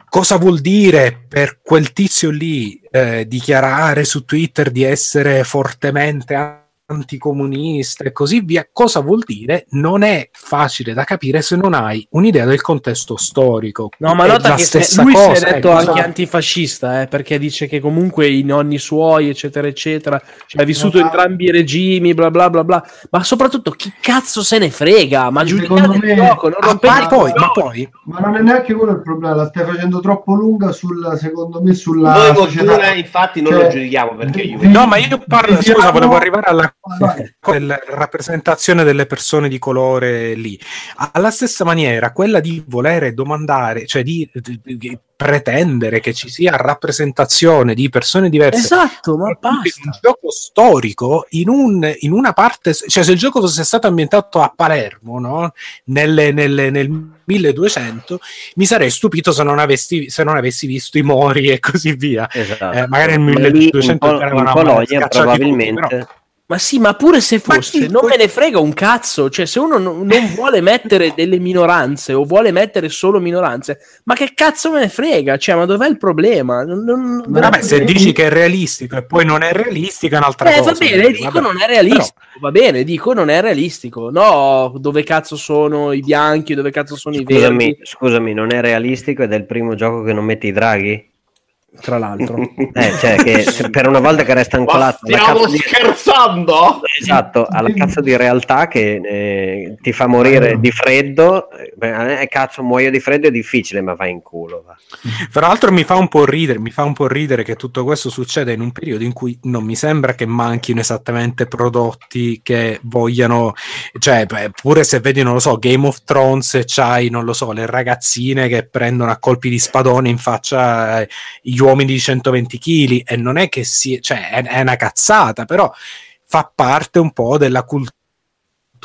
cosa vuol dire per quel tizio lì eh, dichiarare su Twitter di essere fortemente anticomunista e così via, cosa vuol dire? Non è facile da capire se non hai un'idea del contesto storico. No, ma È nota la che stessa lui cosa, si è detto ecco. anche antifascista, eh, perché dice che comunque i nonni suoi, eccetera, eccetera, cioè, ha vissuto Ma- entrambi i regimi, bla bla bla bla. Ma soprattutto chi cazzo se ne frega? Ma giudicate Secondo il me- gioco, non Ah, rompete ma i poi, ma poi Ma non è neanche quello il problema, la stai facendo troppo lunga sul, secondo me, sulla Noi società. Cultura, infatti, non Cioè, lo giudichiamo perché io. No, ma io parlo, scusa, volevo arrivare alla. Quella rappresentazione delle persone di colore lì. Alla stessa maniera, quella di volere domandare, cioè di, di- di pretendere che ci sia rappresentazione di persone diverse Esatto, ma in basta. un gioco storico in, un- in una parte, cioè se il gioco fosse stato ambientato a Palermo no? Nelle- nelle- nel 1200, mi sarei stupito se non avessi, se non avessi visto i Mori e così via. Esatto. Eh, magari nel Ma lì 1200 in, Pol- in Polonia probabilmente tutti, però- Ma sì, ma pure se fosse, chi- non me ne frega un cazzo. Cioè, se uno non, non vuole mettere delle minoranze o vuole mettere solo minoranze, ma che cazzo me ne frega? Cioè, ma dov'è il problema? Non- non- Vabbè, se dici che è realistico e poi non è realistico è un'altra Eh, cosa. va bene, Vabbè. dico non è realistico. Va bene, dico non è realistico. No, dove cazzo sono i bianchi, dove cazzo sono i Scusami, verdi, scusami, non è realistico ed è il primo gioco che non mette i draghi? Tra l'altro. Eh, cioè che per una volta che resta alla stiamo cazzo di- scherzando? Esatto, alla cazzo di realtà che eh, ti fa morire di freddo. eh, eh, cazzo, muoio di freddo è difficile, ma vai in culo. va. Tra l'altro mi fa un po' ridere, mi fa un po' ridere che tutto questo succeda in un periodo in cui non mi sembra che manchino esattamente prodotti che vogliano, cioè beh, pure se vedi, non lo so, Game of Thrones c'hai, non lo so, le ragazzine che prendono a colpi di spadone in faccia eh, gli uomini di 120 kg e non è che sia, cioè è, è una cazzata, però fa parte un po' della cultura.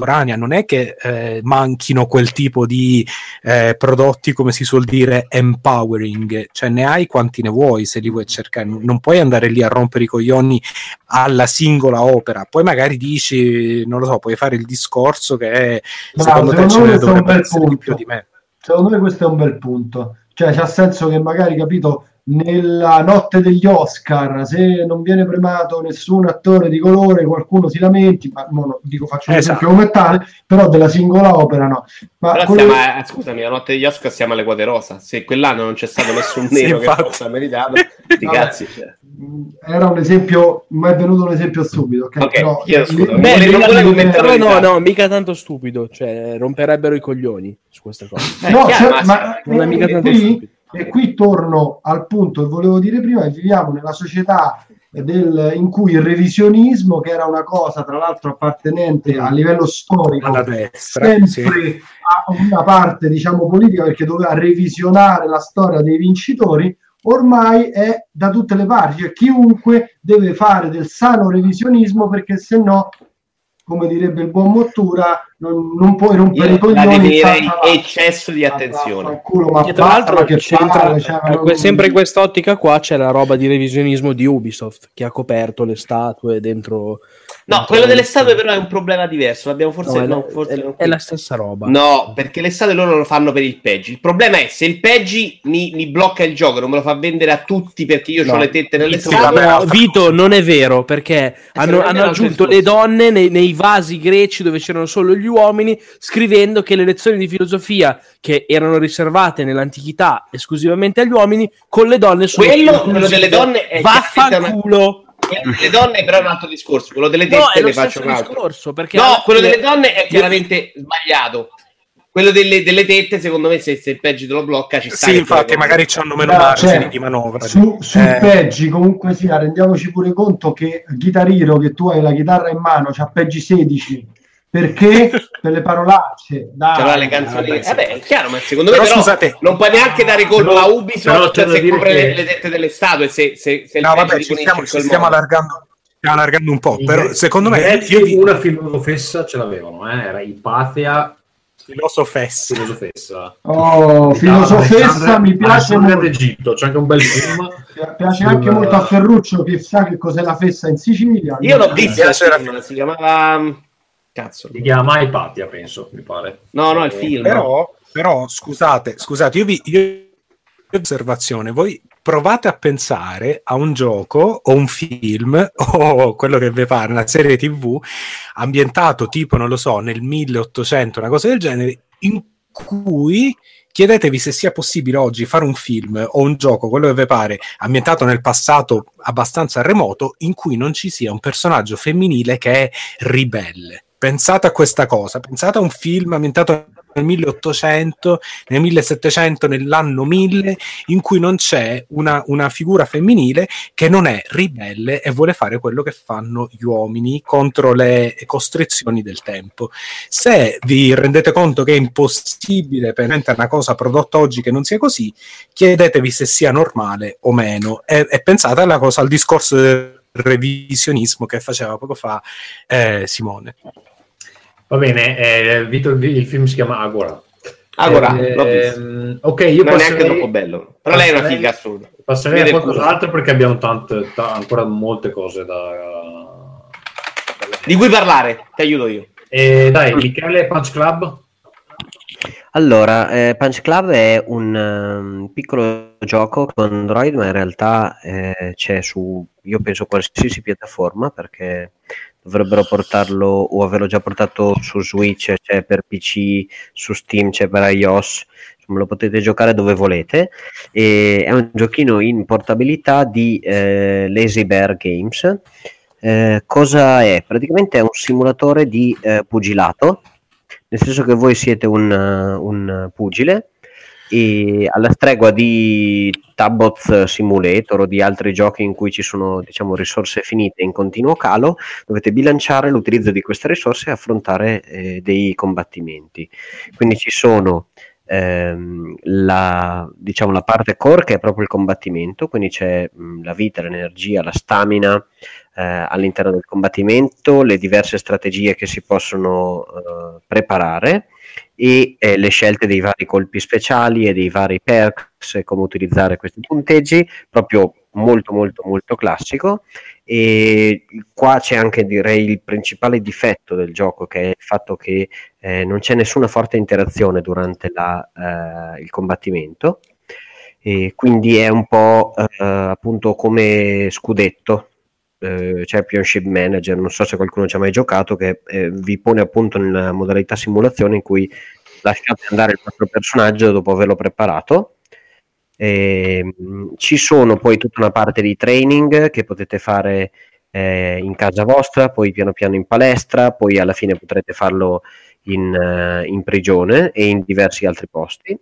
Non è che eh, manchino quel tipo di eh, prodotti, come si suol dire, empowering, cioè ne hai quanti ne vuoi se li vuoi cercare, non puoi andare lì a rompere i coglioni alla singola opera, poi magari dici, non lo so, puoi fare il discorso che è, Bravo, secondo te ce secondo me ne questo è un dovrebbe bel essere di punto. più di me. Secondo me questo è un bel punto. Cioè, c'ha senso che magari, capito, nella notte degli Oscar, se non viene premiato nessun attore di colore, qualcuno si lamenti, ma mo no, dico faccio un Esatto. esempio come tale, però della singola opera no. Ma Però quello- siamo a- scusami, la notte degli Oscar siamo alle quote rosa. Se quell'anno non c'è stato nessun Sì, nero che infatti. fosse meritato, Vabbè. cazzi. Cioè. mh, era un esempio, mi è venuto un esempio stupido, ok? Ok, Però, chiedo scusa, le- Beh, non mettere- Però no, no, mica tanto stupido. Cioè, romperebbero i coglioni su queste cose. Eh, No, chiaro, cioè, ma ma non è mica tanto stupido. E qui torno al punto che volevo dire prima, che viviamo nella società del- in cui il revisionismo, che era una cosa tra l'altro appartenente a livello storico, Alla destra, sempre sì. a una parte diciamo politica perché doveva revisionare la storia dei vincitori, ormai è da tutte le parti, cioè chiunque deve fare del sano revisionismo perché se no come direbbe il buon Mottura, non, non puoi rompere Io i la coglioni. definirei fa- fa- eccesso di attenzione. fa- culo, ma E tra l'altro ma che c'entra- cioè, ma que- sempre in quest'ottica qua c'è la roba di revisionismo di Ubisoft che ha coperto le statue dentro No, quello delle statue però è un problema diverso. L'abbiamo forse. No, è, no, la- forse è- non- è la stessa roba No, perché le statue loro lo fanno per il peggi. Il problema è se il peggi mi, mi blocca il gioco, non me lo fa vendere a tutti perché io No. ho le tette nelle statue. No, Vito, non è vero perché hanno, è hanno vero, aggiunto le donne nei, nei vasi greci dove c'erano solo gli uomini, scrivendo che le lezioni di filosofia che erano riservate nell'antichità esclusivamente agli uomini, con le donne sono Quello, quello delle donne è Vaffanculo. Quello delle donne però è un altro discorso. Quello delle No, tette è lo ne faccio un altro. discorso perché No, alla quello fine- delle donne è chiaramente sbagliato. Quello delle, delle tette, secondo me, se, se il peggio te lo blocca, ci sta. Sì, infatti, magari hanno meno No, margini cioè, di manovra. Su, su Eh, peggi comunque sia, rendiamoci pure conto che Guitar Hero, che tu hai la chitarra in mano, c'ha peggi 16 perché per le parolacce dai, C'era le canzoni. vabbè, sì. Vabbè, è chiaro, ma secondo Però me però scusate- non puoi neanche dare colpa a Ubisoft da se copre che- le, le tette delle statue. Se, se, se No, vabbè, ci stiamo, ci stiamo allargando, stiamo allargando un po', I però secondo me io vi- una filosofessa ce l'avevano, eh? era Ipatia filosofessa. filosofessa. Oh, filosofessa mi piace molto. d'Egitto, c'è anche un bel film. Pi- piace sul- anche molto a Ferruccio che sa che cos'è la fessa in Sicilia. Io l'ho film, si chiamava... Cazzo. Si chiama Ipatia, penso, mi pare. No, no, il film. Però, però scusate, scusate, io vi io osservazione, voi provate a pensare a un gioco o un film o quello che vi pare, una serie tv ambientato tipo, non lo so, nel 1800, una cosa del genere, in cui chiedetevi se sia possibile oggi fare un film o un gioco, quello che vi pare, ambientato nel passato abbastanza remoto, in cui non ci sia un personaggio femminile che è ribelle. Pensate a questa cosa, pensate a un film ambientato nel 1800, nel 1700, nell'anno 1000, in cui non c'è una, una, figura femminile che non è ribelle e vuole fare quello che fanno gli uomini contro le costrizioni del tempo. Se vi rendete conto che è impossibile per una cosa prodotta oggi che non sia così, chiedetevi se sia normale o meno e, e pensate alla cosa, al discorso del revisionismo che faceva poco fa eh, Simone. Va bene, eh, Vito, il film si chiama Agora. Agora, eh, ok, io non passerei, è neanche troppo bello. Però lei è una figa assurda. Passerei a qualcos'altro perché abbiamo tante, ta- ancora molte cose da... Di cui parlare, ti aiuto io. E dai, Michele, Punch Club? Allora, eh, Punch Club è un um, piccolo gioco con Android, ma in realtà eh, c'è su, io penso, qualsiasi piattaforma perché dovrebbero portarlo o averlo già portato su Switch, c'è per PC, su Steam, c'è per iOS, insomma, lo potete giocare dove volete. E è un giochino in portabilità di eh, Lazy Bear Games. Eh, cosa è? Praticamente è un simulatore di eh, pugilato, nel senso che voi siete un, un pugile e alla stregua di Tabot Simulator o di altri giochi in cui ci sono diciamo, risorse finite in continuo calo, dovete bilanciare l'utilizzo di queste risorse e affrontare eh, dei combattimenti. Quindi ci sono ehm, la, diciamo, la parte core che è proprio il combattimento, quindi c'è mh, la vita, l'energia, la stamina eh, all'interno del combattimento, le diverse strategie che si possono eh, preparare e eh, le scelte dei vari colpi speciali e dei vari perks e come utilizzare questi punteggi, proprio molto molto molto classico. E qua c'è anche direi il principale difetto del gioco che è il fatto che eh, non c'è nessuna forte interazione durante la, eh, il combattimento. E quindi è un po' eh, appunto come scudetto eh, Championship Manager, non so se qualcuno ci ha mai giocato, che eh, vi pone appunto nella modalità simulazione in cui lasciate andare il vostro personaggio dopo averlo preparato. E, ehm, ci sono poi tutta una parte di training che potete fare eh, in casa vostra, poi piano piano in palestra, poi alla fine potrete farlo in, uh, in prigione e in diversi altri posti.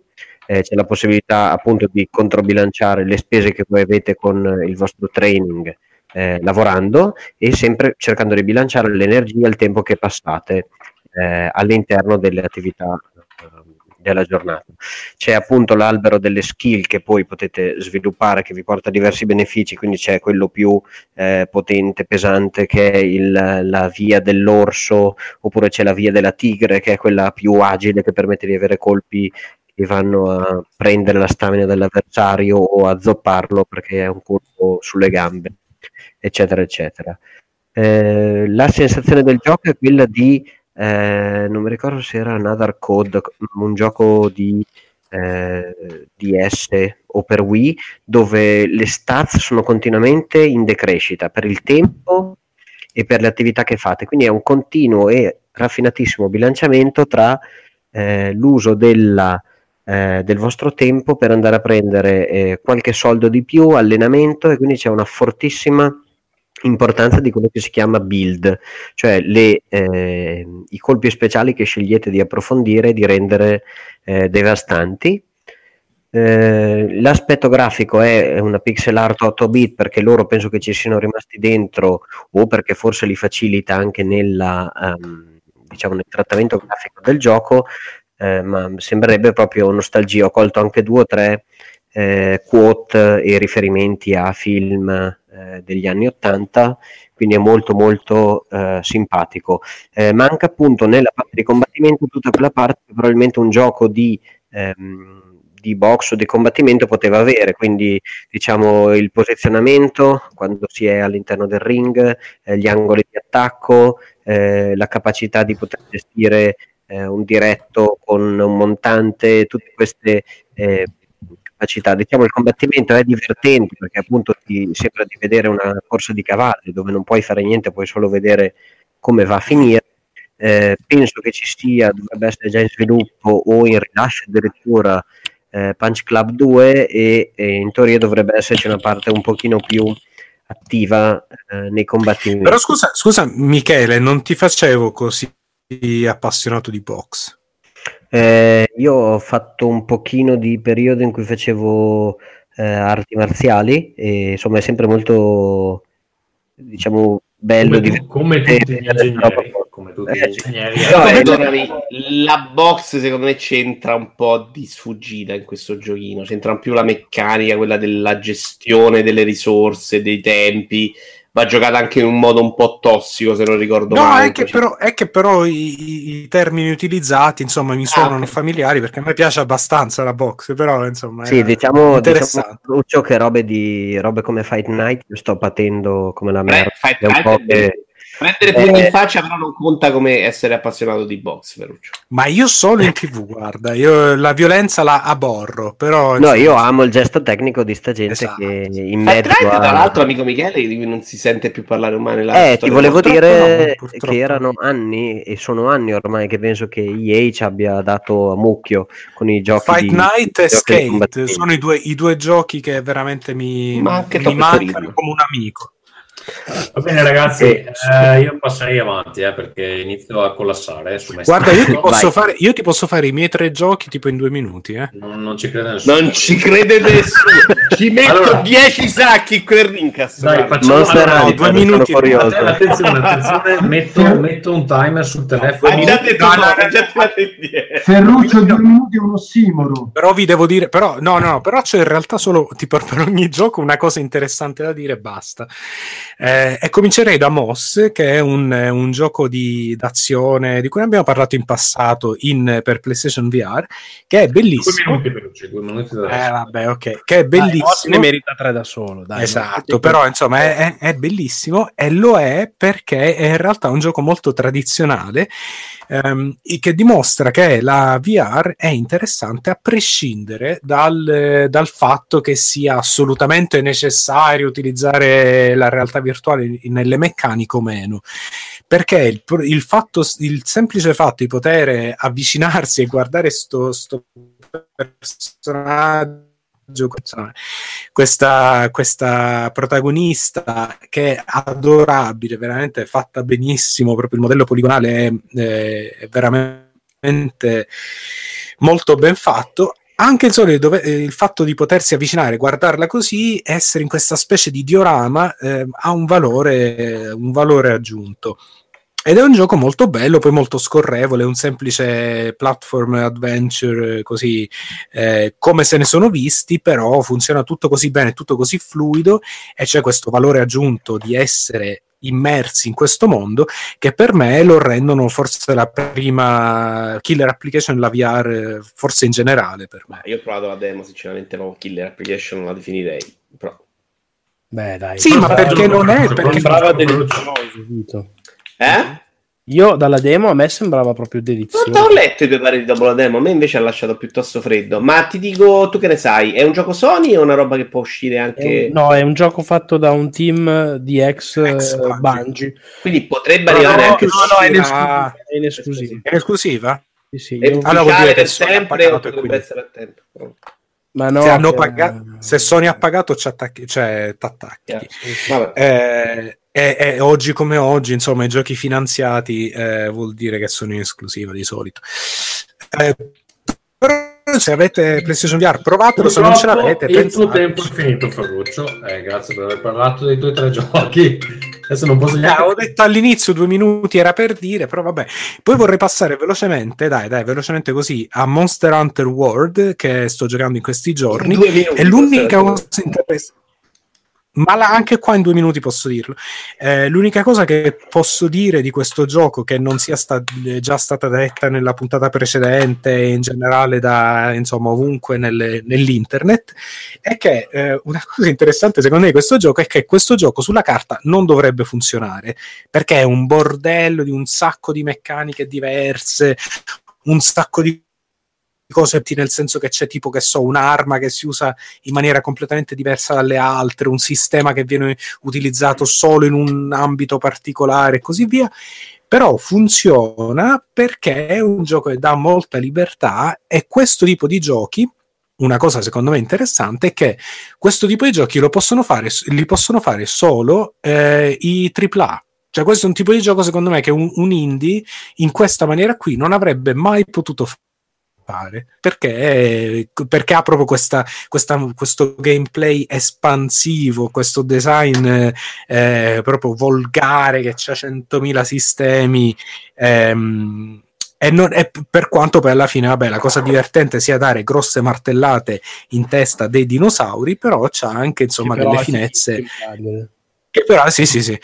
Eh, c'è la possibilità appunto di controbilanciare le spese che voi avete con il vostro training eh, lavorando e sempre cercando di bilanciare l'energia e il tempo che passate eh, all'interno delle attività eh, della giornata. C'è appunto l'albero delle skill che poi potete sviluppare che vi porta diversi benefici, quindi c'è quello più eh, potente, pesante che è il, la via dell'orso, oppure c'è la via della tigre che è quella più agile che permette di avere colpi che vanno a prendere la stamina dell'avversario o a zopparlo perché è un colpo sulle gambe eccetera, eccetera. Eh, la sensazione del gioco è quella di, eh, non mi ricordo se era Another Code, un gioco di eh, DS o per Wii, dove le stats sono continuamente in decrescita per il tempo e per le attività che fate. Quindi è un continuo e raffinatissimo bilanciamento tra eh, l'uso della eh, del vostro tempo per andare a prendere eh, qualche soldo di più, allenamento e quindi c'è una fortissima importanza di quello che si chiama build, cioè le, eh, i colpi speciali che scegliete di approfondire e di rendere eh, devastanti. Eh, l'aspetto grafico è una pixel art 8 bit perché loro penso che ci siano rimasti dentro o perché forse li facilita anche nella, um, diciamo, nel trattamento grafico del gioco, eh, ma sembrerebbe proprio nostalgia. Ho colto anche due o tre eh, quote e riferimenti a film eh, degli anni Ottanta, quindi è molto molto eh, simpatico. Eh, manca appunto nella parte di combattimento tutta quella parte che probabilmente un gioco di... Ehm, di box o di combattimento poteva avere, quindi diciamo il posizionamento quando si è all'interno del ring, eh, gli angoli di attacco, eh, la capacità di poter gestire eh, un diretto con un montante, tutte queste eh, capacità. Diciamo il combattimento è divertente perché appunto ti sembra di vedere una corsa di cavalli dove non puoi fare niente, puoi solo vedere come va a finire. Eh, penso che ci sia, dovrebbe essere già in sviluppo o in rilascio addirittura eh, Punch Club 2 e, e in teoria dovrebbe esserci una parte un pochino più attiva eh, nei combattimenti. Però scusa, scusa Michele, non ti facevo così appassionato di box. Eh, io ho fatto un pochino di periodo in cui facevo eh, arti marziali e insomma è sempre molto diciamo bello Come, tu- come tutti gli ingegneri, come tutti gli ingegneri, Però, eh, perdonami, la box secondo me c'entra un po' di sfuggita in questo giochino, c'entra più la meccanica, quella della gestione delle risorse, dei tempi, va giocata anche in un modo un po' tossico se non ricordo No, male. è che, però, è che però i, i- termini utilizzati, insomma, mi suonano familiari perché a me piace abbastanza la box, però, insomma, Sì, è diciamo, interessante. diciamo Lucio, che robe, di, robe come Fight Night io sto patendo come la merda. Fight È un Night po' è Prendere Eh, pugni in faccia però non conta come essere appassionato di box, Ferruccio. Ma io solo in tv, guarda, io la violenza la aborro, però... No, insomma, io amo il gesto tecnico di sta gente Esatto. che in mezzo Night, tra a... l'altro, amico Michele, di cui non si sente più parlare nella Eh, ti volevo dire no, purtroppo. che erano anni e sono anni ormai che penso che EA ci abbia dato a mucchio con i giochi Fight di, Night e Skate sono i due, i due giochi che veramente mi, Ma mi mancano come un amico. Va bene ragazzi, Eh, eh, io passerei avanti eh, perché inizio a collassare su me Guarda, io ti, fare, io ti posso fare i miei tre giochi tipo in due minuti, eh. Non, non ci crede nessuno. Non ci crede nessuno. Ci metto Allora- 10 sacchi in quel rincast. Dai, facciamo allora, Hunter, due minuti. Attenzione, attenzione, metto, metto un timer sul telefono. Hai già detto No, no, no, già. Ferruccio due minuti è un ossimoro. Però vi devo dire, però, no, no, però c'è in realtà solo tipo per ogni gioco una cosa interessante da dire e basta. Eh, e comincerei da Moss, che è un, un gioco di d'azione di cui abbiamo parlato in passato in, per PlayStation VR, che è Due bellissimo. minuti veloci, due minuti da Eh, vabbè, ok, che è Dai, bellissimo. Moss ne merita tre da solo. Dai, Esatto, però insomma è, è- è bellissimo e lo è perché è in realtà un gioco molto tradizionale ehm, e che dimostra che la VR è interessante a prescindere dal, dal fatto che sia assolutamente necessario utilizzare la realtà virtuale nelle meccaniche o meno. Perché il, il fatto, il semplice fatto di poter avvicinarsi e guardare sto, sto personaggio questa, questa protagonista che è adorabile, veramente fatta benissimo, proprio il modello poligonale è, è veramente molto ben fatto. Anche il, dove, eh, il fatto di potersi avvicinare, guardarla così, essere in questa specie di diorama eh, ha un valore, un valore aggiunto. Ed è un gioco molto bello, poi molto scorrevole, un semplice platform adventure così eh, come se ne sono visti, però funziona tutto così bene, tutto così fluido e c'è questo valore aggiunto di essere immersi in questo mondo che per me lo rendono forse la prima killer application la VR forse in generale per me Io ho provato la demo, sinceramente, proprio killer application non la definirei. Però... Beh, dai. sì ma perché non è perché delizioso, Vito. Eh? Io dalla demo a me sembrava proprio Non delizioso. ho letto i tuoi pareri dopo la demo, a me invece ha lasciato piuttosto freddo. Ma ti dico, tu che ne sai? È un gioco Sony o una roba che può uscire È anche... un- no, è un gioco fatto da un team di ex, Ex eh, Bungie. Bungie. Quindi potrebbe No, arrivare no, anche no, no, è in uscirà- È in esclusiva. è esclusiva? Sì, sì, È Allora dire che per sempre o potrebbe essere a tempo. Ma no, se, hanno che- pagato- se Sony ha pagato ci attacchi, cioè t'attacchi. Vabbè. Eh, e, e oggi come oggi, insomma, i giochi finanziati eh, vuol dire che sono in esclusiva di solito. Eh, però se avete PlayStation VR, provatelo, se non ce l'avete, il tuo tempo è finito, Ferruccio. Eh, grazie per aver parlato dei tuoi tre giochi. Adesso non posso Eh, neanche... ho detto all'inizio due minuti era per dire, però vabbè. Poi vorrei passare velocemente, dai, dai, velocemente così a Monster Hunter World che sto giocando in questi giorni. E l'unica cosa interessante. Ma la- anche qua in due minuti posso dirlo. Eh, l'unica cosa che posso dire di questo gioco, che non sia sta- eh, già stata detta nella puntata precedente e in generale da insomma ovunque nelle- nell'internet, è che eh, una cosa interessante secondo me di questo gioco è che questo gioco sulla carta non dovrebbe funzionare perché è un bordello di un sacco di meccaniche diverse, un sacco di cose nel senso che c'è tipo che so un'arma che si usa in maniera completamente diversa dalle altre, un sistema che viene utilizzato solo in un ambito particolare e così via. Però funziona perché è un gioco che dà molta libertà e questo tipo di giochi una cosa secondo me interessante è che questo tipo di giochi lo possono fare, li possono fare solo eh, i AAA. Cioè, questo è un tipo di gioco, secondo me, che un, un indie in questa maniera qui non avrebbe mai potuto fare perché, perché ha proprio questa, questa, questo gameplay espansivo, questo design eh, proprio volgare che ha 100.000 sistemi. Ehm, e, non, e, per quanto poi alla fine, vabbè, la cosa divertente sia dare grosse martellate in testa dei dinosauri, però c'ha anche insomma delle finezze. Che però, sì, sì, sì.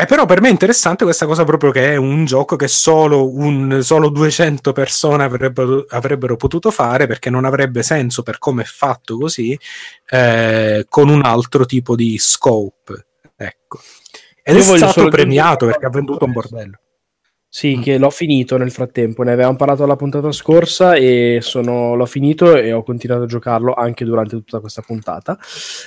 E però per me è interessante questa cosa proprio che è un gioco che solo, un, solo 200 persone avrebbero, avrebbero, potuto fare perché non avrebbe senso per come è fatto così eh, con un altro tipo di scope. Ecco. Ed Io è stato premiato perché ha venduto un bordello. Sì, che l'ho finito nel frattempo, ne avevamo parlato la puntata scorsa e sono, l'ho finito e ho continuato a giocarlo anche durante tutta questa puntata.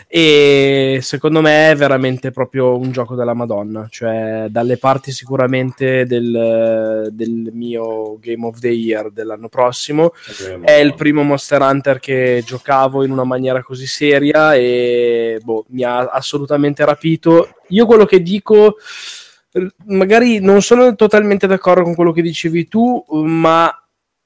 E secondo me è veramente proprio un gioco della Madonna, cioè dalle parti sicuramente del, del mio Game of the Year dell'anno prossimo, è il primo Monster Hunter che giocavo in una maniera così seria e boh, mi ha assolutamente rapito. Io quello che dico magari non sono totalmente d'accordo con quello che dicevi tu, ma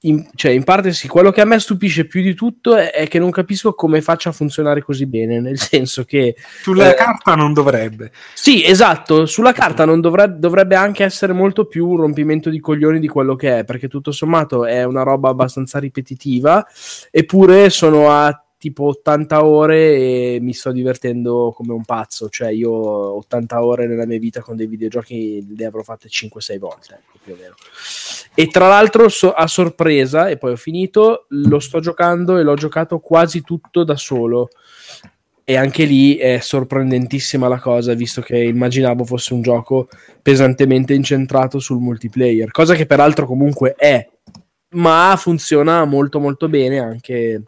in, cioè, in parte sì. Quello che a me stupisce più di tutto è, è, che non capisco come faccia a funzionare così bene. Nel senso che sulla eh, carta non dovrebbe. Sì, esatto. Sulla carta non dovrebbe, dovrebbe anche essere molto più un rompimento di coglioni di quello che è, perché tutto sommato è una roba abbastanza ripetitiva. Eppure sono a tipo 80 ore e mi sto divertendo come un pazzo. Cioè, io 80 ore nella mia vita con dei videogiochi le avrò fatte 5-6 volte, ecco, più o meno. E tra l'altro, so- a sorpresa, e poi ho finito, lo sto giocando e l'ho giocato quasi tutto da solo. E anche lì è sorprendentissima la cosa, visto che immaginavo fosse un gioco pesantemente incentrato sul multiplayer, cosa che peraltro comunque è, ma funziona molto molto bene anche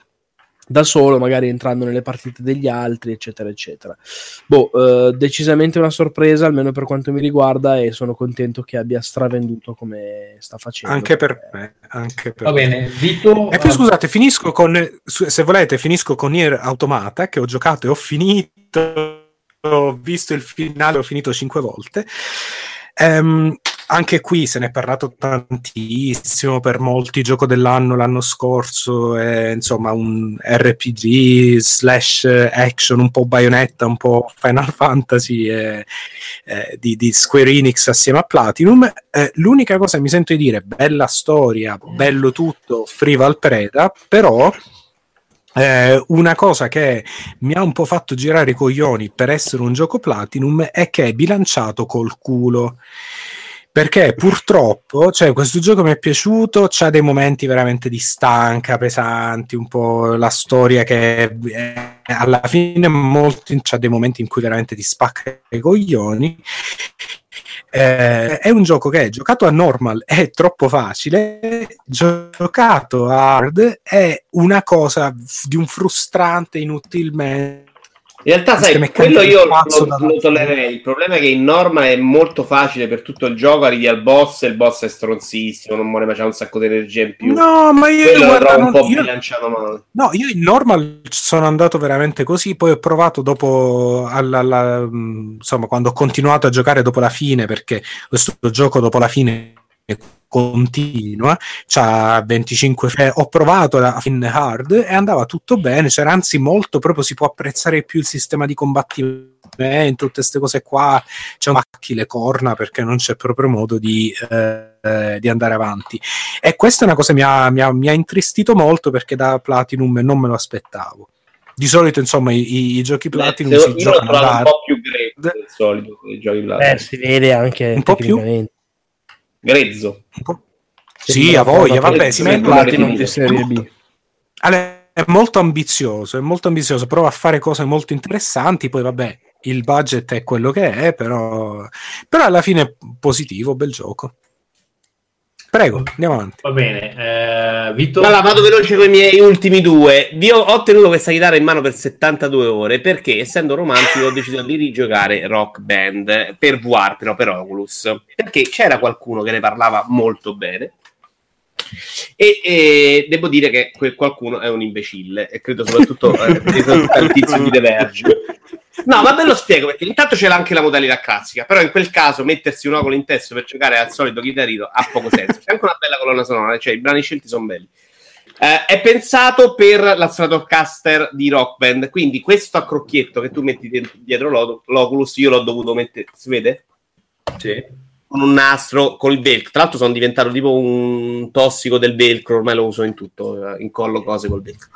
da solo, magari entrando nelle partite degli altri, eccetera, eccetera. Boh, eh, decisamente una sorpresa, almeno per quanto mi riguarda, e sono contento che abbia stravenduto come sta facendo. Anche per me. Anche per Va me. bene, Vito... E poi scusate, finisco con, se volete, finisco con Nier Automata, che ho giocato e ho finito, ho visto il finale, ho finito cinque volte. Um, anche qui se ne è parlato tantissimo per molti gioco dell'anno l'anno scorso è insomma un RPG slash action un po' Bayonetta un po' Final Fantasy eh, eh, di, di, Square Enix assieme a Platinum. Eh, l'unica cosa che mi sento di dire bella storia bello tutto Frival Preda però eh, una cosa che mi ha un po' fatto girare i coglioni per essere un gioco Platinum è che è bilanciato col culo perché purtroppo cioè, questo gioco mi è piaciuto, c'ha dei momenti veramente di stanca, pesanti, un po' la storia che è, alla fine molti, c'ha dei momenti in cui veramente ti spacca i coglioni. Eh, è un gioco che giocato a normal è troppo facile, giocato a hard è una cosa di un frustrante inutilmente in realtà, sai, quello io lo, lo tollererei. Il problema è che in norma è molto facile per tutto il gioco. Arrivi al boss e il boss è stronzissimo, non muore ma c'ha un sacco di energia in più. No, ma io quello guarda, un po' io, bilanciato male. No, io in normal sono andato veramente così. Poi ho provato dopo, alla, alla, insomma, quando ho continuato a giocare dopo la fine, perché questo gioco dopo la fine continua, c'ha 25 eh, ho provato la fin hard e andava tutto bene, c'era anzi molto proprio si può apprezzare più il sistema di combattimento, tutte queste cose qua, c'è un macchi le corna perché non c'è proprio modo di, eh, di andare avanti. E questa è una cosa che mi ha, mi, ha, mi ha intristito molto perché da Platinum non me lo aspettavo di solito insomma i, i giochi Platinum Beh, si giocano un po' più grezzo del solito i giochi Platinum. Eh, si vede anche un po' più grezzo. Sì, a voglia, vabbè, si mette Platinum di serie B. Allora, è molto ambizioso, è molto ambizioso, prova a fare cose molto interessanti, poi vabbè, il budget è quello che è, però, però alla fine è positivo, bel gioco. Prego, andiamo avanti. Va bene, eh, Vito. Allora, vado veloce con i miei ultimi due. Vi ho, ho tenuto questa chitarra in mano per 72 ore perché, essendo romantico, ho deciso di rigiocare Rock Band per VR, però per Oculus. Perché c'era qualcuno che ne parlava molto bene. E, e devo dire che quel qualcuno è un imbecille, e credo soprattutto eh, al tizio di The Verge. No, ma ve lo spiego perché intanto c'era anche la modalità classica, però in quel caso mettersi un ocolo in testa per giocare al solito chitarrino ha poco senso. C'è anche una bella colonna sonora, cioè i brani scelti sono belli. Eh, è pensato per la Stratocaster di Rock Band, quindi questo a crocchietto che tu metti dentro- dietro l'O- l'Oculus, io l'ho dovuto mettere, si vede? Sì. Con un nastro, col velcro. Tra l'altro sono diventato tipo un tossico del velcro, ormai lo uso in tutto, eh, incollo cose col velcro.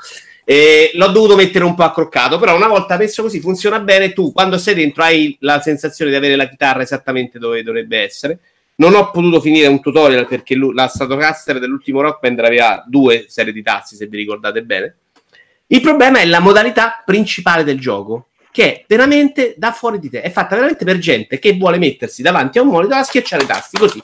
E l'ho dovuto mettere un po' accroccato, però una volta messo così funziona bene. Tu quando sei dentro hai la sensazione di avere la chitarra esattamente dove dovrebbe essere. Non ho potuto finire un tutorial perché la Stratocaster dell'ultimo Rock Band aveva due serie di tasti, se vi ricordate bene. Il problema è la modalità principale del gioco, che è veramente da fuori di te. È fatta veramente per gente che vuole mettersi davanti a un monitor a schiacciare i tasti così.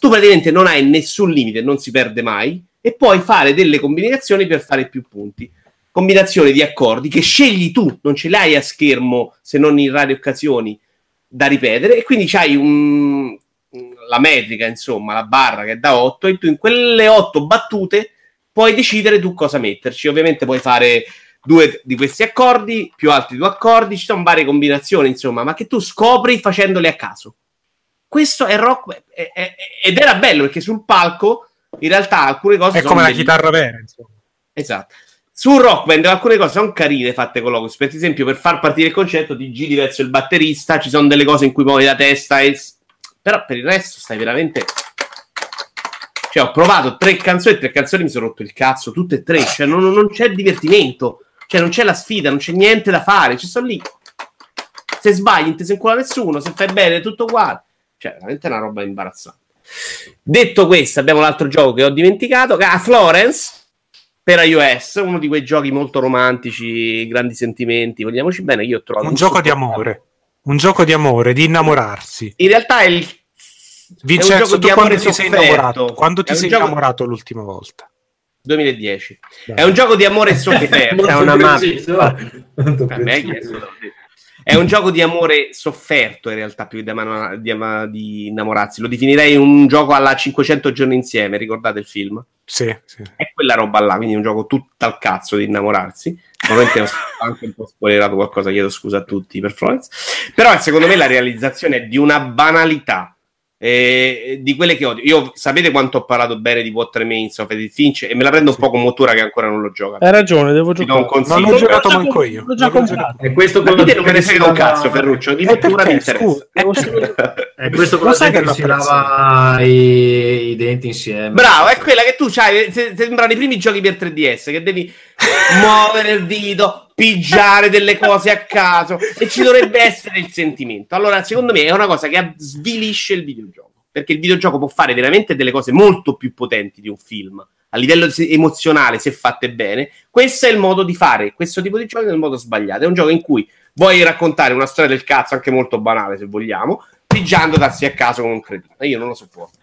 Tu praticamente non hai nessun limite, non si perde mai, e puoi fare delle combinazioni per fare più punti. Combinazioni di accordi che scegli tu, non ce l'hai a schermo se non in rare occasioni da ripetere, e quindi c'hai un, la metrica, insomma, la barra che è da 8, e tu in quelle 8 battute puoi decidere tu cosa metterci. Ovviamente puoi fare due di questi accordi, più altri due accordi, ci sono varie combinazioni, insomma, ma che tu scopri facendole a caso. Questo è rock è- è- ed era bello perché sul palco in realtà alcune cose È come la bellissime. chitarra vera, insomma. Esatto. Su Rock Band alcune cose sono carine fatte con Locus. Per esempio, per far partire il concetto, ti giri verso il batterista, ci sono delle cose in cui muovi la testa, e... però per il resto stai veramente. Cioè, ho provato tre canzoni, tre canzoni mi sono rotto il cazzo, tutte e tre. Cioè, non, non c'è divertimento, cioè, non c'è la sfida, non c'è niente da fare. Ci sono lì. Se sbagli, non ti si incula nessuno, se fai bene, è tutto uguale. Cioè, veramente è una roba imbarazzante. Detto questo, abbiamo l'altro gioco che ho dimenticato, è Florence per iOS, uno di quei giochi molto romantici, grandi sentimenti, vogliamoci bene, io ho trovato Un gioco di amore. Un gioco di amore, di innamorarsi. In realtà è il Vincenzo, è un gioco tu quando ti sei sofferto. innamorato? Quando ti un sei gioco- innamorato l'ultima volta? 2010. È un gioco di amore sofferto. È una mappa. A me hai chiesto. È un gioco di amore sofferto in realtà più di, ama- di ama- di innamorarsi. Lo definirei un gioco alla 500 giorni insieme, ricordate il film? Sì, sì. È quella roba là, quindi è un gioco tutto al cazzo di innamorarsi. Ovviamente ho anche un po' spoilerato qualcosa, chiedo scusa a tutti per Florence. Però secondo me la realizzazione è di una banalità. Eh, di quelle che odio. Io sapete quanto ho parlato bene di What Remains of Edith Finch e me la prendo un po' con Motura che ancora non lo gioca. Hai ragione, devo Ti do un giocare. Non l'ho giocato manco io. L'ho già comprato. E questo Ma quello te non me ne frega un cazzo, Ferruccio. Di Eh, Ventura mi interessa. Solo- È questo Lo quello sai che, si lava i, i denti insieme. Bravo, è quella che tu c'hai. se- Sembrano i primi giochi per 3DS che devi muovere il dito, pigiare delle cose a caso e ci dovrebbe essere il sentimento. Allora, secondo me è una cosa che svilisce il videogioco perché il videogioco può fare veramente delle cose molto più potenti di un film a livello emozionale se fatte bene. Questo è il modo di fare questo tipo di gioco nel modo sbagliato. È un gioco in cui vuoi raccontare una storia del cazzo, anche molto banale se vogliamo, pigiando darsi a caso come un cretino. Io non lo sopporto.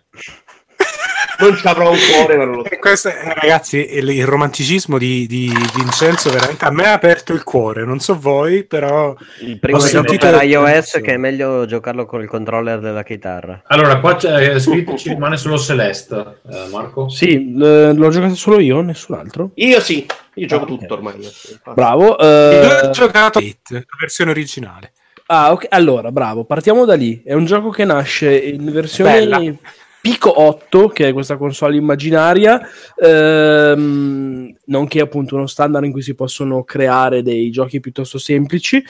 Non ci avrò un cuore, ma non lo so. E questo, eh, ragazzi, il, il romanticismo di, di Vincenzo veramente a me ha aperto il cuore. Non so voi, però Il primo Ho sentito- per iOS che è meglio giocarlo con il controller della chitarra. Allora, qua c'è scritto ci rimane solo Celeste, eh, Marco. Sì, l- l'ho giocato solo io, nessun altro. Io sì, io gioco Ah, ok. tutto ormai. Bravo. io eh, ho giocato la versione originale. Ah, ok. Allora, bravo, partiamo da lì. È un gioco che nasce in versione Bella. Pico 8, che è questa console immaginaria, ehm, nonché appunto uno standard in cui si possono creare dei giochi piuttosto semplici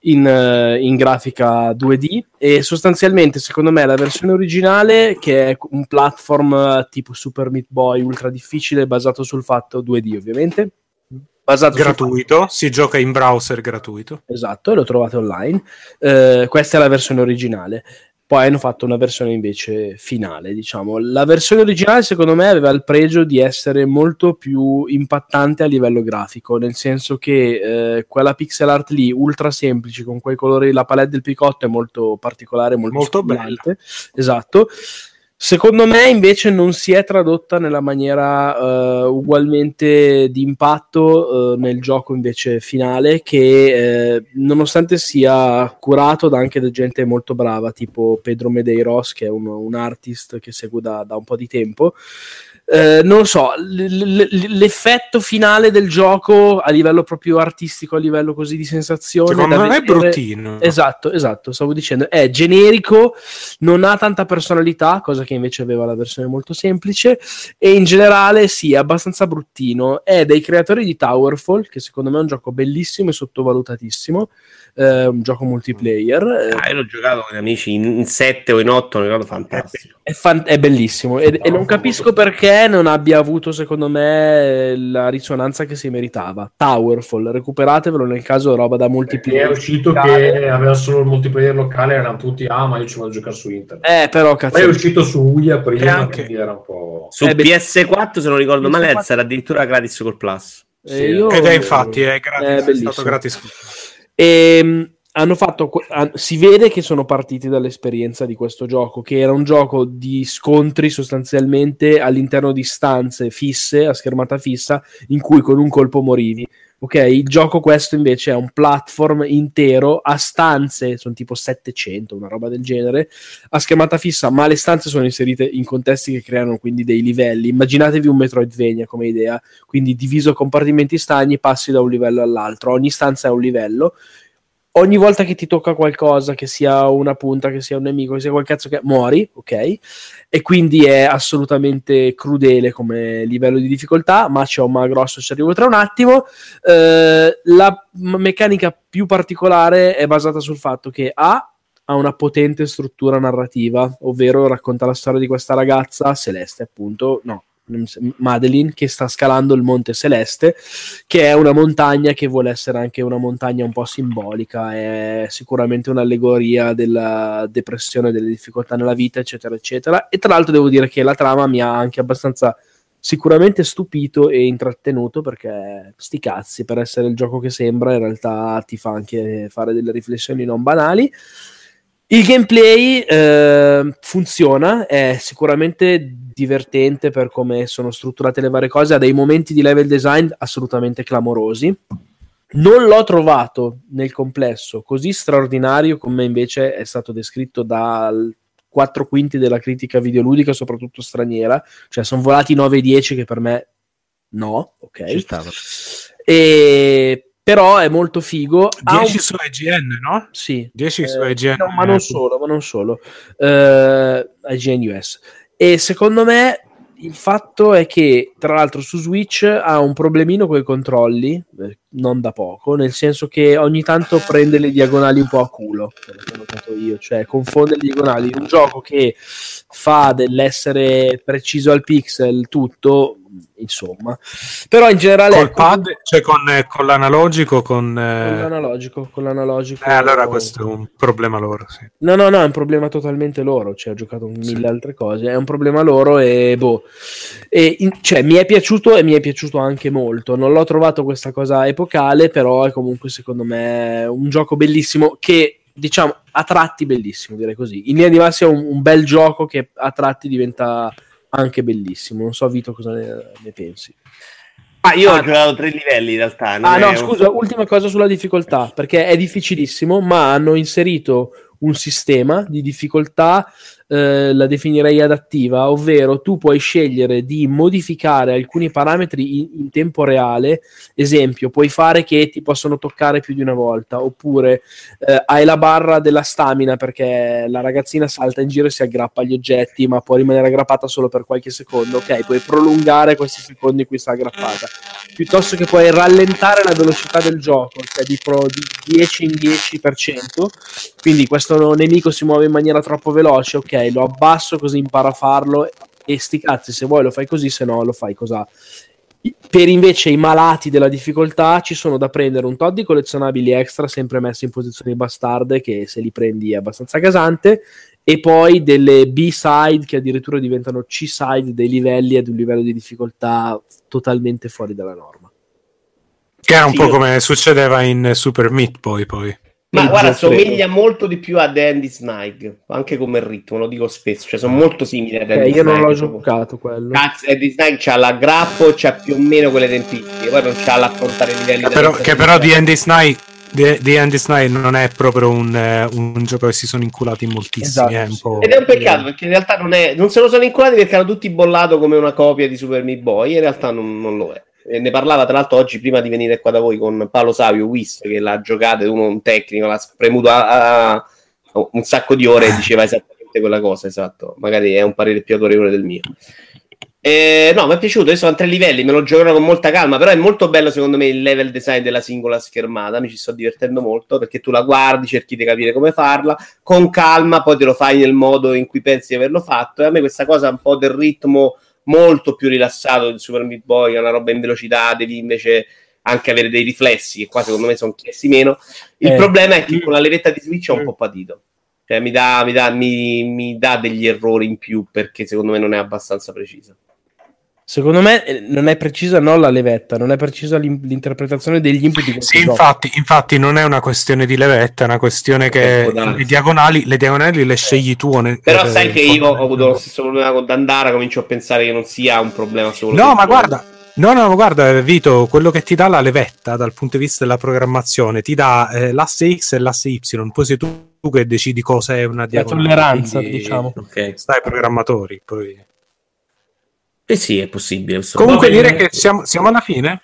in, eh, in grafica 2D e sostanzialmente secondo me la versione originale che è un platform tipo Super Meat Boy ultra difficile basato sul fatto 2D ovviamente basato Gratuito, si gioca in browser gratuito. Esatto, e lo trovate online. Eh, questa è la versione originale. Poi hanno fatto una versione invece finale, diciamo. La versione originale, secondo me, aveva il pregio di essere molto più impattante a livello grafico, nel senso che eh, quella pixel art lì, ultra semplice, con quei colori, la palette del picotto è molto particolare, molto, Molto stimolante. Esatto. Secondo me invece non si è tradotta nella maniera eh, ugualmente di impatto eh, nel gioco invece finale che eh, nonostante sia curato da anche da gente molto brava tipo Pedro Medeiros che è un, un artist che seguo da, da un po' di tempo eh, non so, l- l- l'effetto finale del gioco a livello proprio artistico, a livello così di sensazione. Secondo me è vedere- bruttino. Esatto, esatto, stavo dicendo, è generico, non ha tanta personalità, cosa che invece aveva la versione molto semplice, e in generale sì, è abbastanza bruttino. È dei creatori di Towerfall, che secondo me è un gioco bellissimo e sottovalutatissimo, eh, un gioco multiplayer. eh, Ah, io l'ho giocato con gli amici in 7 o in 8, l'ho giocato fantastico. È, fan- è bellissimo e, e non capisco perché non abbia avuto, secondo me, la risonanza che si meritava. Towerfall, recuperatevelo nel caso roba da multiplayer. è uscito che aveva solo il multiplayer locale, erano tutti, ah, ma io ci vado a giocare su internet. Eh, però cazzo. Poi è uscito su Uia prima, anche- quindi era un po'... Su Eh, beh, PS4, se non ricordo male, PS4. era addirittura gratis col Plus. Eh, io- Ed è infatti è, gratis, È è bellissimo. stato gratis. E, mh, hanno fatto, si vede che sono partiti dall'esperienza di questo gioco, che era un gioco di scontri sostanzialmente all'interno di stanze fisse, a schermata fissa, in cui con un colpo morivi. Ok, il gioco questo invece è un platform intero a stanze, sono tipo 700, una roba del genere, a schermata fissa, ma le stanze sono inserite in contesti che creano quindi dei livelli. Immaginatevi un Metroidvania come idea, quindi diviso compartimenti stagni, passi da un livello all'altro, ogni stanza è un livello. Ogni volta che ti tocca qualcosa, che sia una punta, che sia un nemico, che sia quel cazzo che muori, ok? E quindi è assolutamente crudele come livello di difficoltà, ma c'è un ma grosso, ci arrivo tra un attimo. Eh, la meccanica più particolare è basata sul fatto che A ha una potente struttura narrativa, ovvero racconta la storia di questa ragazza, Celeste appunto, no, Madeline, che sta scalando il Monte Celeste, che è una montagna che vuole essere anche una montagna un po' simbolica, è sicuramente un'allegoria della depressione, delle difficoltà nella vita, eccetera, eccetera. E tra l'altro devo dire che la trama mi ha anche abbastanza sicuramente stupito e intrattenuto perché sti cazzi per essere il gioco che sembra in realtà ti fa anche fare delle riflessioni non banali il gameplay eh, funziona è sicuramente divertente per come sono strutturate le varie cose ha dei momenti di level design assolutamente clamorosi non l'ho trovato nel complesso così straordinario come invece è stato descritto dal 4 quinti della critica videoludica, soprattutto straniera, cioè sono volati 9 e 10 che per me no, ok. E però è molto figo. Ha 10 un- su IGN, no? Sì. 10 su Eh, IGN. no, ma non solo, ma non solo. Eh, IGN US. E secondo me il fatto è che, tra l'altro, su Switch ha un problemino con i controlli, eh, non da poco, nel senso che ogni tanto prende le diagonali un po' a culo, quello che ho notato io, cioè confonde le diagonali. Un gioco che fa dell'essere preciso al pixel tutto, insomma. Però in generale... Col pad, cioè con, eh, con l'analogico, con... eh, Con l'analogico, con l'analogico. eh, allora questo è un problema loro, sì. No, no, no, è un problema totalmente loro. Cioè, ho giocato mille altre cose. È un problema loro e boh. E in- cioè, mi è piaciuto e mi è piaciuto anche molto. Non l'ho trovato questa cosa epocale, però è comunque, secondo me, un gioco bellissimo che, diciamo, a tratti bellissimo, direi così. In linea di massima è un, un bel gioco che a tratti diventa anche bellissimo. Non so, Vito, cosa ne, ne pensi. Ah, io ho giocato tre livelli in realtà. Ah no, un- scusa, ultima cosa sulla difficoltà, perché è difficilissimo, ma hanno inserito un sistema di difficoltà, eh, la definirei adattiva, ovvero tu puoi scegliere di modificare alcuni parametri in, in tempo reale, esempio, puoi fare che ti possono toccare più di una volta, oppure eh, hai la barra della stamina perché la ragazzina salta in giro e si aggrappa agli oggetti, ma può rimanere aggrappata solo per qualche secondo, ok, puoi prolungare questi secondi in cui sta aggrappata. Piuttosto che puoi rallentare la velocità del gioco, cioè di, pro, di 10 in 10%, quindi questo nemico si muove in maniera troppo veloce, ok, lo abbasso così impara a farlo e sti cazzi, se vuoi lo fai così, se no lo fai cos'ha. Per invece i malati della difficoltà ci sono da prendere un tot di collezionabili extra, sempre messi in posizioni bastarde, che se li prendi è abbastanza gasante, e poi delle B-side che addirittura diventano C-side dei livelli ad un livello di difficoltà totalmente fuori dalla norma. Che era un Sì, po' come succedeva in Super Meat Boy poi. Ma guarda, credo. somiglia molto di più ad Andy Snag, anche come ritmo, lo dico spesso, cioè sono molto simili ad Eh, Andy io non Snag, l'ho proprio. giocato quello. Cazzo, Andy Snag c'ha l'aggrappo, c'ha più o meno quelle tempistiche, poi non c'ha l'affrontare i livelli Però- della- che però di Andy di, di Andy Sny non è proprio un, eh, un gioco che si sono inculati moltissimi. Esatto, è un po'... Ed è un peccato perché in realtà non, è, non se lo sono inculati perché hanno tutti bollato come una copia di Super Meat Boy, in realtà non, non lo è. E ne parlava tra l'altro oggi prima di venire qua da voi con Paolo Savio Wiss che l'ha giocata, uno un tecnico, l'ha spremuto a, a- a un sacco di ore e diceva esattamente quella cosa, esatto. Magari è un parere più autorevole del mio. Eh, no, mi è piaciuto, io sono a tre livelli, me lo giocherò con molta calma, però è molto bello secondo me il level design della singola schermata, mi ci sto divertendo molto perché tu la guardi, cerchi di capire come farla, con calma, poi te lo fai nel modo in cui pensi di averlo fatto e a me questa cosa un po' del ritmo molto più rilassato del Super Meat Boy, è una roba in velocità, devi invece anche avere dei riflessi che qua secondo me sono chiesti meno. Il Eh. problema è che con la levetta di Switch ho un po' patito. Cioè, mi dà, mi, dà, mi, mi dà degli errori in più perché secondo me non è abbastanza precisa. Secondo me eh, non è precisa no la levetta, non è precisa l'interpretazione degli input di Sì, infatti, infatti non è una questione di levetta, è una questione che le diagonali, le diagonali le scegli tu. ne- Però eh, sai che io ho avuto lo stesso problema con Dandara, comincio a pensare che non sia un problema solo. No, ma guarda, no, no, ma guarda, Vito, quello che ti dà la levetta dal punto di vista della programmazione ti dà eh, l'asse X e l'asse Y. Poi sei tu, tu che decidi cosa è una La diagonale. tolleranza, quindi diciamo. Ok. Stai ai programmatori. Poi. Eh sì, è possibile. Comunque bene. direi che siamo, siamo alla fine.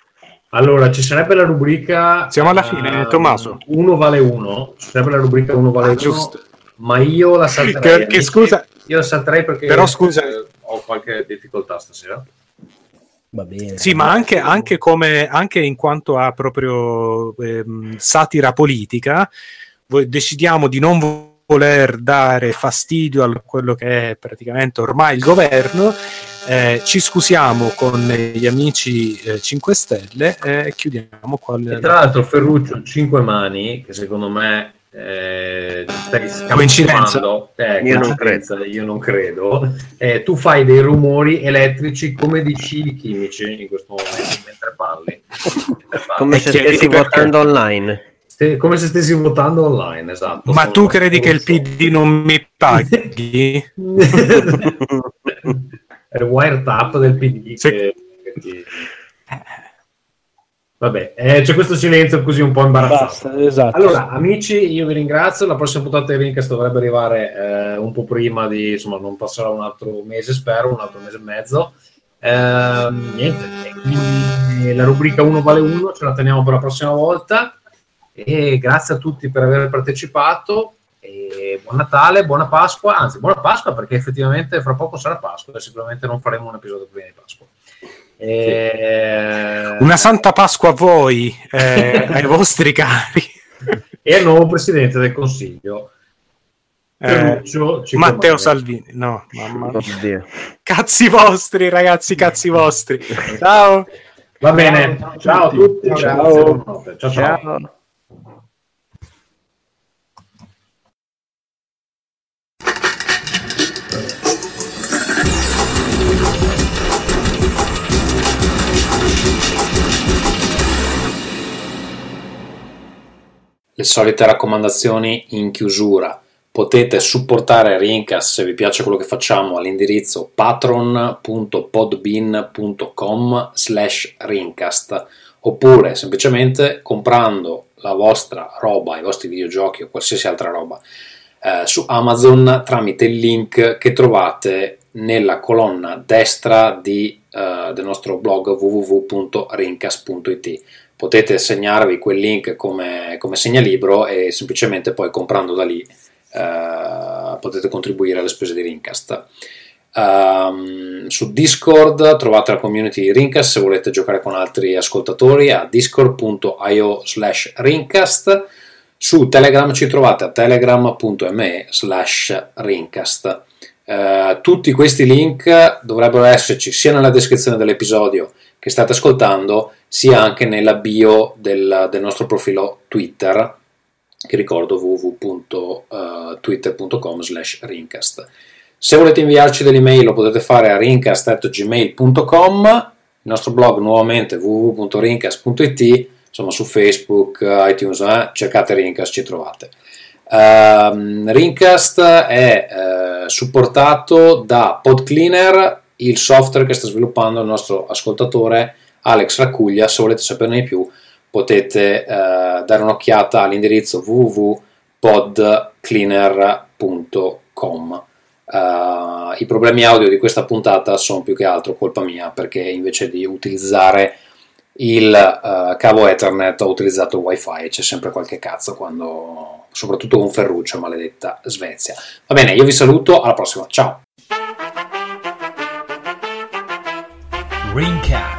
Allora, ci sarebbe la rubrica. Siamo alla fine, eh, Tommaso. Uno vale uno. Ci sarebbe la rubrica uno vale Ah, uno. giusto. Ma io la salterei. Che- che scusa- Io la salterei perché. Però scusa- eh, ho qualche difficoltà stasera. Va bene. Sì, ma anche, anche come, anche in quanto a proprio ehm, satira politica, decidiamo di non vo- voler dare fastidio a quello che è praticamente ormai il governo. Eh, ci scusiamo con gli amici eh, 5 Stelle e chiudiamo qua. il- E tra l'altro, Ferruccio, 5 mani, che secondo me. Eh, stai Coincidenza? scappando. Eh, Io non coincidenza, io non credo. Eh, tu fai dei rumori elettrici come di scili chimici in questo momento mentre parli. Mentre parli. Come E se stessi perché. votando online. Ste- come se stessi votando online, esatto. Ma tu credi che il PD non mi paghi? È il wiretap del PD Sì. che, che Vabbè, eh, c'è questo silenzio così un po' imbarazzante. Basta, esatto. Allora, amici, io vi ringrazio. La prossima puntata di Rincast dovrebbe arrivare eh, un po' prima di, insomma, non passerà un altro mese, spero, un altro mese e mezzo. Ehm, niente, e quindi la rubrica 1 vale 1 ce la teniamo per la prossima volta. E grazie a tutti per aver partecipato. E buon Natale, buona Pasqua, anzi, buona Pasqua perché effettivamente fra poco sarà Pasqua e sicuramente non faremo un episodio prima di Pasqua. E... Una santa Pasqua a voi, eh, ai vostri cari. e al nuovo presidente del consiglio Eh. Matteo Salvini, no, mamma mia. Cazzi vostri, ragazzi, cazzi vostri. Ciao. Va bene, ciao a tutti. Ciao. ciao. ciao. Ciao. Le solite raccomandazioni in chiusura. Potete supportare Rincast se vi piace quello che facciamo all'indirizzo patron.podbean.com slash rincast oppure semplicemente comprando la vostra roba, i vostri videogiochi o qualsiasi altra roba eh, su Amazon tramite il link che trovate nella colonna destra di, eh, del nostro blog www.rincast.it potete segnarvi quel link come, come segnalibro e semplicemente poi comprando da lì eh, potete contribuire alle spese di Rincast. Um, su Discord trovate la community di Rincast se volete giocare con altri ascoltatori a discord.io slash Rincast. Su Telegram ci trovate a telegram.me slash Rincast. Eh, tutti questi link dovrebbero esserci sia nella descrizione dell'episodio che state ascoltando, sia anche nella bio del, del nostro profilo Twitter, che ricordo www.twitter.com slash rincast. Se volete inviarci delle email lo potete fare a rincast.gmail.com, il nostro blog nuovamente www.rincast.it, insomma su Facebook, iTunes, eh, cercate Rincast, ci trovate. Uh, Rincast è uh, supportato da PodCleaner, il software che sta sviluppando il nostro ascoltatore Alex Raccuglia. Se volete saperne di più, potete uh, dare un'occhiata all'indirizzo www.podcleaner.com. Uh, I problemi audio di questa puntata sono più che altro colpa mia perché invece di utilizzare il uh, cavo Ethernet ho utilizzato il wifi c'è sempre qualche cazzo quando soprattutto con Ferruccio maledetta Svezia va bene io vi saluto alla prossima ciao Ringcast